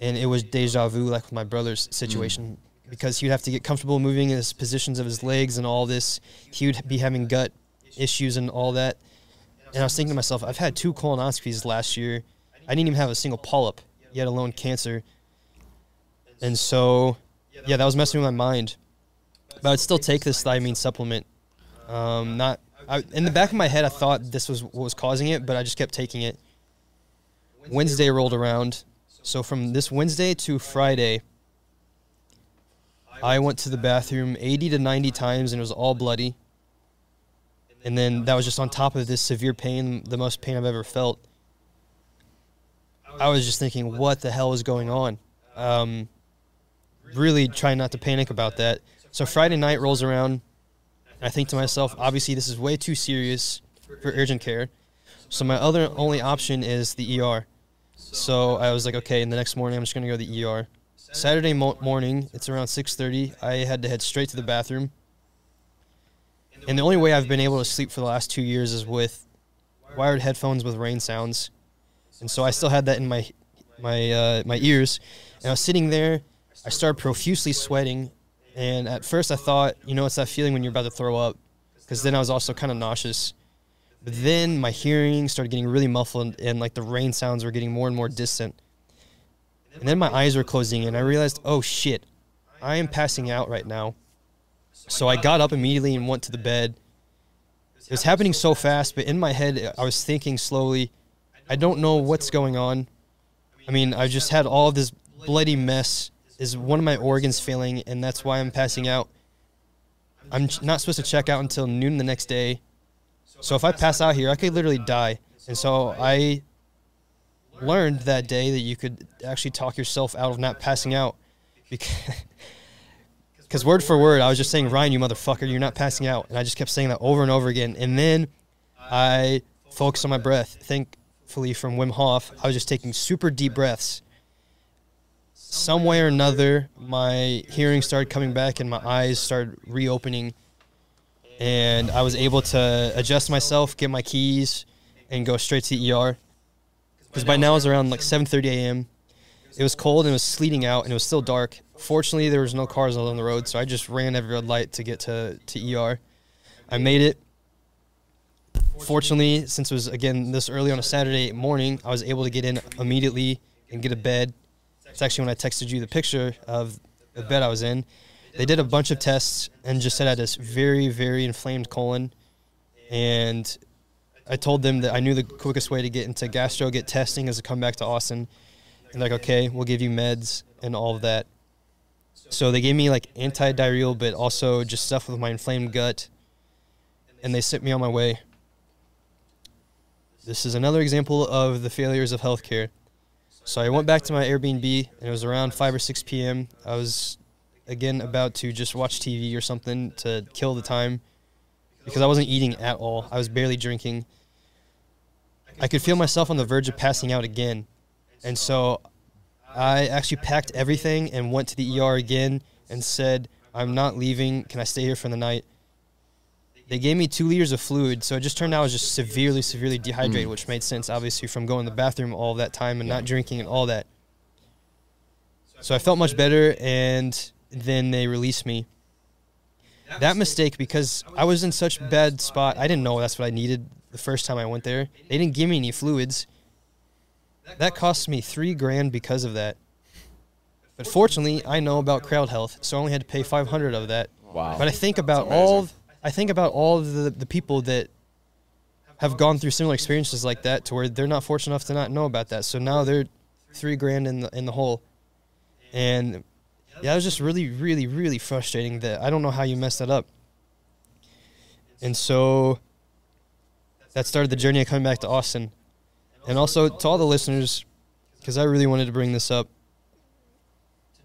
Speaker 2: And it was deja vu, like with my brother's situation, because he would have to get comfortable moving his positions of his legs and all this. He would be having gut issues and all that. And I was thinking to myself, I've had two colonoscopies last year. I didn't even have a single polyp, yet alone cancer. And so, yeah, that was messing with my mind. But I'd still take this thiamine supplement. Um, not I, in the back of my head, I thought this was what was causing it, but I just kept taking it. Wednesday rolled around, so from this Wednesday to Friday, I went to the bathroom 80 to 90 times, and it was all bloody. And then that was just on top of this severe pain, the most pain I've ever felt. I was just thinking, what the hell is going on? Um, really trying not to panic about that. So Friday night rolls around. I think to myself, obviously this is way too serious for urgent care. So my other only option is the ER. So I was like, okay. And the next morning, I'm just gonna go to the ER. Saturday mo- morning, it's around 6:30. I had to head straight to the bathroom. And the only way I've been able to sleep for the last two years is with wired headphones with rain sounds. And so I still had that in my my uh, my ears. And I was sitting there. I started profusely sweating. And at first, I thought, you know, it's that feeling when you're about to throw up. Because then I was also kind of nauseous. But then my hearing started getting really muffled, and like the rain sounds were getting more and more distant. And then my eyes were closing, and I realized, oh shit, I am passing out right now. So I got up immediately and went to the bed. It was happening so fast, but in my head, I was thinking slowly, I don't know what's going on. I mean, I just had all this bloody mess. Is one of my organs failing, and that's why I'm passing out. I'm not supposed to check out until noon the next day. So if I pass out here, I could literally die. And so I learned that day that you could actually talk yourself out of not passing out. Because (laughs) word for word, I was just saying, Ryan, you motherfucker, you're not passing out. And I just kept saying that over and over again. And then I focused on my breath. Thankfully, from Wim Hof, I was just taking super deep breaths. Some way or another, my hearing started coming back and my eyes started reopening. And I was able to adjust myself, get my keys, and go straight to the ER. Because by now it was around like 7:30 a.m. It was cold and it was sleeting out and it was still dark. Fortunately, there was no cars on the road, so I just ran every red light to get to, to ER. I made it. Fortunately, since it was again this early on a Saturday morning, I was able to get in immediately and get a bed. It's actually when I texted you the picture of the bed I was in. They did a bunch of tests and just said I had this very, very inflamed colon. And I told them that I knew the quickest way to get into gastro, get testing, is to come back to Austin. And like, okay, we'll give you meds and all of that. So they gave me like anti-diarrheal, but also just stuff with my inflamed gut, and they sent me on my way. This is another example of the failures of healthcare. So I went back to my Airbnb, and it was around 5 or 6 p.m. I was, again, about to just watch TV or something to kill the time because I wasn't eating at all. I was barely drinking. I could feel myself on the verge of passing out again. And so I actually packed everything and went to the ER again and said, I'm not leaving. Can I stay here for the night? They gave me two liters of fluid, so it just turned out I was just severely, severely dehydrated, which made sense, obviously, from going to the bathroom all that time and not drinking and all that. So I felt much better, and then they released me. That mistake, because I was in such bad spot, I didn't know that's what I needed the first time I went there. They didn't give me any fluids. That cost me three grand because of that. But fortunately, I know about CrowdHealth, so I only had to pay 500 of that.
Speaker 3: Wow.
Speaker 2: But I think about all I think about all the the people that have gone through similar experiences like that to where they're not fortunate enough to not know about that. So now they're three grand in the in the hole. And yeah, it was just really, really, really frustrating that I don't know how you messed that up. And so that started the journey of coming back to Austin. And also to all the listeners, because I really wanted to bring this up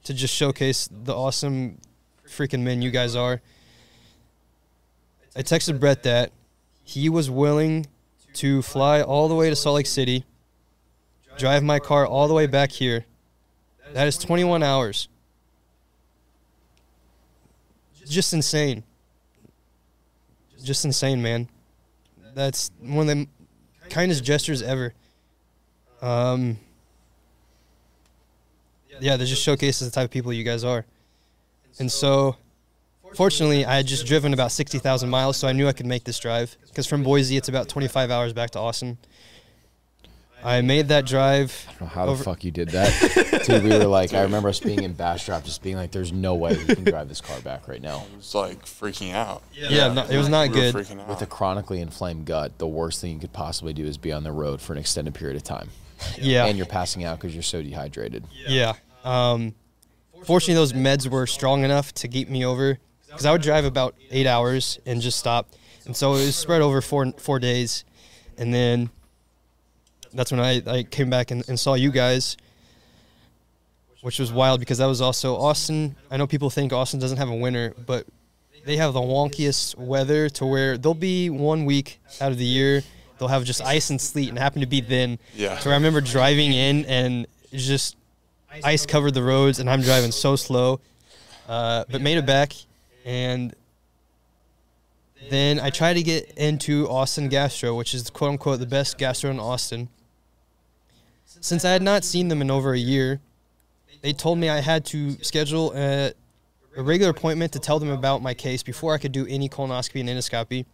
Speaker 2: to just showcase the awesome freaking men you guys are. I texted Brett that he was willing to fly all the way to Salt Lake City, drive my car all the way back here. That is 21 hours. Just insane. Just insane, man. That's one of the kindest gestures ever. Um, yeah, that just showcases the type of people you guys are. And so, fortunately, I had just driven about 60,000 miles, so I knew I could make this drive. Because from Boise, it's about 25 hours back to Austin. I made that drive.
Speaker 3: I don't know how
Speaker 2: over-
Speaker 3: the fuck you did that. Dude, we were like, I remember us being in Bastrop, just being like, "There's no way we can drive this car back right now."
Speaker 1: I was like freaking out.
Speaker 2: Yeah, no, it was not
Speaker 1: We
Speaker 2: good.
Speaker 1: freaking out.
Speaker 3: With a chronically inflamed gut, the worst thing you could possibly do is be on the road for an extended period of time,
Speaker 2: Yeah,
Speaker 3: and you're passing out because you're so dehydrated.
Speaker 2: yeah. Um, fortunately, those meds were strong enough to keep me over. Because I would drive about eight hours and just stop, and so it was spread over four four days, and then that's when I, I came back and, and saw you guys, which was wild because that was also Austin. I know people think Austin doesn't have a winter, but they have the wonkiest weather to where they'll be one week out of the year they'll have just ice and sleet and happen to be then.
Speaker 1: Yeah.
Speaker 2: So I remember driving in and just ice covered the roads and I'm driving so slow, uh, but made it back and. Then I tried to get into Austin Gastro, which is quote unquote the best gastro in Austin. Since I had not seen them in over a year, they told me I had to schedule a, a regular appointment to tell them about my case before I could do any colonoscopy and endoscopy.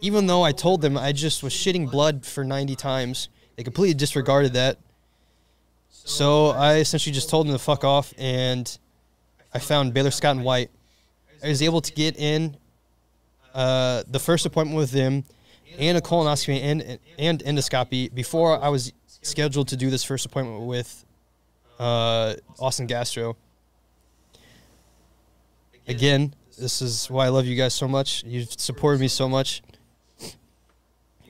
Speaker 2: Even though I told them I just was shitting blood for 90 times, they completely disregarded that. So I essentially just told them to fuck off, and I found Baylor Scott and White. I was able to get in uh, the first appointment with them and a colonoscopy and, and endoscopy before I was scheduled to do this first appointment with uh, Austin Gastro. Again, this is why I love you guys so much. You've supported me so much.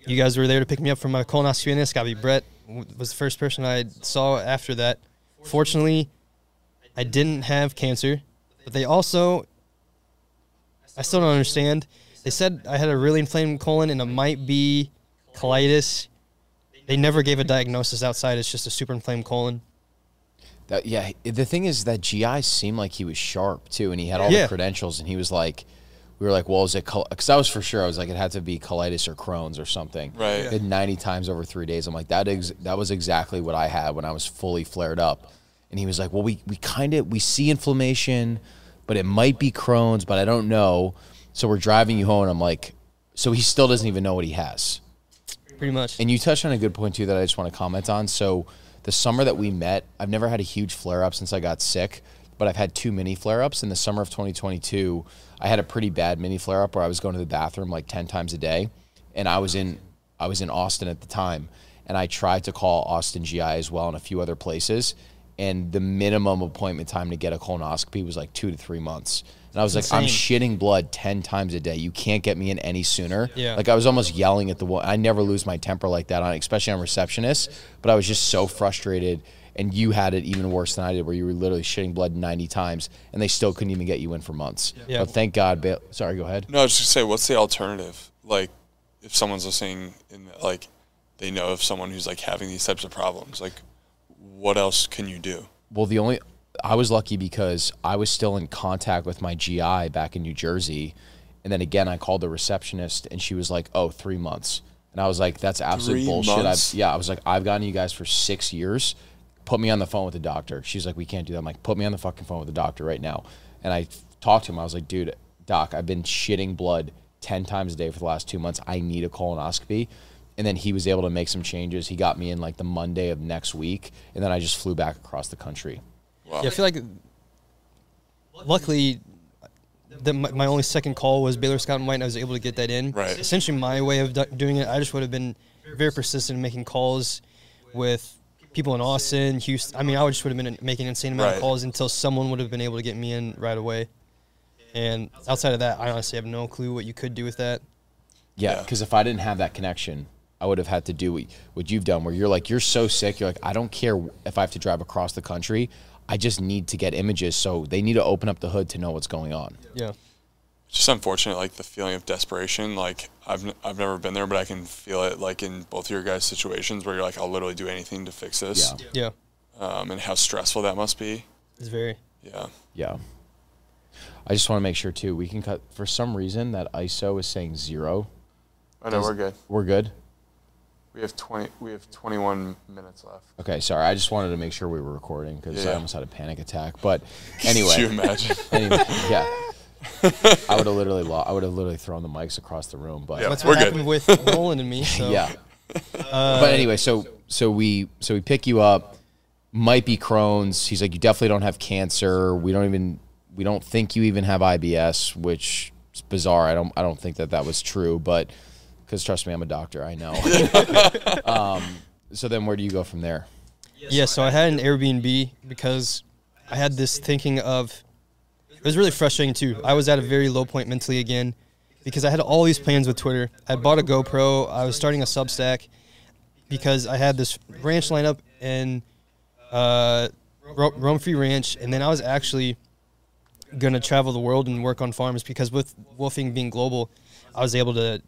Speaker 2: You guys were there to pick me up from my colonoscopy and endoscopy. Brett was the first person I saw after that. Fortunately, I didn't have cancer, but they also, I still don't understand. They said I had a really inflamed colon and it might be colitis. They never gave a diagnosis outside. It's just a super inflamed colon.
Speaker 3: That yeah, the thing is that GI seemed like he was sharp too, and he had all
Speaker 2: Yeah.
Speaker 3: the credentials, and he was like, we were like, well, is it? Because I was for sure, I was like, it had to be colitis or Crohn's or something.
Speaker 1: Right.
Speaker 3: Did ninety times over three days. I'm like, that ex- that was exactly what I had when I was fully flared up, and he was like, well, we we kind of we see inflammation, but it might be Crohn's, but I don't know. So we're driving you home, and I'm like, so he still doesn't even know what he has.
Speaker 2: Pretty much.
Speaker 3: And you touched on a good point too that I just want to comment on. So the summer that we met, I've never had a huge flare up since I got sick, but I've had two mini flare ups. In the summer of 2022, I had a pretty bad mini flare up where I was going to the bathroom like 10 times a day, and I was in I was in Austin at the time, and I tried to call Austin GI as well and a few other places, and the minimum appointment time to get a colonoscopy was like two to three months. And I was like, I'm shitting blood 10 times a day. You can't get me in any sooner.
Speaker 2: Yeah.
Speaker 3: Like I was almost yelling at the wall. I never lose my temper like that on, especially on receptionists. But I was just so frustrated, and you had it even worse than I did, where you were literally shitting blood 90 times, and they still couldn't even get you in for months.
Speaker 2: Yeah.
Speaker 3: But thank God. Ba- Sorry, go ahead.
Speaker 1: No, I was just gonna say, what's the alternative? Like, if someone's listening and like they know of someone who's like having these types of problems, like, what else can you do?
Speaker 3: Well, the only I was lucky because I was still in contact with my GI back in New Jersey, and then again I called the receptionist, and she was like, "Oh, three months," and I was like, "That's absolute
Speaker 1: Three
Speaker 3: bullshit." I've, yeah, I was like, "I've gotten you guys for six years. Put me on the phone with the doctor." She's like, "We can't do that." I'm like, "Put me on the fucking phone with the doctor right now," and I talked to him. I was like, "Dude, doc, I've been shitting blood ten times a day for the last two months. I need a colonoscopy." And then he was able to make some changes. He got me in like the Monday of next week, and then I just flew back across the country.
Speaker 1: Wow.
Speaker 2: Yeah, I feel like luckily the, my, my only second call was Baylor Scott and White, and I was able to get that in.
Speaker 1: Right.
Speaker 2: Essentially, my way of do- doing it, I just would have been very persistent in making calls with people in Austin, Houston. I mean, I would just would have been making an insane amount
Speaker 1: Right.
Speaker 2: of calls until someone would have been able to get me in right away. And outside of that, I honestly have no clue what you could do with that.
Speaker 3: Yeah,
Speaker 1: Yeah.
Speaker 3: because if I didn't have that connection, I would have had to do what, what you've done, where you're like, you're so sick, you're like, I don't care if I have to drive across the country. I just need to get images. So they need to open up the hood to know what's going on.
Speaker 2: Yeah.
Speaker 1: It's just unfortunate, like the feeling of desperation. Like I've n- I've never been there, but I can feel it, like in both of your guys' situations, where you're like, I'll literally do anything to fix this,
Speaker 3: Yeah.
Speaker 2: Yeah.
Speaker 1: um, and how stressful that must be.
Speaker 2: It's very.
Speaker 1: Yeah.
Speaker 3: Yeah. I just want to make sure too. We can cut for some reason that ISO is saying zero.
Speaker 1: I know
Speaker 3: Does-
Speaker 1: we're good.
Speaker 3: We're good.
Speaker 1: We have twenty. We have twenty-one minutes left.
Speaker 3: Okay, sorry. I just wanted to make sure we were recording because I almost had a panic attack. But (laughs)
Speaker 1: Could you
Speaker 3: anyway,
Speaker 1: imagine? (laughs)
Speaker 3: anyway, yeah. (laughs) I would have literally, lo- I would have literally thrown the mics across the room. But
Speaker 1: Yeah.
Speaker 2: That's
Speaker 1: we're good.
Speaker 2: with Nolan and me. So,
Speaker 3: yeah.
Speaker 2: uh,
Speaker 3: But anyway, so so we so we pick you up. Might be Crohn's. He's like, you definitely don't have cancer. We don't even we don't think you even have IBS, which is bizarre. I don't I don't think that that was true, but because trust me, I'm a doctor. I know. (laughs) (laughs) um, so then, where do you go from there?
Speaker 2: Yeah, so I had an Airbnb because I had this thinking of it was really frustrating too. I was at a very low point mentally again because I had all these plans with Twitter. I bought a GoPro, I was starting a Substack because I had this ranch lineup in uh, Ro- Rome Free Ranch, and then I was actually gonna travel the world and work on farms because with WWOOFing being global, I was able to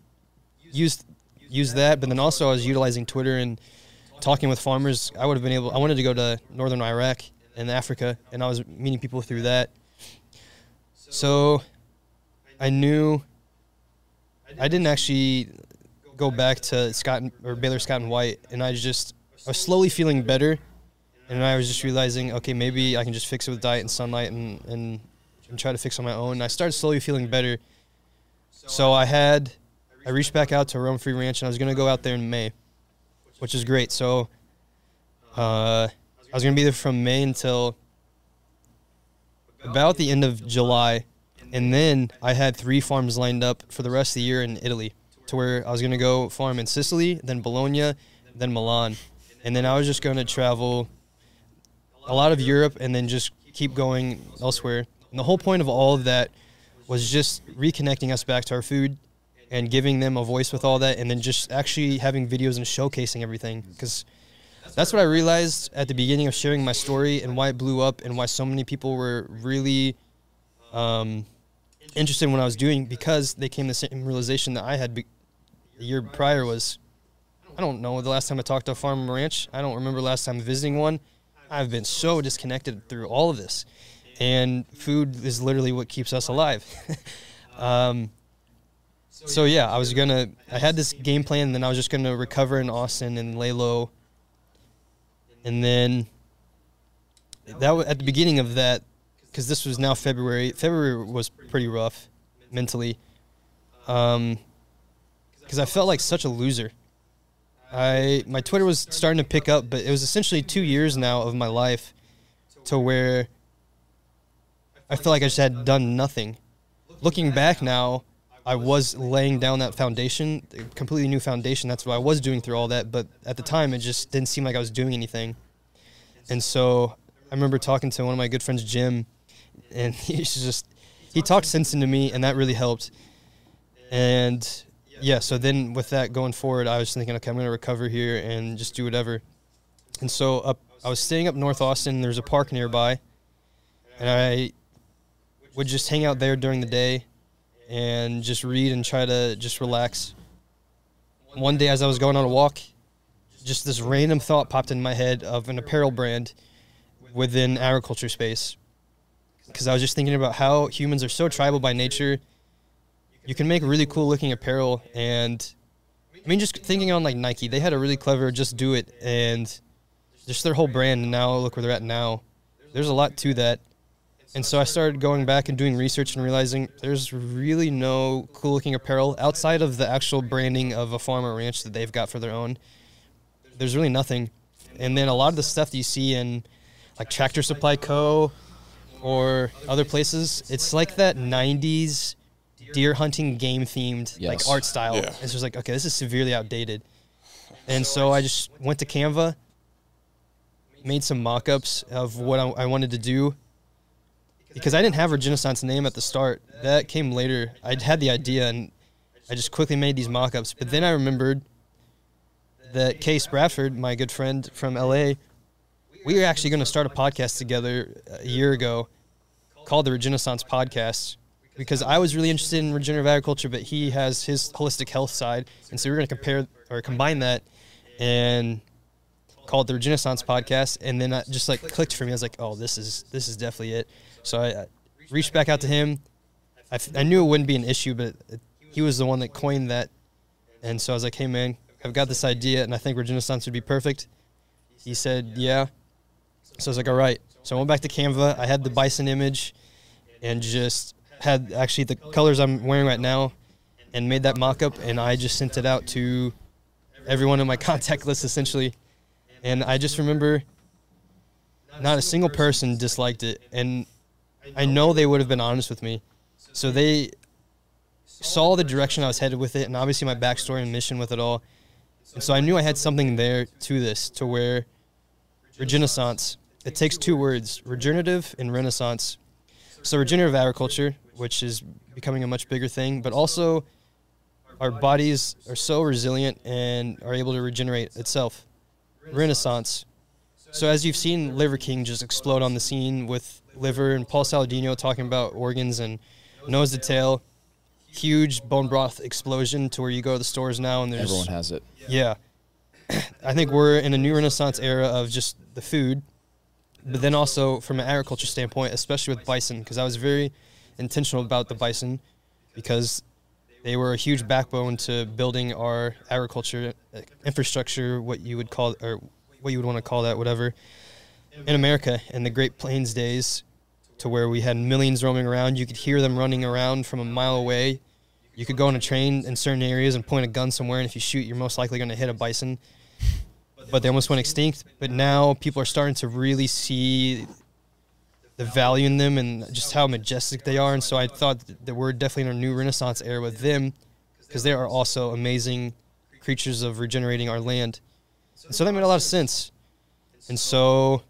Speaker 2: use use that, but then also I was utilizing Twitter and talking with farmers. I would have been able. I wanted to go to northern Iraq and Africa, and I was meeting people through that. So I knew I didn't actually go back to Scott or Baylor Scott and White, and I just I was slowly feeling better, and I was just realizing, okay, maybe I can just fix it with diet and sunlight and and, and try to fix on my own. And I started slowly feeling better. So I had I reached back out to Rome Free Ranch, and I was gonna go out there in May, which is great. So uh, I was gonna be there from May until about the end of July, and then I had three farms lined up for the rest of the year in Italy, to where I was gonna go farm in Sicily, then Bologna, then Milan, and then I was just gonna travel a lot of Europe, and then just keep going elsewhere. And the whole point of all of that was just reconnecting us back to our food and giving them a voice with all that, and then just actually having videos and showcasing everything because that's what I realized at the beginning of sharing my story and why it blew up and why so many people were really um, interested in what I was doing because they came to the same realization that I had be- the year prior was I don't know the last time I talked to a farm ranch. I don't remember last time visiting one. I've been so disconnected through all of this, and food is literally what keeps us alive. (laughs) um, so yeah, I was gonna. I had this game plan, and then I was just gonna recover in Austin and lay low. And then that wa- at the beginning of that, because this was now February. February was pretty rough mentally, um, because I felt like such a loser. I my Twitter was starting to pick up, but it was essentially two years now of my life, to where I feel like I just had done nothing. Looking back now, I was laying down that foundation, a completely new foundation. That's what I was doing through all that. But at the time, it just didn't seem like I was doing anything. And so I remember talking to one of my good friends, Jim, and (laughs) he's just he talked sense into me, and that really helped. And yeah, so then with that going forward, I was thinking, okay, I'm going to recover here and just do whatever. And so up, I was staying up North Austin. There's a park nearby, and I would just hang out there during the day and just read and try to just relax. One day, as I was going on a walk, just this random thought popped in my head of an apparel brand within agriculture space. Because I was just thinking about how humans are so tribal by nature. You can make really cool looking apparel, and I mean, just thinking on like Nike, they had a really clever "just do it" and just their whole brand. And now look where they're at now. There's a lot to that. And so I started going back and doing research and realizing there's really no cool looking apparel outside of the actual branding of a farm or ranch that they've got for their own. There's really nothing. And then a lot of the stuff that you see in like Tractor Supply Co. or other places, it's like that 90s deer hunting game themed like art style.
Speaker 1: Yeah.
Speaker 2: It's just like, okay, this is severely outdated. And so I just went to Canva, made some mock ups of what I, I wanted to do because I didn't have Regenaissance name at the start. That came later. I had the idea and I just quickly made these mock-ups. But then I remembered that Case Bradford, my good friend from LA, we were actually going to start a podcast together uh, a year ago called the Regenaissance Podcast because I was really interested in regenerative agriculture, but he has his holistic health side, and so we were going to compare or combine that and call it the Regenaissance Podcast. And then I just like clicked for me. I was like, oh, this is this is definitely it. So I, reached back out to him. I, knew it wouldn't be an issue, but it, he was the one that coined that, and so I was like, hey man, I've got this idea, and I think Regenaissance would be perfect. He said, yeah. So I was like, all right. So I went back to Canva. I had the bison image, and just had actually the colors I'm wearing right now, and made that mock-up, and I just sent it out to everyone in my (laughs) contact list essentially. And I just remember not a single person disliked it, and I know they would have been honest with me. So they saw the direction I was headed with it, and obviously my backstory and mission with it all. And so I knew I had something there to this, to where regenaissance, it takes two words, regenerative and renaissance. So regenerative agriculture, which is becoming a much bigger thing, but also our bodies are so resilient and are able to regenerate itself. Renaissance. So as you've seen Liver King just explode on the scene with liver and Paul Saladino talking about organs and nose to tail, huge bone broth explosion to where you go to the stores now and there's
Speaker 3: Everyone has it.
Speaker 2: yeah. (clears throat) I think we're in a new renaissance era of just the food, but then also from an agriculture standpoint, especially with bison, because I was very intentional about the bison because they were a huge backbone to building our agriculture uh, infrastructure, what you would call or what you would want to call that, whatever, in America in the Great Plains days, to where we had millions roaming around. You could hear them running around from a mile away. You could go on a train in certain areas and point a gun somewhere, and if you shoot, you're most likely going to hit a bison. But they almost went extinct. But now people are starting to really see the value in them and just how majestic they are. And so I thought that we're definitely in a new Renaissance era with them because they are also amazing creatures of regenerating our land. And so that made a lot of sense. And so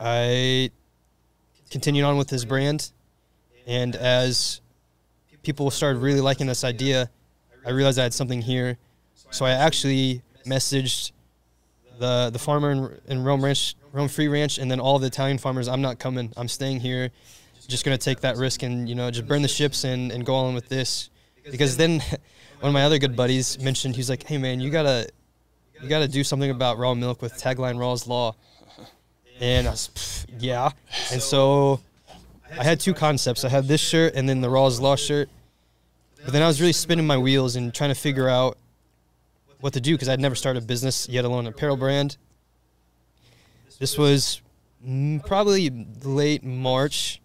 Speaker 2: I continued on with his brand. And as people started really liking this idea, I realized I had something here. So I actually messaged the the farmer in, in Rome Ranch, Rome Free Ranch, and then all the Italian farmers. I'm not coming. I'm staying here. Just gonna take that risk and you know just burn the ships and, and go on with this. Because then (laughs) one of my other good buddies mentioned he's like, hey man, you gotta you gotta do something about raw milk with tagline Raw's Law. And I was, "Pff, yeah. And so I had two concepts. I had this shirt and then the Raw's Law shirt. But then I was really spinning my wheels and trying to figure out what to do because I'd never started a business, yet alone an apparel brand. This was mm, probably late March.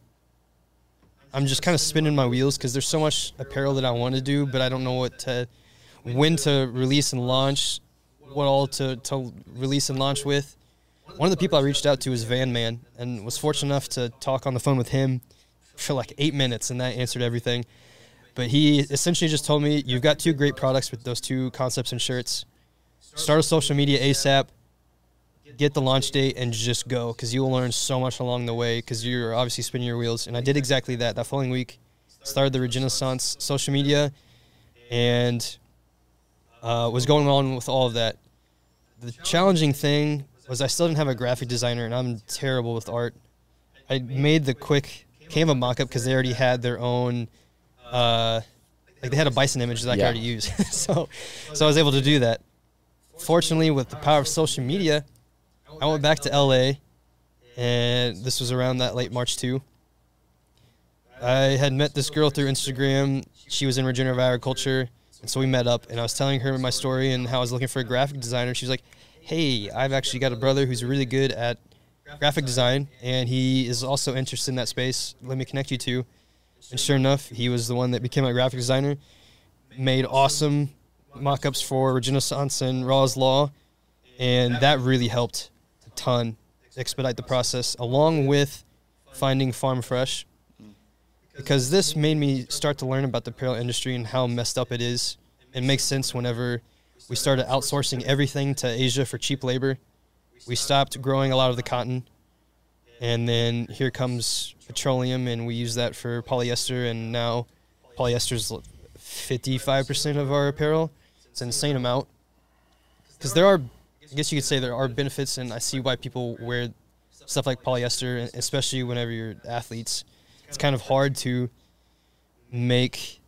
Speaker 2: I'm just kind of spinning my wheels because there's so much apparel that I want to do, but I don't know what to, when to release and launch, what all to, to release and launch with. One of the people I reached out to was Van Man and was fortunate enough to talk on the phone with him for like eight minutes, and that answered everything. But he essentially just told me, "You've got two great products with those two concepts and shirts. Start a social media ASAP. Get the launch date and just go, because you will learn so much along the way. Because you're obviously spinning your wheels, and I did exactly that. That following week, started the Regenaissance social media, and uh, was going on with all of that. The challenging thing was I still didn't have a graphic designer, and I'm terrible with art. I made the quick Canva mockup because they already had their own uh, like they had a bison image that I could
Speaker 3: Yeah.
Speaker 2: already use. (laughs) so, so I was able to do that. Fortunately, with the power of social media, I went back to LA, and this was around that late March too. I had met this girl through Instagram. She was in regenerative agriculture, and so we met up. And I was telling her my story and how I was looking for a graphic designer. She was like, "Hey, I've actually got a brother who's really good at graphic design, and he is also interested in that space. Let me connect you to." And sure enough, he was the one that became my graphic designer. Made awesome mock-ups for Regenaissance and Raw's Law, and that really helped a ton expedite the process, along with finding Farm Fresh, because this made me start to learn about the apparel industry and how messed up it is. It makes sense whenever we started outsourcing everything to Asia for cheap labor. We stopped growing a lot of the cotton. And then here comes petroleum and we use that for polyester and now polyester is 55% of our apparel. It's an insane amount. Because there are i guess you could say there are benefits and i see why people wear stuff like polyester especially whenever you're athletes. It's kind of hard to make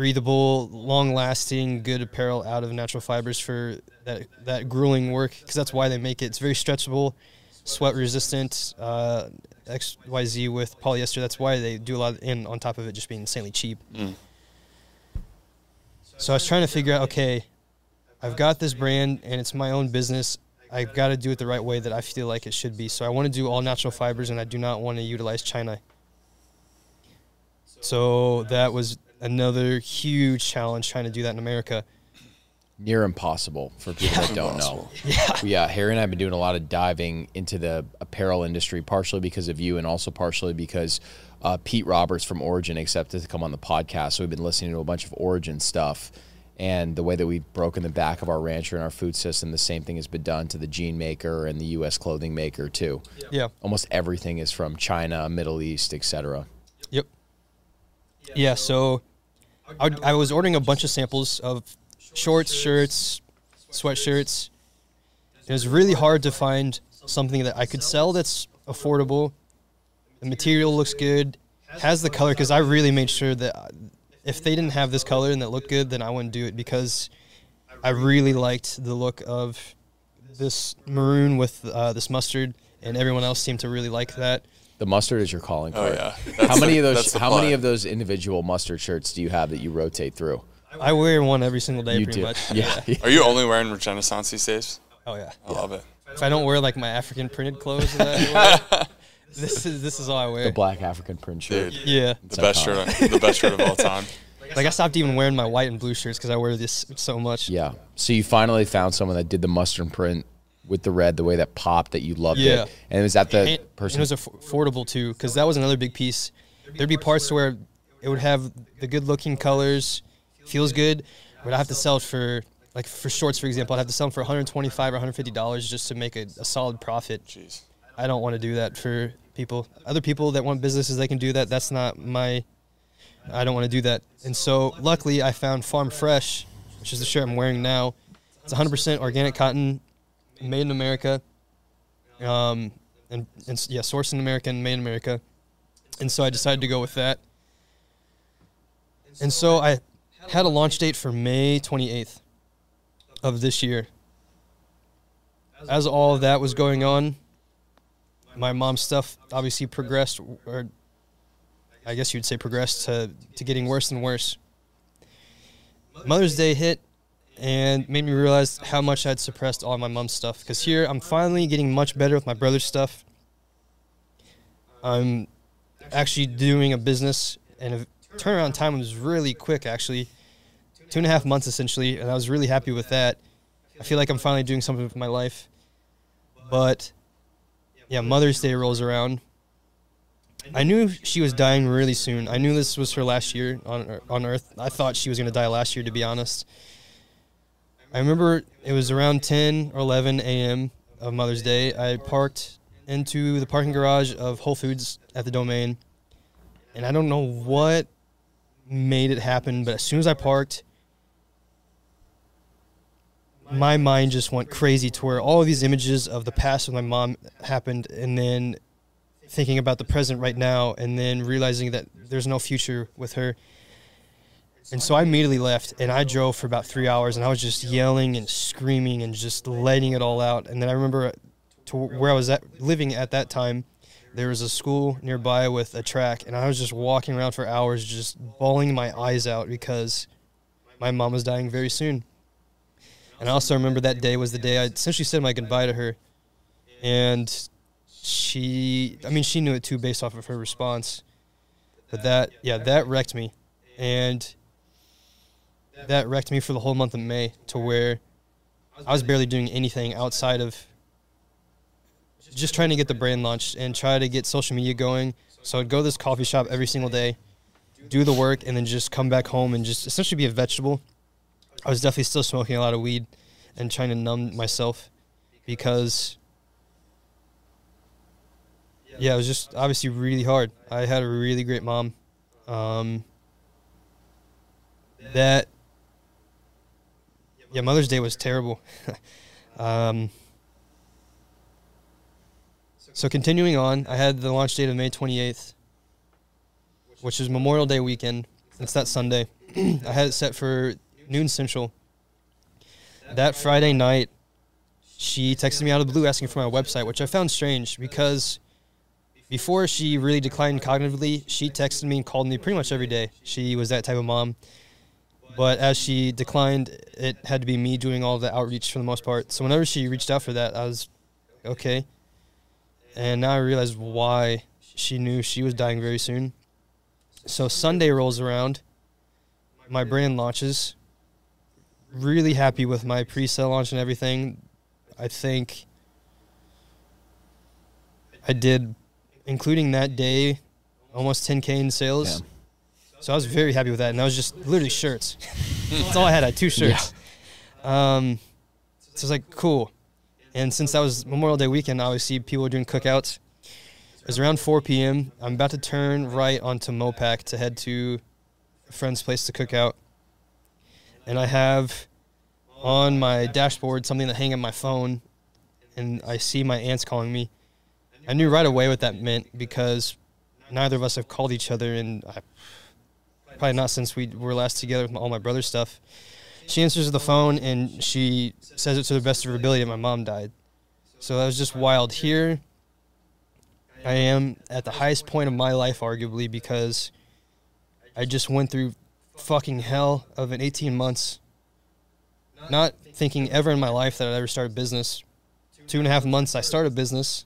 Speaker 2: breathable long lasting good apparel out of natural fibers for that that grueling work because that's why they make it it's very stretchable sweat resistant uh, XYZ with polyester. That's why they do a lot, and on top of it just being insanely cheap.
Speaker 1: Mm.
Speaker 2: So I was trying to figure out, okay, I've got this brand and it's my own business. I've got to do it the right way that I feel like it should be. So I want to do all natural fibers and I do not want to utilize China. So that was another huge challenge trying to do that in America.
Speaker 3: Near impossible for people that don't know. (laughs)
Speaker 2: Yeah.
Speaker 3: Yeah, Harry and I have been doing a lot of diving into the apparel industry, partially because of you, and also partially because uh, Pete Roberts from Origin accepted to come on the podcast. So we've been listening to a bunch of Origin stuff, and the way that we've broken the back of our rancher and our food system, the same thing has been done to the jean maker and the U.S. clothing maker too.
Speaker 2: Yeah.
Speaker 3: Almost everything is from China, Middle East, etc.
Speaker 2: Yep. Yeah, so I, I was ordering a bunch of samples of shorts, shirts, sweatshirts. It was really hard to find something that I could sell that's affordable. The material looks good, has the color, because I really made sure that if they didn't have this color and that looked good, then I wouldn't do it because I really liked the look of this maroon with uh, this mustard, and everyone else seemed to really like that.
Speaker 3: The mustard is your calling
Speaker 1: Oh
Speaker 3: card.
Speaker 1: yeah.
Speaker 3: How many
Speaker 1: the-
Speaker 3: of those?
Speaker 1: that's the
Speaker 3: How many of those individual mustard shirts do you have that you rotate through?
Speaker 2: I wear one every single day,
Speaker 3: you
Speaker 2: pretty
Speaker 3: do.
Speaker 2: much. (laughs)
Speaker 3: Yeah.
Speaker 1: Are you only wearing Renaissance these days?
Speaker 2: Oh yeah.
Speaker 1: I love it.
Speaker 2: If I don't wear like my African printed clothes, that I (laughs) wear, this is this is all I wear.
Speaker 3: the black African print shirt.
Speaker 1: Dude,
Speaker 2: yeah.
Speaker 1: the best
Speaker 3: iconic.
Speaker 1: shirt, the best shirt of all time. (laughs)
Speaker 2: Like I stopped even wearing my white and blue shirts because I wear this so much.
Speaker 3: Yeah. So you finally found someone that did the mustard print with the red, the way that popped, that you loved
Speaker 2: Yeah.
Speaker 3: it. And it was that the
Speaker 2: And, and it was affordable too, because that was another big piece. There'd be parts where it would have the good-looking colors, feels good, but I have to sell it for like for shorts, for example, I'd have to sell them for 125 or 150 dollars just to make a, a solid profit.
Speaker 1: Jeez.
Speaker 2: I don't want to do that for people. Other people that want businesses, they can do that. That's not my. I don't want to do that. And so, luckily, I found Farm Fresh, which is the shirt I'm wearing now. It's 100% organic cotton, made in America. Um, and, and yeah, sourced in America and made in America. And so I decided to go with that. And so I had a launch date for May 28th of this year. As all of that was going on, my mom's stuff obviously progressed, or I guess you'd say progressed to, to getting worse and worse. Mother's Day hit and made me realize how much I'd suppressed all my mom's stuff. Because here I'm finally getting much better with my brother's stuff. I'm actually doing a business, and a turnaround time was really quick, actually. Two and a half months essentially, and I was really happy with that. I feel like I'm finally doing something with my life. But yeah, Mother's Day rolls around. I knew she was dying really soon. I knew this was her last year on on Earth. I thought she was going to die last year, to be honest. I remember it was around 10 or 11 a.m. of Mother's Day. I parked into the parking garage of Whole Foods at the Domain, and I don't know what made it happen, but as soon as I parked, my mind just went crazy to where all of these images of the past with my mom happened, and then thinking about the present right now, and then realizing that there's no future with her. And so I immediately left, and I drove for about three hours, and I was just yelling and screaming and just letting it all out. And then I remember to where I was at living at that time, there was a school nearby with a track, and I was just walking around for hours, just bawling my eyes out because my mom was dying very soon. And I also remember that day was the day I essentially said my goodbye to her. And she, I mean, she knew it too based off of her response. But that, yeah, that wrecked me. And that wrecked me for the whole month of May to where I was barely doing anything outside of just trying to get the brand launched and try to get social media going. So I'd go to this coffee shop every single day, do the work, and then just come back home and just essentially be a vegetable. I was definitely still smoking a lot of weed and trying to numb myself because yeah, it was just obviously really hard. I had a really great mom. Um, that yeah, Mother's Day was terrible. (laughs) um, so continuing on, I had the launch date of May 28th, which is Memorial Day weekend. It's that Sunday. (clears throat) I had it set for noon central. That Friday night, she texted me out of the blue asking for my website, which I found strange because before she really declined cognitively, she texted me and called me pretty much every day. She was that type of mom. But as she declined, it had to be me doing all the outreach for the most part. So whenever she reached out for that, I was okay. And now I realize why she knew she was dying very soon. So Sunday rolls around, my brand launches. Really happy with my pre-sale launch and everything. I think I did, including that day, almost 10k in sales.
Speaker 3: Yeah.
Speaker 2: So I was very happy with that, and that was just literally shirts. (laughs) That's all I had. I had two shirts. Um, so it's like cool. And since that was Memorial Day weekend, I always see people doing cookouts. It was around 4 p.m. I'm about to turn right onto Mopac to head to a friend's place to cook out. And I have on my dashboard something to hang on my phone, and I see my aunts calling me. I knew right away what that meant because neither of us have called each other in I, probably not since we were last together with all my brother's stuff. She answers the phone and she says it to the best of her ability that my mom died. So that was just wild. Here, I am at the highest point of my life, arguably, because I just went through fucking hell of an 18 months. Not thinking ever in my life that I'd ever start a business. Two and a half months, I started a business.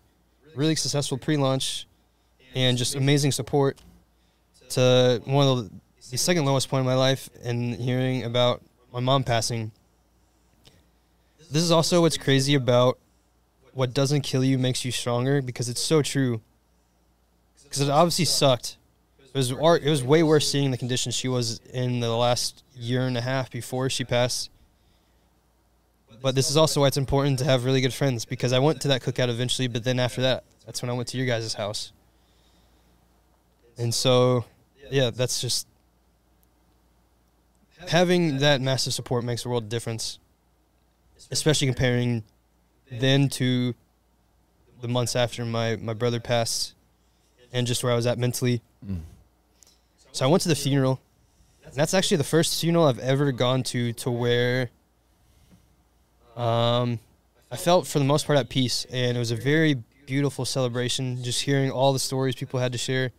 Speaker 2: Really successful pre launch and just amazing support to one of the, the second lowest point in my life and hearing about my mom passing. This is also what's crazy about what doesn't kill you makes you stronger because it's so true. Because it obviously sucked. It was it was way worse seeing the condition she was in the last year and a half before she passed. But this is also why it's important to have really good friends because I went to that cookout eventually, but then after that, that's when I went to your guys' house. And so, yeah, that's just having that massive support makes a world of difference, especially comparing then to the months after my, my brother passed and just where I was at mentally.
Speaker 3: Mm.
Speaker 2: So I went to the funeral. And that's actually the first funeral I've ever gone to to where um, I felt for the most part at peace. And it was a very beautiful celebration, just hearing all the stories people had to share.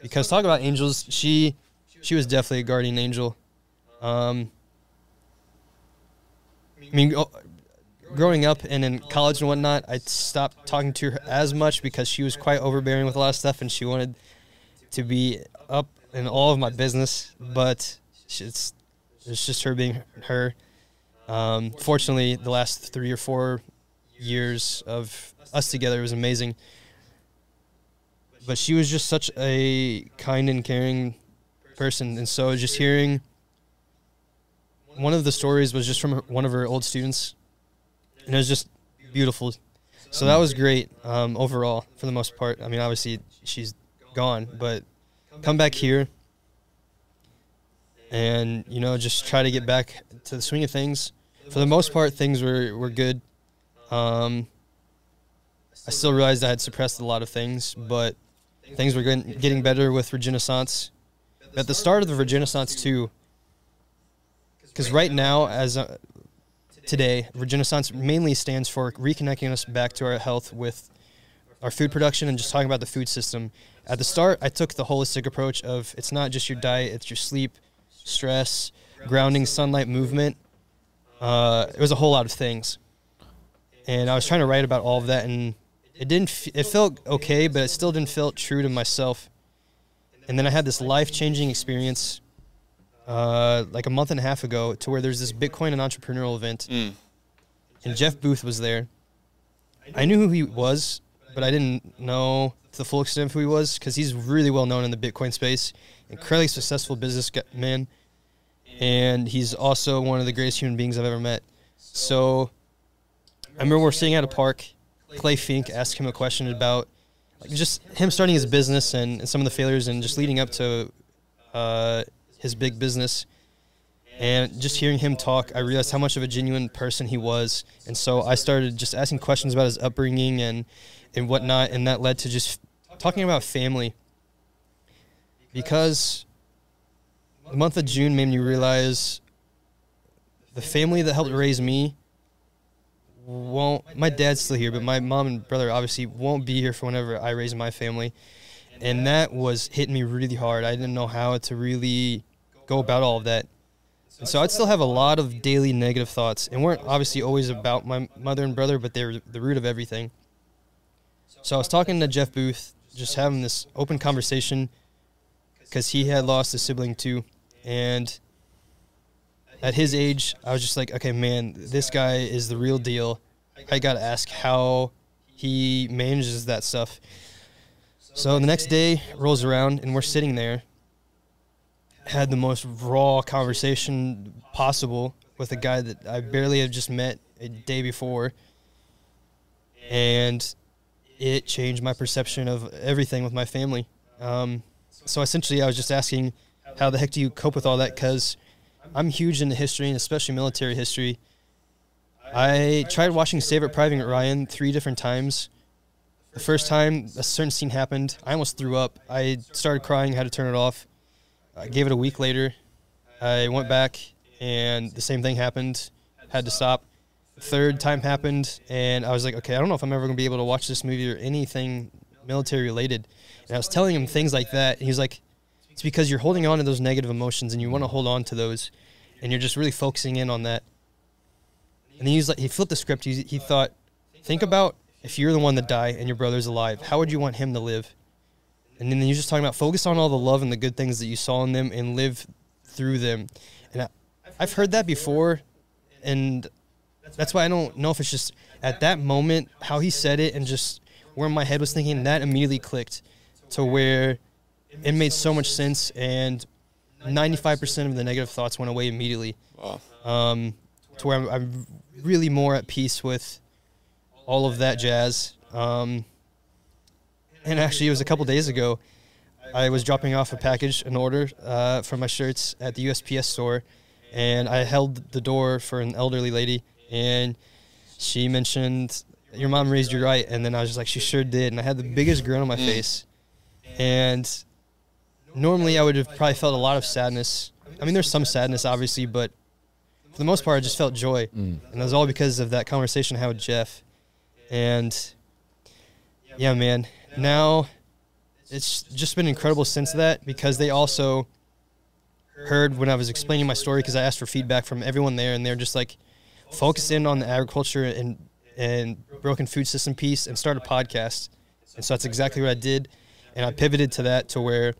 Speaker 2: Because talk about angels, she she was definitely a guardian angel. Um, I mean, oh, growing up and in college and whatnot, I stopped talking to her as much because she was quite overbearing with a lot of stuff, and she wanted to be up in all of my business. But it's it's just her being her. Um, fortunately, the last three or four years of us together was amazing. But she was just such a kind and caring person, and so just hearing one of the stories was just from one of her old students, and it was just beautiful. So that was great um, overall for the most part. I mean, obviously she's gone, but come back here and you know just try to get back to the swing of things. For the most part, things were were good. Um, I still realized I had suppressed a lot of things, but things were getting, better with Regenaissance. At the start of the Regenaissance too, because right now, as uh, today, Regenaissance mainly stands for reconnecting us back to our health with our food production and just talking about the food system. At the start, I took the holistic approach of it's not just your diet, it's your sleep, stress, grounding, sunlight, movement. Uh, it was a whole lot of things, and I was trying to write about all of that, and it didn't. F- it felt okay, but it still didn't feel true to myself. And then I had this life changing experience uh, like a month and a half ago to where there's this Bitcoin and entrepreneurial event,
Speaker 1: Mm.
Speaker 2: and Jeff Booth was there. I knew who he was, but I didn't know to the full extent of who he was because he's really well known in the Bitcoin space, incredibly successful businessman, and he's also one of the greatest human beings I've ever met. So I remember we're sitting at a park. Clay Fink asked him a question about like just him starting his business and, and some of the failures and just leading up to uh, his big business. And just hearing him talk, I realized how much of a genuine person he was. And so I started just asking questions about his upbringing and, and whatnot. And that led to just talking about family. Because the month of June made me realize the family that helped raise me won't. My dad's still here, but my mom and brother obviously won't be here for whenever I raise my family. And that was hitting me really hard. I didn't know how to really go about all of that. And so I'd still have a lot of daily negative thoughts, and weren't obviously always about my mother and brother, but they were the root of everything. So I was talking to Jeff Booth, just having this open conversation, because he had lost a sibling too, and at his age, I was just like, okay, man, this guy is the real deal. I gotta ask how he manages that stuff. So the next day rolls around, and we're sitting there had the most raw conversation possible with a guy that I barely had just met a day before. And it changed my perception of everything with my family. Um, so essentially, I was just asking, how the heck do you cope with all that? Because I'm huge into history and especially military history. I tried watching Saving Private Ryan three different times. The first time a certain scene happened, I almost threw up. I started crying, had to turn it off. I gave it a week later. I went back, and the same thing happened. Had to stop. Third time happened, and I was like, okay, I don't know if I'm ever going to be able to watch this movie or anything military related. And I was telling him things like that, and he was like, it's because you're holding on to those negative emotions, and you want to hold on to those, and you're just really focusing in on that. And he was like, he flipped the script. He, he thought, think about if you're the one that die and your brother's alive, how would you want him to live? And then you're just talking about focus on all the love and the good things that you saw in them and live through them. And I, I've heard that before, and that's why I don't know if it's just at that moment how he said it and just where my head was thinking that immediately clicked to where it made so much sense and 95% of the negative thoughts went away immediately.
Speaker 1: Wow.
Speaker 2: Um, to where I'm, I'm really more at peace with all of that jazz. Um, and actually, it was a couple days ago. I was dropping off a package, an order uh, for my shirts at the USPS store, and I held the door for an elderly lady, and she mentioned, "Your mom raised you right," and then I was just like, "She sure did," and I had the biggest grin on my face. And normally, I would have probably felt a lot of sadness. I mean, there's some sadness, obviously, but for the most part, I just felt joy, and that was all because of that conversation I had with Jeff. And yeah, man, now it's just been incredible since that because they also heard when I was explaining my story because I asked for feedback from everyone there and they're just like focus in on the agriculture and and broken food system piece and start a podcast. And so that's exactly what I did and I pivoted to that to where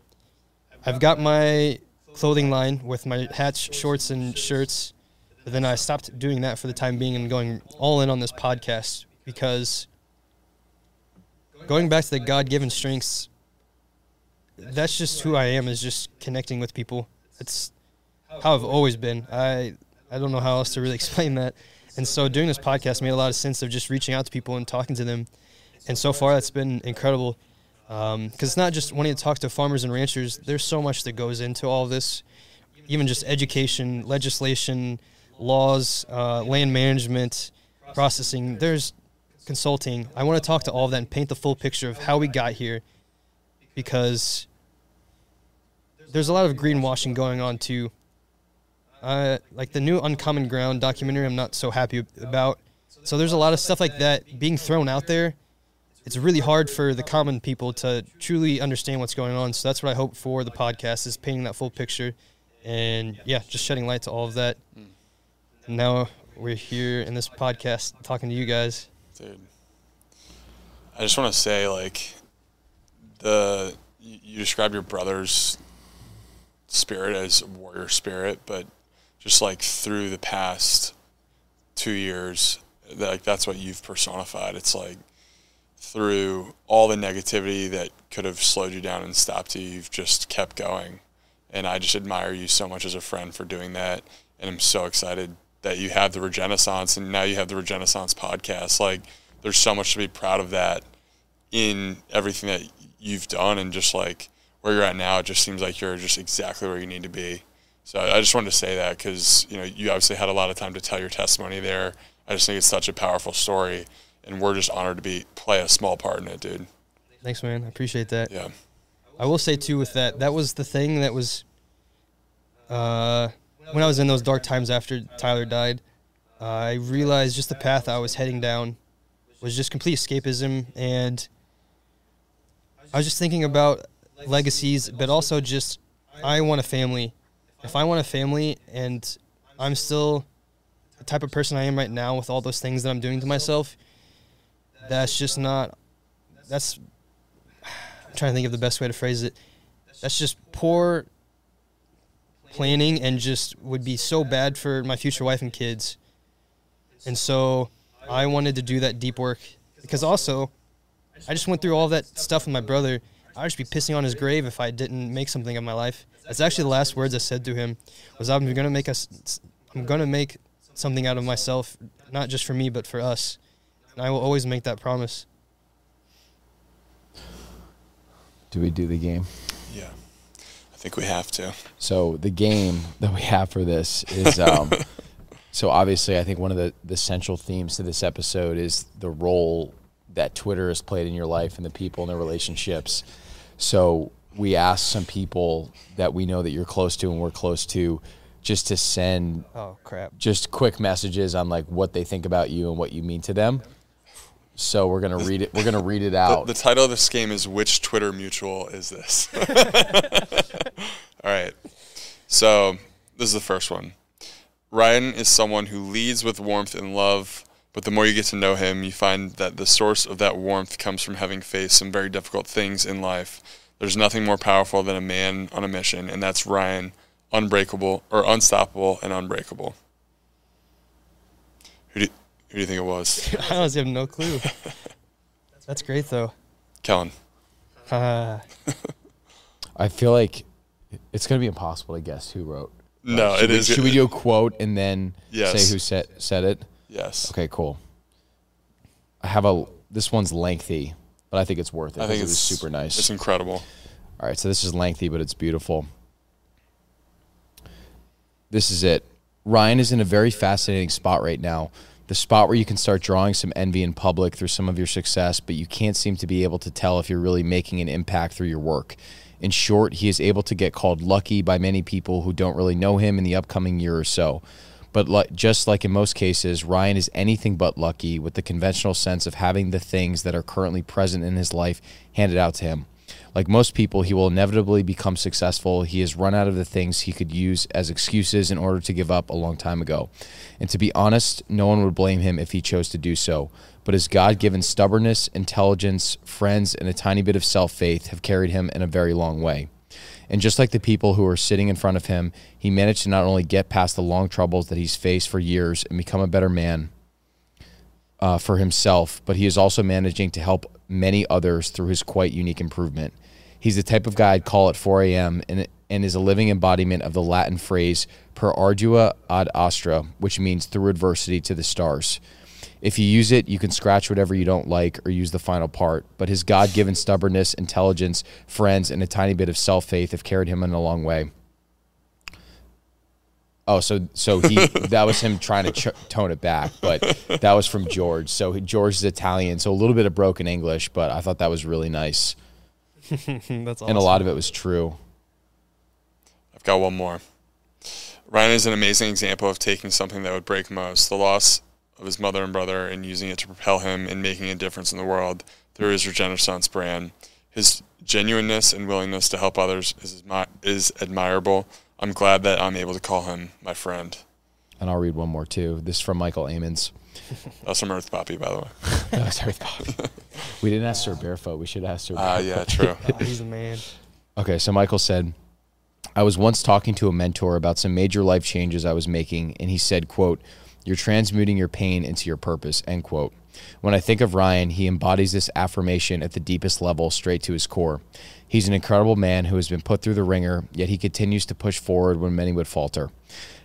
Speaker 2: I've got my clothing line with my hats, shorts and shirts. But then I stopped doing that for the time being and going all in on this podcast because going back to the God-given strengths, that's just who I am. Is just connecting with people. It's how I've always been. I I don't know how else to really (laughs) explain that. And so doing this podcast made a lot of sense of just reaching out to people and talking to them. And so far, that's been incredible. Because um, it's not just wanting to talk to farmers and ranchers. There's so much that goes into all this, even just education, legislation, laws, uh, land management, processing. There's consulting. I want to talk to all of that and paint the full picture of how we got here because there's a lot of greenwashing going on too. Uh, like the new Uncommon Ground documentary, I'm not so happy about. So there's a lot of stuff like that being thrown out there. It's really hard for the common people to truly understand what's going on. So that's what I hope for the podcast is painting that full picture, and yeah, just shedding light to all of that. Now we're here in this podcast talking to you guys.
Speaker 1: Dude, I just want to say, like, the you describe your brother's spirit as a warrior spirit, but just like through the past two years, like that's what you've personified. It's like through all the negativity that could have slowed you down and stopped you, you've just kept going. And I just admire you so much as a friend for doing that. And I'm so excited that you have the Regenaissance and now you have the Regenaissance podcast. Like, there's so much to be proud of that in everything that you've done and just like where you're at now. It just seems like you're just exactly where you need to be. So I just wanted to say that because you know you obviously had a lot of time to tell your testimony there. I just think it's such a powerful story, and we're just honored to be play a small part in it, dude.
Speaker 2: Thanks, man. I appreciate that.
Speaker 1: Yeah.
Speaker 2: I will say too with that, that was the thing that was uh, when I was in those dark times after Tyler died. Uh, I realized just the path I was heading down was just complete escapism, and I was just thinking about legacies, but also just I want a family. If I want a family and I'm still the type of person I am right now with all those things that I'm doing to myself. That's just not. That's. I'm trying to think of the best way to phrase it. That's just poor planning and just would be so bad for my future wife and kids. And so I wanted to do that deep work because also I just went through all that stuff with my brother. I'd just be pissing on his grave if I didn't make something of my life. That's actually the last words I said to him was I'm gonna make us I'm gonna make something out of myself, not just for me but for us. And I will always make that promise.
Speaker 3: Do we do the game?
Speaker 1: Yeah, I think we have to.
Speaker 3: So the game (laughs) that we have for this is um, (laughs) so obviously I think one of the, the central themes to this episode is the role that Twitter has played in your life and the people and their relationships. So we asked some people that we know that you're close to and we're close to just to send
Speaker 2: Oh crap.
Speaker 3: just quick messages on like what they think about you and what you mean to them. So we're gonna read it. We're gonna read it
Speaker 1: The,
Speaker 3: out.
Speaker 1: the title of this game is Which Twitter Mutual is this? (laughs) All right. So, this is the first one. Ryan is someone who leads with warmth and love, but the more you get to know him, you find that the source of that warmth comes from having faced some very difficult things in life. There's nothing more powerful than a man on a mission, and that's Ryan, unbreakable or unstoppable and unbreakable. Who do, who do you think it was? (laughs)
Speaker 2: I honestly have no clue. (laughs) That's great though.
Speaker 1: Kellen.
Speaker 2: Uh,
Speaker 3: I feel like it's gonna be impossible to guess who wrote.
Speaker 1: Uh, no,
Speaker 3: should
Speaker 1: it
Speaker 3: we,
Speaker 1: is.
Speaker 3: Should we do a quote and then
Speaker 1: Yes.
Speaker 3: say who said said it?
Speaker 1: Yes.
Speaker 3: Okay, cool. I have a. This one's lengthy, but I think it's worth it.
Speaker 1: I think it's
Speaker 3: it super nice.
Speaker 1: It's incredible.
Speaker 3: All right, so this is lengthy, but it's beautiful. This is it. Ryan is in a very fascinating spot right now. The spot where you can start drawing some envy in public through some of your success, but you can't seem to be able to tell if you're really making an impact through your work. In short, he is able to get called lucky by many people who don't really know him in the upcoming year or so. But like, just like in most cases, Ryan is anything but lucky with the conventional sense of having the things that are currently present in his life handed out to him. Like most people, he will inevitably become successful. He has run out of the things he could use as excuses in order to give up a long time ago. And to be honest, no one would blame him if he chose to do so. But his God given stubbornness, intelligence, friends, and a tiny bit of self faith have carried him in a very long way. And just like the people who are sitting in front of him, he managed to not only get past the long troubles that he's faced for years and become a better man uh, for himself, but he is also managing to help many others through his quite unique improvement. He's the type of guy I'd call at 4 a.m. and, and is a living embodiment of the Latin phrase per ardua ad astra, which means through adversity to the stars. If you use it, you can scratch whatever you don't like or use the final part. But his God given stubbornness, intelligence, friends, and a tiny bit of self faith have carried him in a long way. Oh, so so he (laughs) that was him trying to ch- tone it back, but that was from George. So George is Italian, so a little bit of broken English, but I thought that was really nice, (laughs)
Speaker 2: that's awesome.
Speaker 3: and a lot of it was true.
Speaker 1: I've got one more. Ryan is an amazing example of taking something that would break most, the loss of his mother and brother, and using it to propel him and making a difference in the world through his Regenaissance brand. His genuineness and willingness to help others is, is admirable. I'm glad that I'm able to call him my friend.
Speaker 3: And I'll read one more too. This is from Michael Amons. (laughs)
Speaker 1: That's from Earth Poppy, by the way. (laughs)
Speaker 3: That was Earth Pop. (laughs) we didn't ask Sir Barefoot. We should ask Sir.
Speaker 1: Ah,
Speaker 3: Barefoot.
Speaker 1: yeah, true.
Speaker 2: Oh, he's a man.
Speaker 3: Okay, so Michael said, I was once talking to a mentor about some major life changes I was making, and he said, quote, You're transmuting your pain into your purpose, end quote. When I think of Ryan, he embodies this affirmation at the deepest level, straight to his core. He's an incredible man who has been put through the ringer, yet he continues to push forward when many would falter.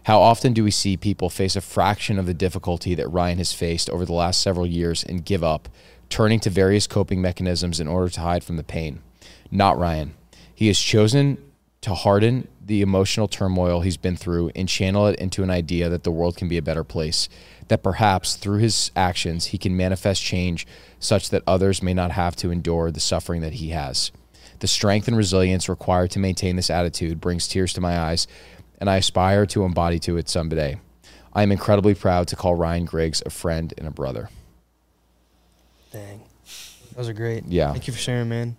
Speaker 3: How often do we see people face a fraction of the difficulty that Ryan has faced over the last several years and give up, turning to various coping mechanisms in order to hide from the pain? Not Ryan. He has chosen to harden the emotional turmoil he's been through and channel it into an idea that the world can be a better place. That perhaps through his actions he can manifest change such that others may not have to endure the suffering that he has. The strength and resilience required to maintain this attitude brings tears to my eyes, and I aspire to embody to it someday. I am incredibly proud to call Ryan Griggs a friend and a brother.
Speaker 2: Dang. Those are great.
Speaker 3: Yeah.
Speaker 2: Thank you for sharing, man.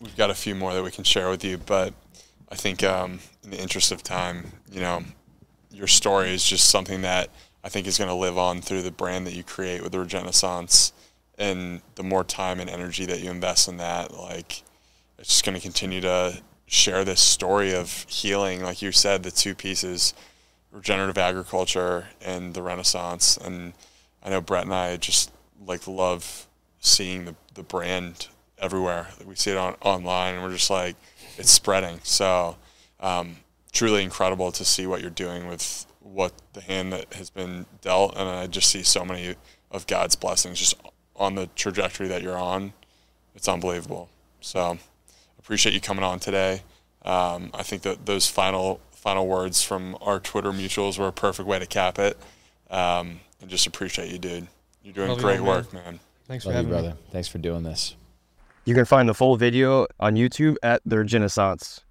Speaker 1: We've got a few more that we can share with you, but I think um, in the interest of time, you know, your story is just something that I think is going to live on through the brand that you create with the Regenaissance, and the more time and energy that you invest in that, like it's just going to continue to share this story of healing, like you said, the two pieces, regenerative agriculture and the Renaissance, and I know Brett and I just like love seeing the the brand everywhere. We see it on online, and we're just like it's spreading. So. Um, truly incredible to see what you're doing with what the hand that has been dealt, and I just see so many of God's blessings just on the trajectory that you're on. It's unbelievable. So appreciate you coming on today. Um, I think that those final final words from our Twitter mutuals were a perfect way to cap it. Um, and just appreciate you, dude. You're doing
Speaker 2: Love you
Speaker 1: great work, man.
Speaker 2: Thanks for
Speaker 3: Love you,
Speaker 2: having me.
Speaker 3: brother. Thanks for doing this.
Speaker 4: You can find the full video on YouTube at the Regenaissance.